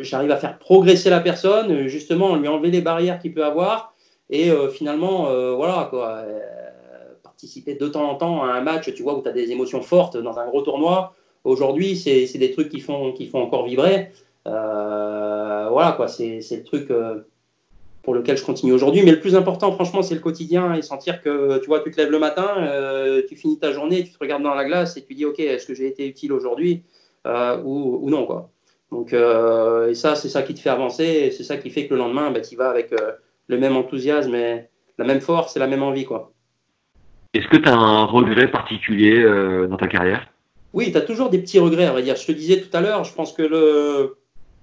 j'arrive à faire progresser la personne, justement, lui enlever les barrières qu'il peut avoir, et finalement, voilà, quoi participer de temps en temps à un match, tu vois, où tu as des émotions fortes dans un gros tournoi. Aujourd'hui, c'est des trucs qui font, qui font encore vibrer. Euh, voilà, quoi, c'est le truc euh, pour lequel je continue aujourd'hui. Mais le plus important, franchement, c'est le quotidien et sentir que, tu vois, tu te lèves le matin, euh, tu finis ta journée, tu te regardes dans la glace et tu dis, OK, est-ce que j'ai été utile aujourd'hui ou, ou, non, quoi. Donc, et ça, c'est ça qui te fait avancer et c'est ça qui fait que le lendemain, bah, tu vas avec le même enthousiasme et la même force et la même envie, quoi. Est-ce que tu as un regret particulier euh, dans ta carrière? Oui, tu as toujours des petits regrets, à vrai dire. Je te disais tout à l'heure, je pense que le,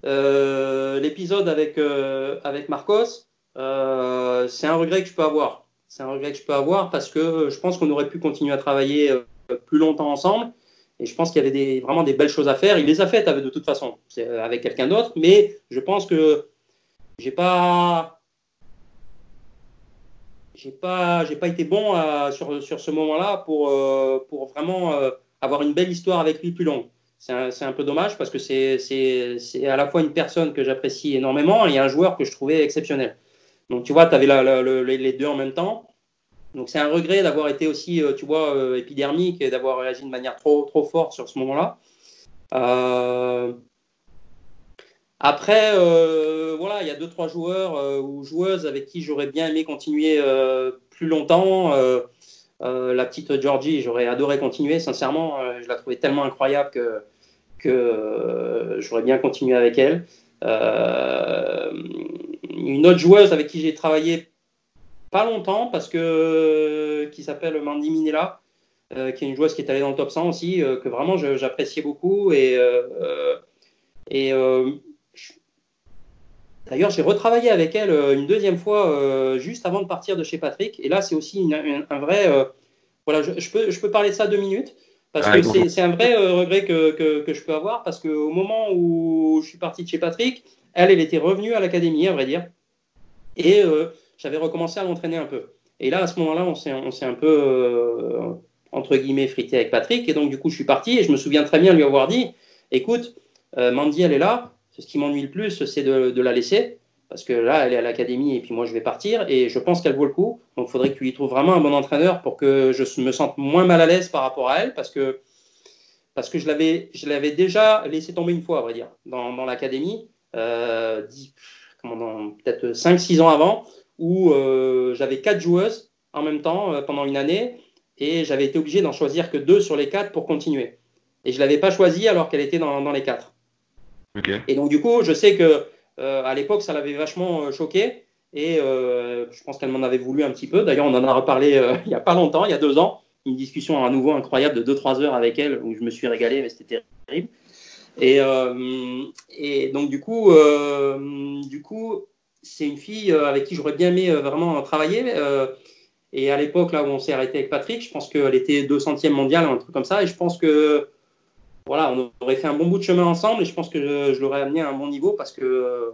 euh, l'épisode avec, euh, avec Marcos, c'est un regret que je peux avoir. C'est un regret que je peux avoir parce que je pense qu'on aurait pu continuer à travailler plus longtemps ensemble. Et je pense qu'il y avait vraiment des belles choses à faire. Il les a faites de toute façon, avec quelqu'un d'autre. Mais je pense que j'ai pas j'ai pas j'ai pas été bon euh, sur, sur ce moment-là pour, euh, pour vraiment euh, avoir une belle histoire avec lui plus longue. C'est un, peu dommage parce que c'est à la fois une personne que j'apprécie énormément et un joueur que je trouvais exceptionnel. Donc tu vois, tu avais les deux en même temps. Donc c'est un regret d'avoir été aussi, tu vois, épidermique et d'avoir réagi de manière trop, trop forte sur ce moment-là. Après, euh, voilà, il y a deux trois joueurs euh, ou joueuses avec qui j'aurais bien aimé continuer euh, plus longtemps. la petite Georgie, j'aurais adoré continuer. Sincèrement, je la trouvais tellement incroyable que, que j'aurais bien continué avec elle. une autre joueuse avec qui j'ai travaillé pas longtemps parce que qui s'appelle Mandy Minella. qui est une joueuse qui est allée dans le top 100 aussi, que vraiment j'appréciais beaucoup. Et, et D'ailleurs, j'ai retravaillé avec elle une deuxième fois juste avant de partir de chez Patrick. Et là, c'est aussi un vrai. voilà, je, peux, je peux parler de ça deux minutes. Parce que c'est un vrai regret que, que, que, je peux avoir. Parce qu'au moment où je suis parti de chez Patrick, elle, elle était revenue à l'académie, à vrai dire. Et euh, j'avais recommencé à l'entraîner un peu. Et là, à ce moment-là, on s'est un peu, euh, entre guillemets, frité avec Patrick. Et donc, du coup, je suis parti et je me souviens très bien lui avoir dit écoute, euh, Mandy, elle est là. Ce qui m'ennuie le plus, c'est de, la laisser. Parce que là, elle est à l'académie et puis moi, je vais partir. Et je pense qu'elle vaut le coup. Donc, il faudrait que tu lui trouves vraiment un bon entraîneur pour que je me sente moins mal à l'aise par rapport à elle. Parce que, parce que je l'avais déjà laissé tomber une fois, à vrai dire, dans, dans l'académie. Euh, peut-être 5-6 ans avant, où euh, j'avais quatre joueuses en même temps euh, pendant une année et j'avais été obligé d'en choisir que deux sur les quatre pour continuer. Et je ne l'avais pas choisie alors qu'elle était dans, dans les quatre. Et donc, du coup, je sais que à l'époque, ça l'avait vachement choqué. Et je pense qu'elle m'en avait voulu un petit peu. D'ailleurs, on en a reparlé [laughs] il n'y a pas longtemps, il y a deux ans. Une discussion à nouveau incroyable de 2-3 heures avec elle où je me suis régalé, mais c'était terrible. Et, euh, et donc du coup, euh, du coup, c'est une fille euh, avec qui j'aurais bien aimé vraiment travailler. et à l'époque là où on s'est arrêté avec Patrick, je pense qu'elle était 200e mondiale, un truc comme ça. Et je pense que voilà, on aurait fait un bon bout de chemin ensemble. Et je pense que je, l'aurais amené à un bon niveau parce que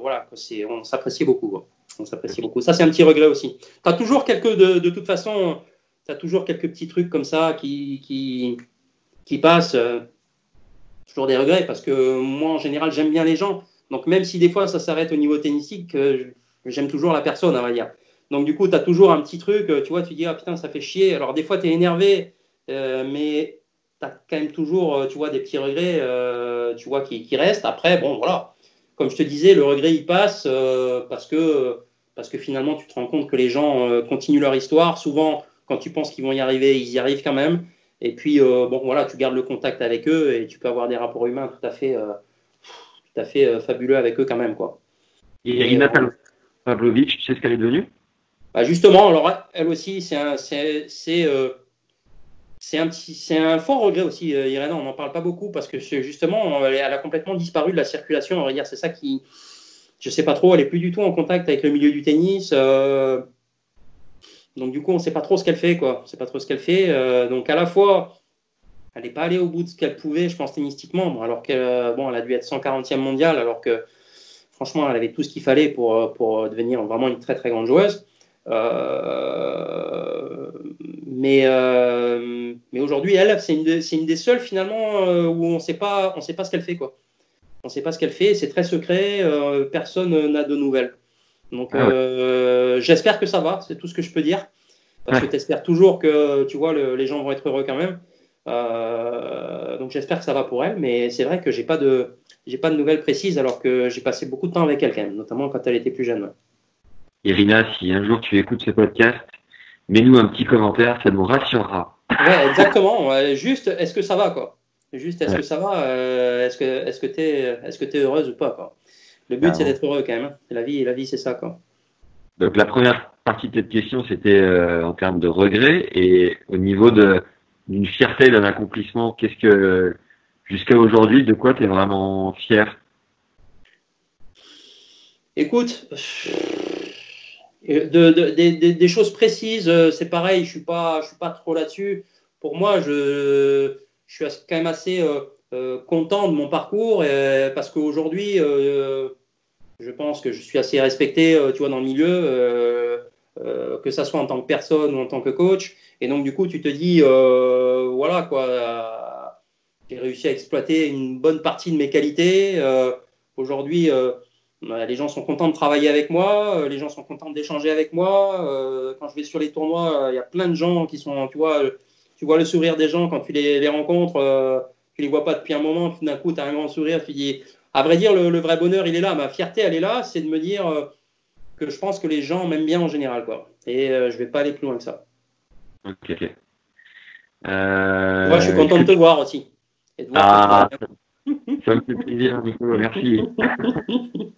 voilà, c'est, on s'appréciait beaucoup. On s'appréciait beaucoup. Ça, c'est un petit regret aussi. Tu as toujours quelques, de, de toute façon, tu as toujours quelques petits trucs comme ça qui, qui, qui passent toujours des regrets parce que moi, en général, j'aime bien les gens. Donc, même si des fois ça s'arrête au niveau tennistique, euh, j'aime toujours la personne, on va dire. Donc, du coup, tu as toujours un petit truc, euh, tu vois, tu dis, ah putain, ça fait chier. Alors, des fois, tu es énervé, euh, mais tu as quand même toujours, tu vois, des petits regrets, tu vois, qui, restent. Après, bon, voilà. Comme je te disais, le regret, il passe parce, que, parce que finalement, tu te rends compte que les gens continuent leur histoire. Souvent, quand tu penses qu'ils vont y arriver, ils y arrivent quand même. Et puis, bon, voilà, tu gardes le contact avec eux et tu peux avoir des rapports humains tout à fait, tout à fait euh, fabuleux avec eux quand même, quoi. Et Irina Pavlovic, tu sais ce qu'elle est devenue? Bah Justement, alors elle aussi, c'est un, c'est, c'est, un petit, c'est un fort regret aussi, Irina. On n'en parle pas beaucoup parce que justement, elle, a complètement disparu de la circulation. On va dire, c'est ça qui, je sais pas trop. Elle est plus du tout en contact avec le milieu du tennis. Donc du coup, on ne sait pas trop ce qu'elle fait, quoi. On sait pas trop ce qu'elle fait. Euh, donc à la fois, elle n'est pas allée au bout de ce qu'elle pouvait, je pense tennistiquement, alors qu'elle, euh, bon, elle a dû être 140e mondiale, alors que franchement, elle avait tout ce qu'il fallait pour, euh, pour devenir vraiment une très très grande joueuse. mais mais aujourd'hui, elle, c'est une, une des seules finalement où on ne sait pas, on sait pas ce qu'elle fait, quoi. On ne sait pas ce qu'elle fait, c'est très secret, personne n'a de nouvelles. Donc ah euh, j'espère que ça va, c'est tout ce que je peux dire. Parce que tu espères toujours que tu vois, les gens vont être heureux quand même. Euh, donc j'espère que ça va pour elle, mais c'est vrai que j'ai pas de j'ai pas de nouvelles précises alors que j'ai passé beaucoup de temps avec elle quand même, notamment quand elle était plus jeune. Irina, si un jour tu écoutes ce podcast, mets-nous un petit commentaire, ça nous rassurera. Ouais, exactement. juste, est-ce que ça va quoi? Juste, est-ce que ça va euh, Est-ce que est-ce que t'es est-ce que t'es heureuse ou pas quoi? Le but, c'est d'être heureux quand même. Hein. La vie, la vie, c'est ça, quoi. Donc la première partie de cette question, c'était euh, en termes de regrets et au niveau de d'une fierté, d'un accomplissement. Qu'est-ce que jusqu'à aujourd'hui, de quoi tu es vraiment fier? Écoute, de, des choses précises, euh, c'est pareil. Je suis suis pas trop là-dessus. Pour moi, je, je suis quand même assez euh, euh, content de mon parcours euh, parce qu'aujourd'hui, euh, je pense que je suis assez respecté, tu vois, dans le milieu, que ça soit en tant que personne ou en tant que coach. Et donc, du coup, tu te dis, voilà, quoi, j'ai réussi à exploiter une bonne partie de mes qualités. Aujourd'hui, les gens sont contents de travailler avec moi, les gens sont contents d'échanger avec moi. quand je vais sur les tournois, il y a plein de gens qui sont, tu vois, tu vois le sourire des gens quand tu les, rencontres tu les vois pas depuis un moment, tout d'un coup, tu as un grand sourire, tu dis, à vrai dire, le, vrai bonheur, il est là, ma fierté, elle est là, c'est de me dire euh, que je pense que les gens m'aiment bien en général, quoi. Et euh, je vais pas aller plus loin que ça. Ok. Euh... Moi, je suis content de te voir aussi. ah, ça me fait plaisir, merci.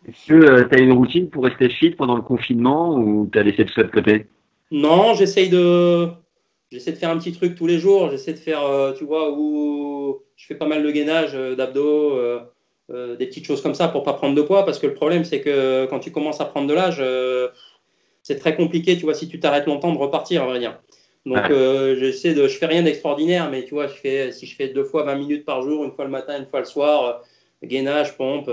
Est-ce que tu as une routine pour rester fit pendant le confinement ou tu as laissé tout ça de côté? Non, j'essaye de j'essaie de faire un petit truc tous les jours. J'essaie de faire, euh, tu vois, où je fais pas mal de gainage, euh, d'abdos, euh, des petites choses comme ça pour pas prendre de poids. Parce que le problème, c'est que quand tu commences à prendre de l'âge, euh, c'est très compliqué, tu vois, si tu t'arrêtes longtemps de repartir, à vrai dire. Donc, Ouais. euh, j'essaie de, je fais rien d'extraordinaire, mais tu vois, je fais, si je fais deux fois 20 minutes par jour, une fois le matin, une fois le soir, gainage, pompe,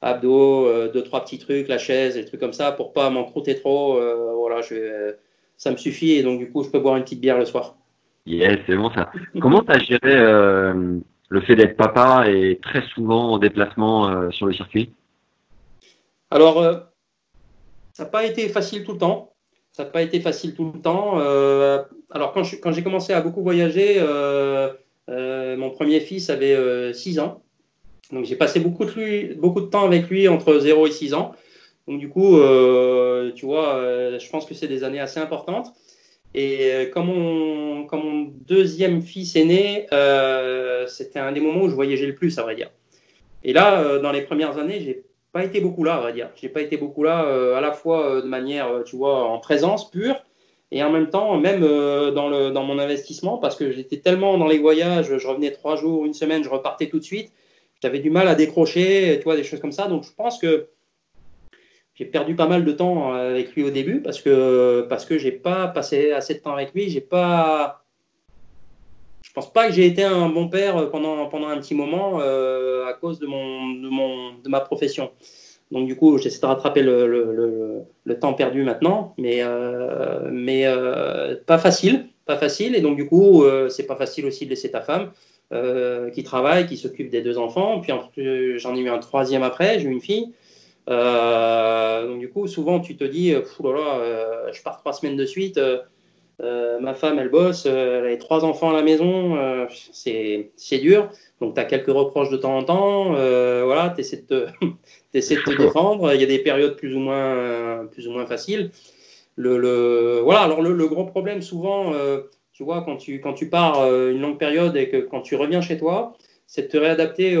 abdos, deux, trois petits trucs, la chaise, des trucs comme ça, pour pas m'en croûter trop. voilà, je, ça me suffit et donc, du coup, je peux boire une petite bière le soir. Yes, c'est bon ça. Comment tu as géré le fait d'être papa et très souvent en déplacement euh, sur le circuit Alors, euh, ça n'a pas été facile tout le temps. Ça n'a pas été facile tout le temps. Euh, alors, quand j'ai commencé à beaucoup voyager, mon premier fils avait 6 ans. Donc, j'ai passé beaucoup de, beaucoup de temps avec lui entre 0 et 6 ans. Donc, du coup, tu vois, je pense que c'est des années assez importantes. Et euh, quand mon, quand mon deuxième fils est né, euh, c'était un des moments où je voyageais le plus, à vrai dire. Et là, euh, dans les premières années, j'ai pas été beaucoup là, à vrai dire. J'ai pas été beaucoup là, euh, à la fois euh, de manière, euh, tu vois, en présence pure, et en même temps, même euh, dans, dans mon investissement, parce que j'étais tellement dans les voyages, je revenais trois jours, une semaine, je repartais tout de suite. J'avais du mal à décrocher, tu vois, des choses comme ça. Donc, je pense que j'ai perdu pas mal de temps euh, avec lui au début parce que parce que j'ai pas passé assez de temps avec lui. J'ai pas, je pense pas que j'ai été un bon père pendant pendant un petit moment euh, à cause de mon de mon de ma profession. Donc du coup, j'essaie de rattraper le, le, le, temps perdu maintenant, mais euh, mais pas facile, pas facile. Et donc du coup, c'est pas facile aussi de laisser ta femme qui travaille, qui s'occupe des deux enfants. Puis en- j'en ai eu un troisième après, j'ai eu une fille. Euh, donc du coup, souvent tu te dis, euh, oh euh, je pars trois semaines de suite. euh, ma femme, elle bosse, elle a trois enfants à la maison, c'est dur. Donc tu as quelques reproches de temps en temps. voilà, tu essaies de te, [laughs] de te défendre. Il y a des périodes plus ou moins, plus ou moins faciles. Le, le- voilà, alors le, le gros problème souvent, tu vois, quand tu, quand tu pars une longue période et que quand tu reviens chez toi, c'est de te réadapter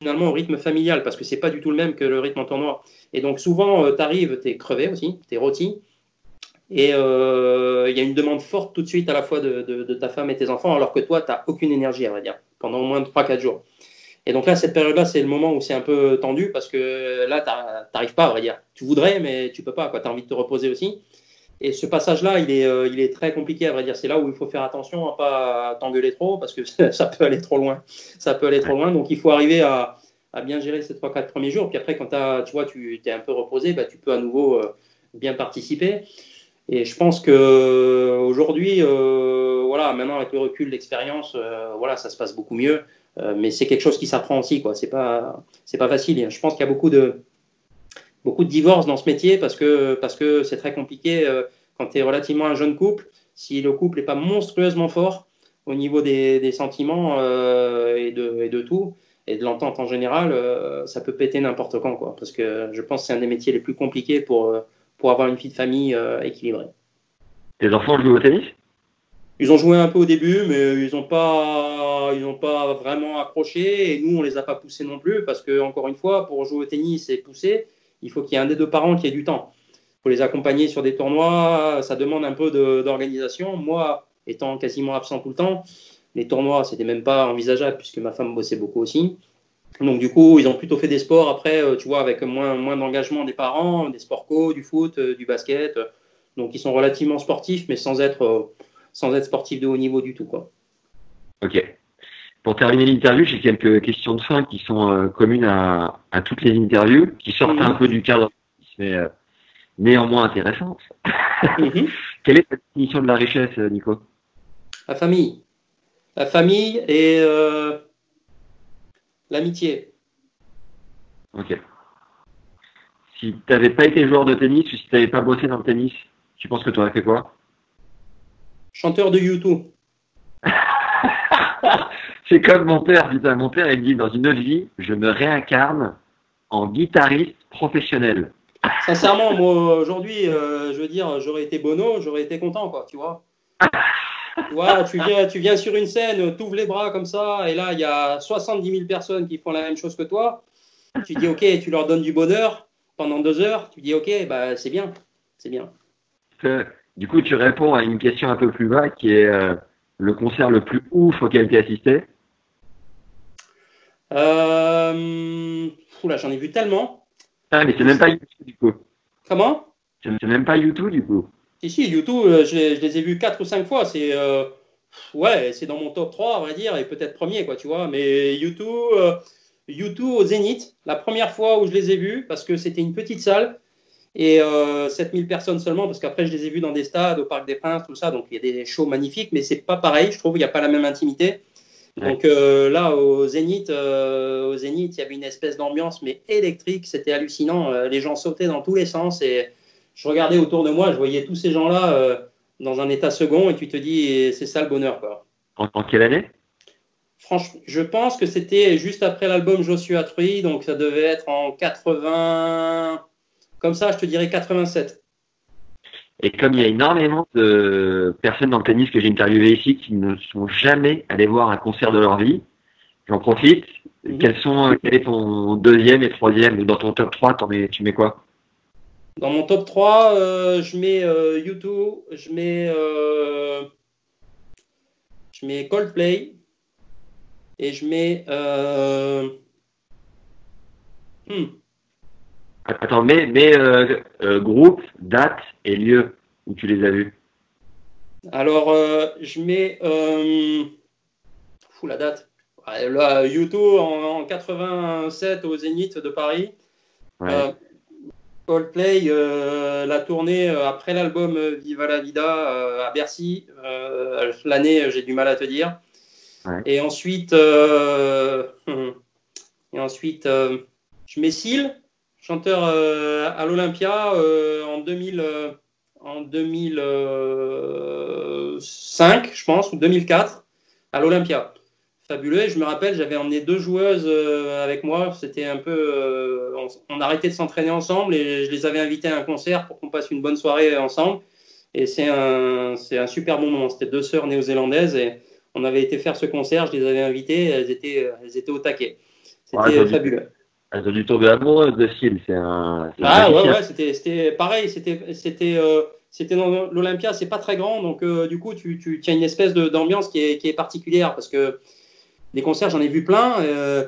finalement au rythme familial parce que c'est pas du tout le même que le rythme en tournoi. Et donc souvent, tu arrives, tu es crevé aussi, tu es rôti. Et euh, il y a une demande forte tout de suite à la fois de, ta femme et tes enfants, alors que toi, tu n'as aucune énergie, à vrai dire, pendant au moins 3-4 jours. Et donc là, cette période-là, c'est le moment où c'est un peu tendu parce que là, tu n'arrives pas, à vrai dire. Tu voudrais, mais tu peux pas, tu as envie de te reposer aussi. Et ce passage-là, il est, euh, il est très compliqué, à vrai dire. C'est là où il faut faire attention à pas t'engueuler trop parce que [laughs] ça peut aller trop loin. Ça peut aller trop loin. Donc il faut arriver à, bien gérer ces 3-4 premiers jours. Puis après, quand tu vois, tu es un peu reposé, bah, tu peux à nouveau euh, bien participer. Et je pense que aujourd'hui, euh, voilà, maintenant avec le recul, l'expérience, voilà, ça se passe beaucoup mieux. Mais c'est quelque chose qui s'apprend aussi, quoi. C'est pas, pas facile. Je pense qu'il y a beaucoup de, beaucoup de divorces dans ce métier parce que parce que c'est très compliqué euh, quand tu es relativement un jeune couple. Si le couple n'est pas monstrueusement fort au niveau des, des sentiments euh, et, de, et de tout et de l'entente en général, euh, ça peut péter n'importe quand, quoi. Parce que je pense que c'est un des métiers les plus compliqués pour pour avoir une vie de famille équilibrée. Tes enfants jouent au tennis? Ils ont joué un peu au début, mais ils n'ont pas, ils ont pas vraiment accroché. Et nous, on les a pas poussés non plus, parce que encore une fois, pour jouer au tennis et pousser, il faut qu'il y ait un des deux parents qui ait du temps. Il faut les accompagner sur des tournois. Ça demande un peu d'organisation. Moi, étant quasiment absent tout le temps, les tournois, c'était même pas envisageable puisque ma femme bossait beaucoup aussi. Donc du coup, ils ont plutôt fait des sports après, euh, tu vois, avec moins, moins d'engagement des parents, des sports co, du foot, euh, du basket. Donc ils sont relativement sportifs, mais sans être, euh, sans être sportifs de haut niveau du tout, quoi. Ok. Pour terminer l'interview, j'ai quelques questions de fin qui sont euh, communes à, à toutes les interviews, qui sortent Mhm. un peu du cadre, mais euh, néanmoins intéressantes. Mhm. [laughs] Quelle est ta définition de la richesse, Nico? La famille, la famille et euh, l'amitié. Ok. Si tu n'avais pas été joueur de tennis ou si tu n'avais pas bossé dans le tennis, tu penses que tu aurais fait quoi? Chanteur de YouTube. [laughs] C'est comme mon père, putain, mon père il dit dans une autre vie, je me réincarne en guitariste professionnel. Sincèrement, moi aujourd'hui, euh, je veux dire, j'aurais été Bono, j'aurais été content, quoi, tu vois. [laughs] tu vois, tu viens, tu viens sur une scène, tu ouvres les bras comme ça, et là, il y a 70 000 personnes qui font la même chose que toi. Tu dis, ok, tu leur donnes du bonheur pendant deux heures, tu dis, ok, bah, c'est bien, c'est bien. Euh, Du coup, tu réponds à une question un peu plus vague qui est euh, le concert le plus ouf auquel tu as assisté euh, Oula, j'en ai vu tellement. Ah, mais c'est même pas YouTube du coup. Comment? C'est même pas YouTube du coup. Si, si, YouTube, euh, je, je, les ai vus quatre ou cinq fois. C'est euh, ouais, c'est dans mon top 3, on va dire, et peut-être premier, quoi, tu vois. Mais YouTube, YouTube au Zénith, la première fois où je les ai vus, parce que c'était une petite salle et euh, 7000 personnes seulement, parce qu'après je les ai vus dans des stades, au Parc des Princes, tout ça, donc il y a des shows magnifiques, mais c'est pas pareil, je trouve, il n'y a pas la même intimité. Donc euh, là, au Zénith, euh, au Zénith, il y avait une espèce d'ambiance, mais électrique, c'était hallucinant. Euh, les gens sautaient dans tous les sens et je regardais autour de moi, je voyais tous ces gens-là euh, dans un état second et tu te dis, c'est ça le bonheur. Quoi. En, en quelle année? Franchement, je pense que c'était juste après l'album Joshua Tree, donc ça devait être en 80, comme ça, je te dirais 87. Et comme il y a énormément de personnes dans le tennis que j'ai interviewées ici qui ne sont jamais allées voir un concert de leur vie, j'en profite. Mhm. Quels sont, quel est ton deuxième et troisième Dans ton top 3, t'en mets, tu mets quoi? Dans mon top 3, euh, je mets euh, U2, je mets, euh, je mets Coldplay et je mets. euh, hmm, Attends, mets, mets euh, euh, groupe, date et lieu où tu les as vus. Alors, euh, je mets. Euh, fou la date. Là, U2 en, en 87 au Zénith de Paris. Ouais. Coldplay, euh, la tournée euh, après l'album Viva la Vida euh, à Bercy. L'année, j'ai du mal à te dire. Ouais. Et ensuite, [laughs] et ensuite je mets Seal, chanteur euh, à l'Olympia euh, en 2000, euh, en 2005, je pense, ou 2004, à l'Olympia. Fabuleux. Et je me rappelle, j'avais emmené deux joueuses avec moi. C'était un peu, on, arrêtait de s'entraîner ensemble et je les avais invitées à un concert pour qu'on passe une bonne soirée ensemble. Et c'est un, super bon moment. C'était deux sœurs néo-zélandaises et on avait été faire ce concert. Je les avais invitées. Elles étaient, elles étaient au taquet. C'était Ouais, fabuleux. Ont du de l'amour de style. C'est un. Ah ouais, ouais, c'était, c'était pareil, c'était, c'était, euh, c'était dans l'Olympia, c'est pas très grand, donc euh, du coup, tu, tu, as une espèce de, d'ambiance qui est, qui est particulière parce que des concerts, j'en ai vu plein, euh,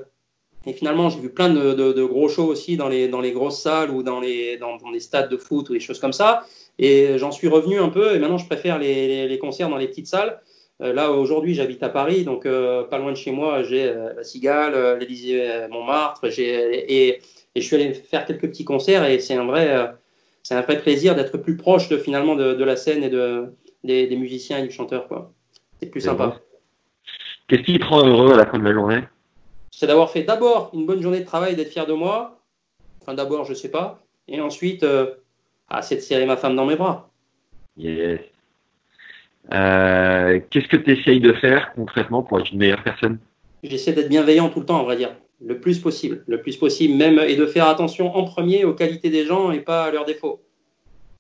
et finalement, j'ai vu plein de, de, de gros shows aussi dans les, dans les grosses salles ou dans les, dans, dans les stades de foot ou des choses comme ça, et j'en suis revenu un peu, et maintenant, je préfère les, les, les concerts dans les petites salles. Euh, là, aujourd'hui, j'habite à Paris, donc euh, pas loin de chez moi, j'ai euh, la Cigale, l'Élysée Montmartre, j'ai, et, et je suis allé faire quelques petits concerts et c'est un vrai, c'est un vrai plaisir d'être plus proche de, finalement de, de la scène et de, des, des musiciens et du chanteur. Quoi. C'est plus sympa. Qu'est-ce qui te rend heureux à la fin de la journée? C'est d'avoir fait d'abord une bonne journée de travail, d'être fier de moi. Enfin, d'abord, je sais pas. Et ensuite, euh, ah, c'est de serrer ma femme dans mes bras. Yes. Euh, Qu'est-ce que tu essayes de faire concrètement pour être une meilleure personne? J'essaie d'être bienveillant tout le temps, on va dire. Le plus possible. Le plus possible, même, et de faire attention en premier aux qualités des gens et pas à leurs défauts.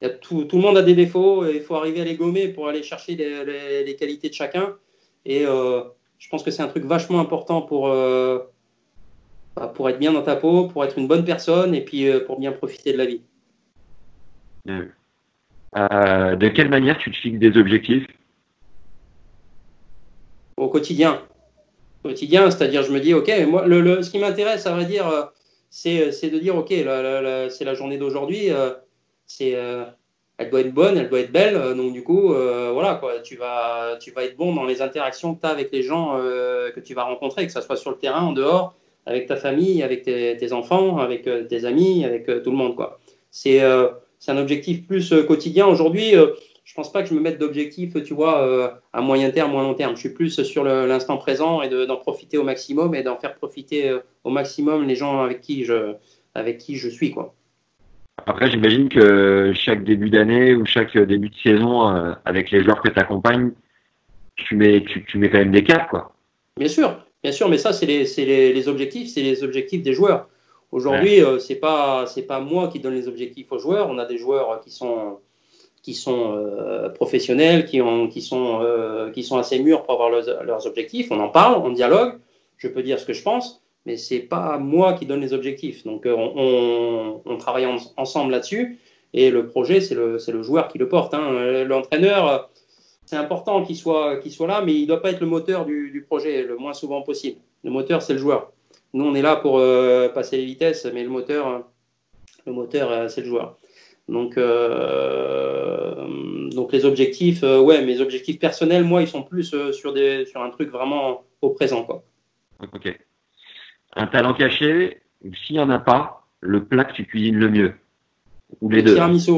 Il y a tout, tout le monde a des défauts et il faut arriver à les gommer pour aller chercher les, les- les qualités de chacun. Et euh, je pense que c'est un truc vachement important pour, euh, bah, pour être bien dans ta peau, pour être une bonne personne et puis euh, pour bien profiter de la vie. Euh, De quelle manière tu te fixes des objectifs? Au quotidien. Au quotidien, c'est-à-dire, je me dis, OK, moi, le, le- ce qui m'intéresse, à vrai dire, euh, c'est c'est de dire, OK, la- la- c'est la journée d'aujourd'hui, euh, c'est, euh, elle doit être bonne, elle doit être belle, euh, donc du coup, euh, voilà, quoi, tu vas, tu vas être bon dans les interactions que tu as avec les gens euh, que tu vas rencontrer, que ce soit sur le terrain, en dehors, avec ta famille, avec tes, enfants, avec euh, tes amis, avec euh, tout le monde, quoi. C'est euh, c'est un objectif plus euh, quotidien. Aujourd'hui, euh, je pense pas que je me mette d'objectif, tu vois, euh, à moyen terme ou à long terme. Je suis plus sur l'instant présent et de- d'en profiter au maximum et d'en faire profiter au maximum les gens avec qui je, avec qui je suis, quoi. Après, j'imagine que chaque début d'année ou chaque début de saison, euh, avec les joueurs que tu accompagnes, tu mets, tu, tu mets quand même des caps, quoi. Bien sûr, bien sûr, mais ça, c'est les, c'est les, les objectifs, c'est les objectifs des joueurs. Aujourd'hui, euh, c'est pas, c'est pas moi qui donne les objectifs aux joueurs. On a des joueurs qui sont, qui sont euh, professionnels, qui, ont, qui, sont, euh, qui sont assez mûrs pour avoir leurs, leurs objectifs. On en parle, on dialogue. Je peux dire ce que je pense, mais c'est pas moi qui donne les objectifs. Donc, on, on, on travaille en- ensemble là-dessus. Et le projet, c'est le, le, joueur qui le porte. Hein. L'entraîneur, c'est important qu'il soit, qu'il soit là, mais il ne doit pas être le moteur du, du, projet le moins souvent possible. Le moteur, c'est le joueur. Nous, on est là pour euh, passer les vitesses, mais le moteur, le moteur, euh, c'est le joueur. Donc, euh, donc les objectifs, ouais, mes objectifs personnels, moi, ils sont plus sur, des, sur un truc vraiment au présent, quoi. Ok. Un talent caché, s'il n'y en a pas, le plat que tu cuisines le mieux Ou les deux Tiramisu.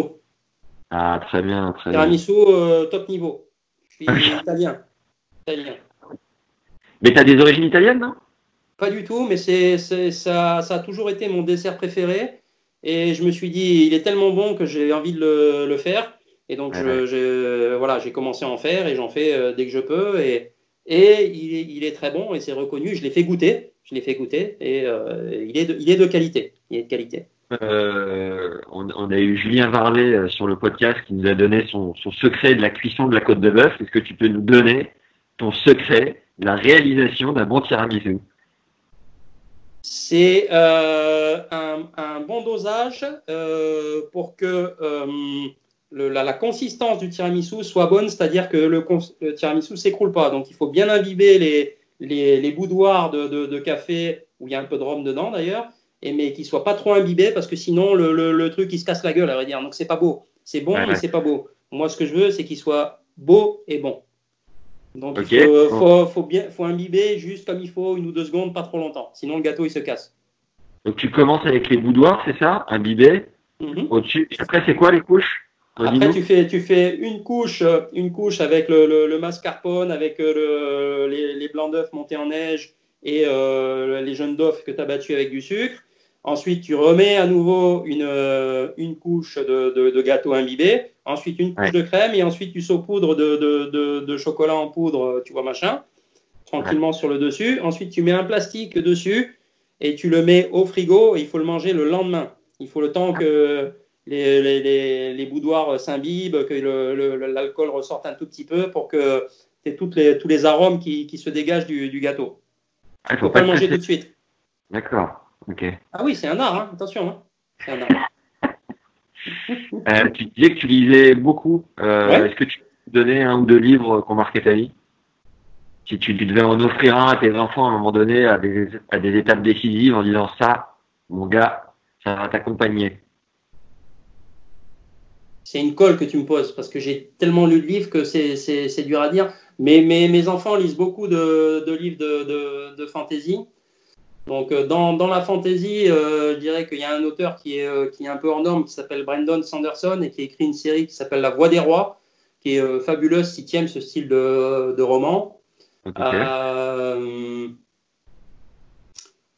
Ah, très bien, très tiramisu, bien. top niveau. Je suis [laughs] italien. italien. Mais tu as des origines italiennes, non? Pas du tout, mais c'est, ça, ça, a toujours été mon dessert préféré. Et je me suis dit, il est tellement bon que j'ai envie de le, le faire. Et donc, je, voilà, j'ai commencé à en faire et j'en fais euh, dès que je peux. Et, et il, est, il, est, très bon et c'est reconnu. Je l'ai fait goûter. Je l'ai fait goûter et euh, il, est de, il est de qualité. Il est de qualité. Euh, on, on, a eu Julien Varlet sur le podcast qui nous a donné son, son, secret de la cuisson de la côte de bœuf. Est-ce que tu peux nous donner ton secret de la réalisation d'un bon tiramisu? C'est euh, un, un, bon dosage euh, pour que euh, le, la, la, consistance du tiramisu soit bonne, c'est-à-dire que le, le tiramisu s'écroule pas. Donc il faut bien imbiber les, les, les boudoirs de, de, de café où il y a un peu de rhum dedans d'ailleurs et mais qu'il soit pas trop imbibé parce que sinon le, le, le, truc il se casse la gueule à vrai dire. Donc c'est pas beau. C'est bon ouais, mais c'est pas beau. Moi ce que je veux c'est qu'il soit beau et bon donc okay. il faut, faut, faut, bien faut imbiber juste comme il faut une ou deux secondes pas trop longtemps. Sinon le gâteau il se casse. Donc tu commences avec les boudoirs c'est ça imbiber mm -hmm. au-dessus après c'est quoi les couches après tu fais tu fais une couche une couche avec le, le, le mascarpone avec le, les, les blancs d'œufs montés en neige et euh, les jaunes d'œufs que tu as battus avec du sucre Ensuite, tu remets à nouveau une, euh, une couche de, de, de, gâteau imbibé. Ensuite, une couche ouais. de crème. Et ensuite, tu saupoudres de, de, de, chocolat en poudre, tu vois, machin, tranquillement ouais. sur le dessus. Ensuite, tu mets un plastique dessus et tu le mets au frigo. Et il faut le manger le lendemain. Il faut le temps que les, les, les, les boudoirs s'imbibent, que l'alcool ressorte un tout petit peu pour que tu aies toutes les, tous les arômes qui, qui se dégagent du, du gâteau. Il ne faut, faut pas le manger tout de suite. D'accord. Okay. Ah oui, c'est un art, hein. attention. Hein. C'est un art. [laughs] euh, tu disais que tu lisais beaucoup. Euh, ouais. Est-ce que tu peux donner un ou deux livres qui ont marqué ta vie? Si tu devais en offrir un à tes enfants à un moment donné, à des, à des étapes décisives, en disant ça, mon gars, ça va t'accompagner. C'est une colle que tu me poses parce que j'ai tellement lu de livres que c'est dur à dire. Mais, mais mes enfants lisent beaucoup de, de livres de, de, de fantasy. Donc euh, dans, dans, la fantasy, euh, je dirais qu'il y a un auteur qui est, euh, qui est un peu hors norme, qui s'appelle Brandon Sanderson et qui écrit une série qui s'appelle La Voix des Rois, qui est euh, fabuleuse si tu aimes ce style de, de roman. Okay.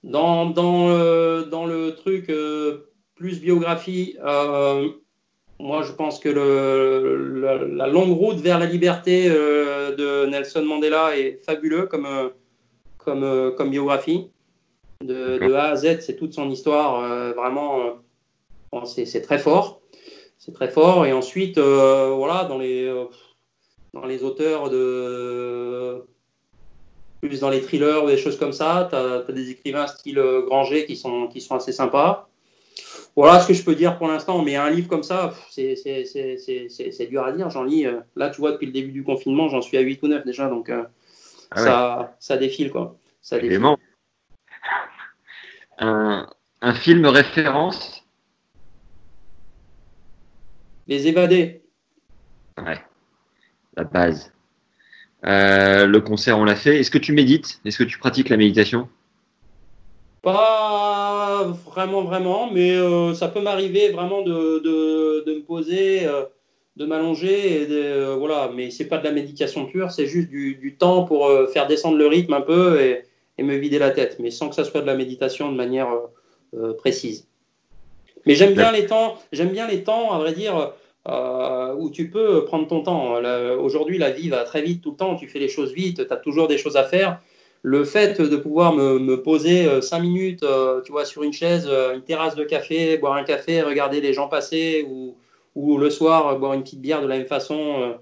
Dans, dans, dans, le truc plus biographie, moi je pense que le, la, la, longue route vers la liberté de Nelson Mandela est fabuleux comme, comme, comme biographie de, de, A à Z, c'est toute son histoire. Euh, vraiment, euh, bon, c'est très fort. C'est très fort. Et ensuite, euh, voilà, dans les, dans les auteurs de. Plus dans les thrillers ou des choses comme ça, tu as, as, des écrivains style Granger qui sont, qui sont assez sympas. Voilà ce que je peux dire pour l'instant. Mais un livre comme ça, c'est dur à dire. J'en lis. Là, tu vois, depuis le début du confinement, j'en suis à 8 ou 9 déjà. Donc, ah ouais. ça, ça défile, quoi. Ça défile un, un film référence Les évadés. Ouais, la base. Euh, le concert, on l'a fait. Est-ce que tu médites? Est-ce que tu pratiques la méditation? Pas vraiment, vraiment, mais euh, ça peut m'arriver vraiment de, de, de, me poser, euh, de m'allonger, et de, voilà. Mais c'est pas de la méditation pure, c'est juste du, du temps pour faire descendre le rythme un peu et, et me vider la tête, mais sans que ça soit de la méditation de manière euh, euh précise. Mais j'aime bien les temps, j'aime bien les temps, à vrai dire, euh, où tu peux prendre ton temps. Aujourd'hui, la vie va très vite tout le temps, tu fais les choses vite, tu as toujours des choses à faire. Le fait de pouvoir me, me poser cinq minutes, euh, tu vois, sur une chaise, une terrasse de café, boire un café, regarder les gens passer, ou, ou le soir boire une petite bière de la même façon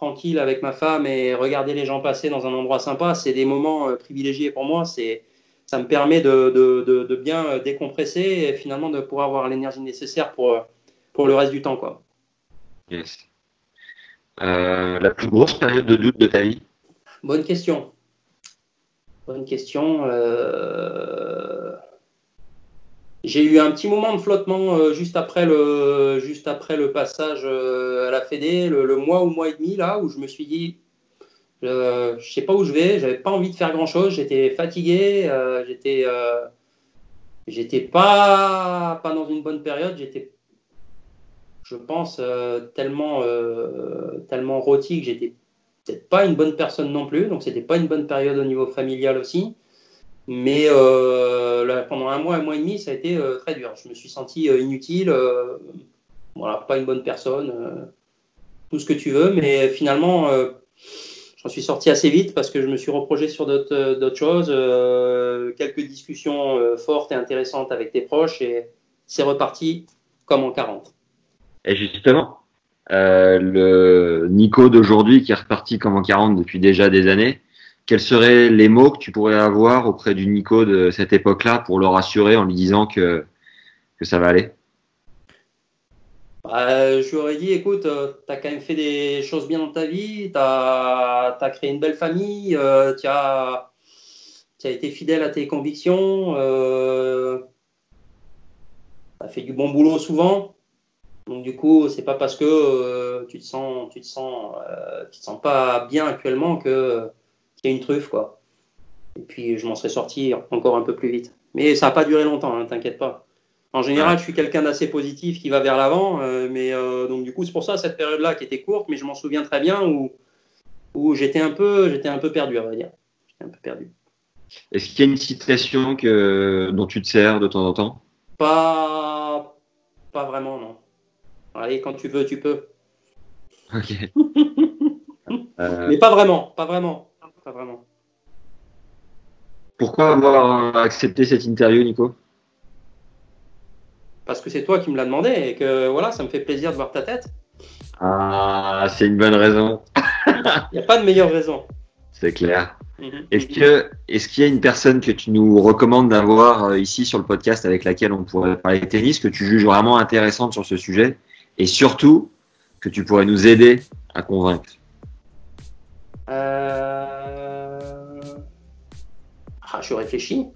tranquille avec ma femme et regarder les gens passer dans un endroit sympa, c'est des moments euh, privilégiés pour moi. C'est, ça me permet de, de, de, de, bien décompresser et finalement de pouvoir avoir l'énergie nécessaire pour, pour le reste du temps. Quoi. Yes. Euh, la plus grosse période de doute de ta vie? Bonne question. Bonne question. Euh, j'ai eu un petit moment de flottement euh, juste, après le, juste après le passage à la Fédé, le, mois ou mois et demi, là, où je me suis dit, je ne sais pas où je vais, j'avais pas envie de faire grand-chose, j'étais fatigué, j'étais j'étais pas, pas dans une bonne période, j'étais je pense, euh, tellement, euh, tellement rôti que j'étais peut-être pas une bonne personne non plus. Donc, c'était pas une bonne période au niveau familial aussi. Mais euh, pendant un mois, un mois et demi, ça a été très dur. Je me suis senti inutile, voilà, pas une bonne personne, tout ce que tu veux. Mais finalement, j'en suis sorti assez vite parce que je me suis reproché sur d'autres choses, quelques discussions fortes et intéressantes avec tes proches et c'est reparti comme en 40. Et justement, euh, le Nico d'aujourd'hui qui est reparti comme en 40 depuis déjà des années, quels seraient les mots que tu pourrais avoir auprès du Nico de cette époque-là pour le rassurer en lui disant que, que ça va aller? Bah, Je lui aurais dit, écoute, euh, tu as quand même fait des choses bien dans ta vie, tu as, créé une belle famille, euh, tu as, été fidèle à tes convictions, euh, tu as fait du bon boulot souvent. Donc du coup, c'est pas parce que tu te sens, tu te sens, tu te sens pas bien actuellement que qu'il y a une truffe quoi. Et puis je m'en serais sorti encore un peu plus vite. Mais ça n'a pas duré longtemps, hein, t'inquiète pas. En général, je suis quelqu'un d'assez positif qui va vers l'avant, euh, mais donc du coup c'est pour ça cette période-là qui était courte, mais je m'en souviens très bien où où j'étais un peu, j'étais un peu perdu, on va dire. J'étais un peu perdu. Est-ce qu'il y a une citation que dont tu te sers de temps en temps? Pas, pas vraiment, non. Allez, quand tu veux, tu peux. Ok. [laughs] Euh, Mais pas vraiment, pas vraiment, pas vraiment. Pourquoi avoir accepté cette interview, Nico? Parce que c'est toi qui me l'as demandé et que voilà, ça me fait plaisir de voir ta tête. Ah, c'est une bonne raison. [laughs] Il n'y a pas de meilleure raison. C'est clair. Mhm. Est-ce que est-ce qu'il y a une personne que tu nous recommandes d'avoir euh, ici sur le podcast avec laquelle on pourrait parler de tennis que tu juges vraiment intéressante sur ce sujet et surtout que tu pourrais nous aider à convaincre? Euh... ah, Je réfléchis.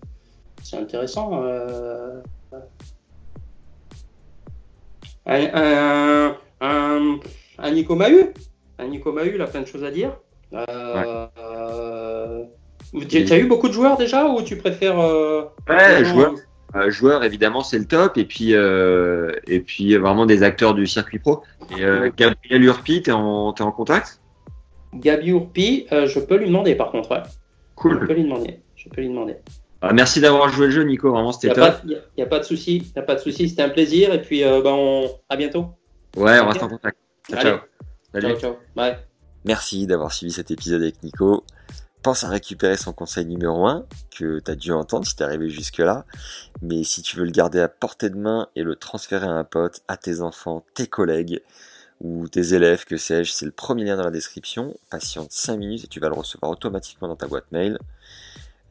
C'est intéressant. Euh... Un, un, un, Nico Mahu. Un Nico Mahu, il a plein de choses à dire. Euh... Tu as eu beaucoup de joueurs déjà ou tu préfères. Euh, ouais, joueurs. Euh, joueurs, évidemment, c'est le top. Et puis, euh, et puis vraiment des acteurs du circuit pro. Et Gabriel Urpi, tu es, en contact? Gabi Urpi, je peux lui demander par contre. Ouais. Cool. Je peux lui demander. Je peux lui demander. Ah, merci d'avoir joué le jeu, Nico. Vraiment, c'était top. Il n'y a, pas de souci. Il a pas de souci. C'était un plaisir. Et puis, bah, on... à bientôt. Ouais, on reste en contact. Ciao, ciao. Ciao, ciao. Bye. Merci d'avoir suivi cet épisode avec Nico pense à récupérer son conseil numéro 1, que tu as dû entendre si t'es arrivé jusque-là, mais si tu veux le garder à portée de main et le transférer à un pote, à tes enfants, tes collègues, ou tes élèves, que sais-je, c'est le premier lien dans la description, patiente 5 minutes et tu vas le recevoir automatiquement dans ta boîte mail.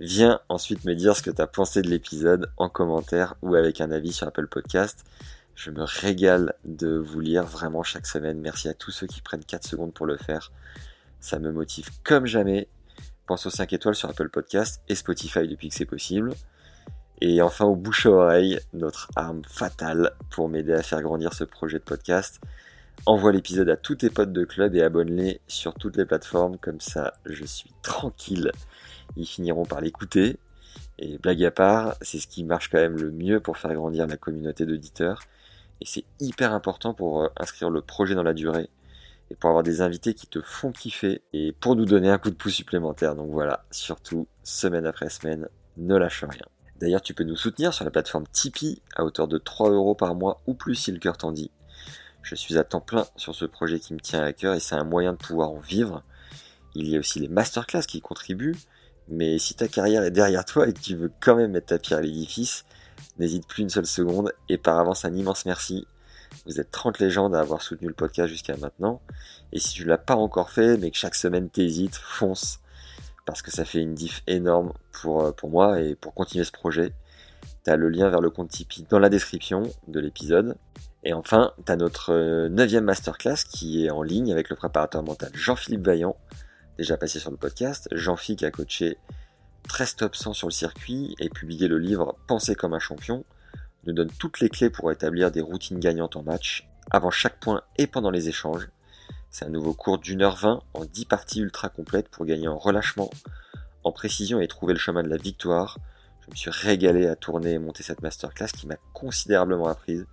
Viens ensuite me dire ce que tu as pensé de l'épisode en commentaire ou avec un avis sur Apple Podcast. Je me régale de vous lire vraiment chaque semaine. Merci à tous ceux qui prennent 4 secondes pour le faire. Ça me motive comme jamais Pense aux 5 étoiles sur Apple Podcast et Spotify depuis que c'est possible. Et enfin au bouche à oreille, notre arme fatale pour m'aider à faire grandir ce projet de podcast. Envoie l'épisode à tous tes potes de club et abonne-les sur toutes les plateformes, comme ça je suis tranquille. Ils finiront par l'écouter. Et blague à part, c'est ce qui marche quand même le mieux pour faire grandir la communauté d'auditeurs. Et c'est hyper important pour euh, inscrire le projet dans la durée et pour avoir des invités qui te font kiffer et pour nous donner un coup de pouce supplémentaire. Donc voilà, surtout, semaine après semaine, ne lâche rien. D'ailleurs, tu peux nous soutenir sur la plateforme Tipeee à hauteur de 3 euros par mois ou plus si le cœur t'en dit. Je suis à temps plein sur ce projet qui me tient à cœur et c'est un moyen de pouvoir en vivre. Il y a aussi les masterclass qui contribuent, mais si ta carrière est derrière toi et que tu veux quand même mettre ta pierre à l'édifice, n'hésite plus une seule seconde et par avance un immense merci vous êtes 30 légendes à avoir soutenu le podcast jusqu'à maintenant. Et si tu ne l'as pas encore fait, mais que chaque semaine t'hésites, fonce. Parce que ça fait une diff énorme pour, euh, pour moi et pour continuer ce projet. Tu as le lien vers le compte Tipeee dans la description de l'épisode. Et enfin, tu as notre euh, neuvième masterclass qui est en ligne avec le préparateur mental Jean-Philippe Vaillant, déjà passé sur le podcast. Jean-Philippe qui a coaché 13 top 100 sur le circuit et publié le livre Penser comme un champion, nous donne toutes les clés pour établir des routines gagnantes en match, avant chaque point et pendant les échanges. C'est un nouveau cours d'une heure vingt en 10 parties ultra complètes pour gagner en relâchement, en précision et trouver le chemin de la victoire. Je me suis régalé à tourner et monter cette masterclass qui m'a considérablement apprise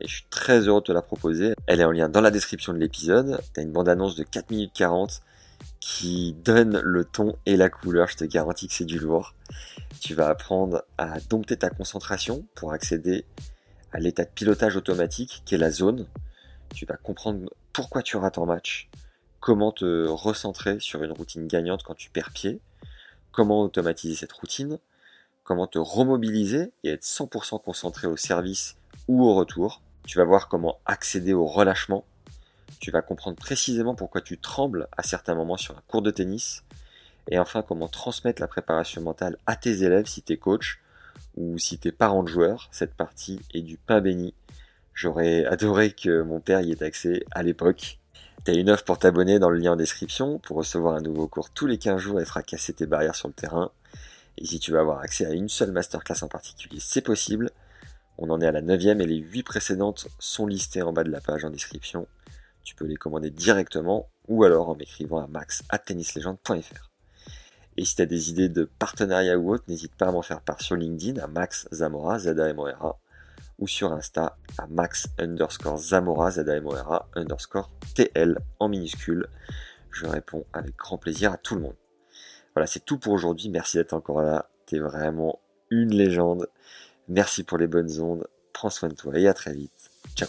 et je suis très heureux de te la proposer. Elle est en lien dans la description de l'épisode. Tu as une bande-annonce de 4 minutes 40 qui donne le ton et la couleur. Je te garantis que c'est du lourd. Tu vas apprendre à dompter ta concentration pour accéder à l'état de pilotage automatique qui est la zone. Tu vas comprendre pourquoi tu rates en match, comment te recentrer sur une routine gagnante quand tu perds pied, comment automatiser cette routine, comment te remobiliser et être 100% concentré au service ou au retour. Tu vas voir comment accéder au relâchement. Tu vas comprendre précisément pourquoi tu trembles à certains moments sur un cours de tennis. Et enfin, comment transmettre la préparation mentale à tes élèves si tu es coach ou si tu es parent de joueur. Cette partie est du pain béni. J'aurais adoré que mon père y ait accès à l'époque. T'as une offre pour t'abonner dans le lien en description pour recevoir un nouveau cours tous les 15 jours et fracasser tes barrières sur le terrain. Et si tu veux avoir accès à une seule masterclass en particulier, c'est possible. On en est à la neuvième et les huit précédentes sont listées en bas de la page en description. Tu peux les commander directement ou alors en m'écrivant à max@tennislegend.fr. Et si tu as des idées de partenariat ou autre, n'hésite pas à m'en faire part sur LinkedIn à Max Zamora, z a m o r a ou sur Insta à Max underscore Zamora, z a m o r a underscore TL en minuscule. Je réponds avec grand plaisir à tout le monde. Voilà, c'est tout pour aujourd'hui. Merci d'être encore là. T'es vraiment une légende. Merci pour les bonnes ondes. Prends soin de toi et à très vite. Ciao.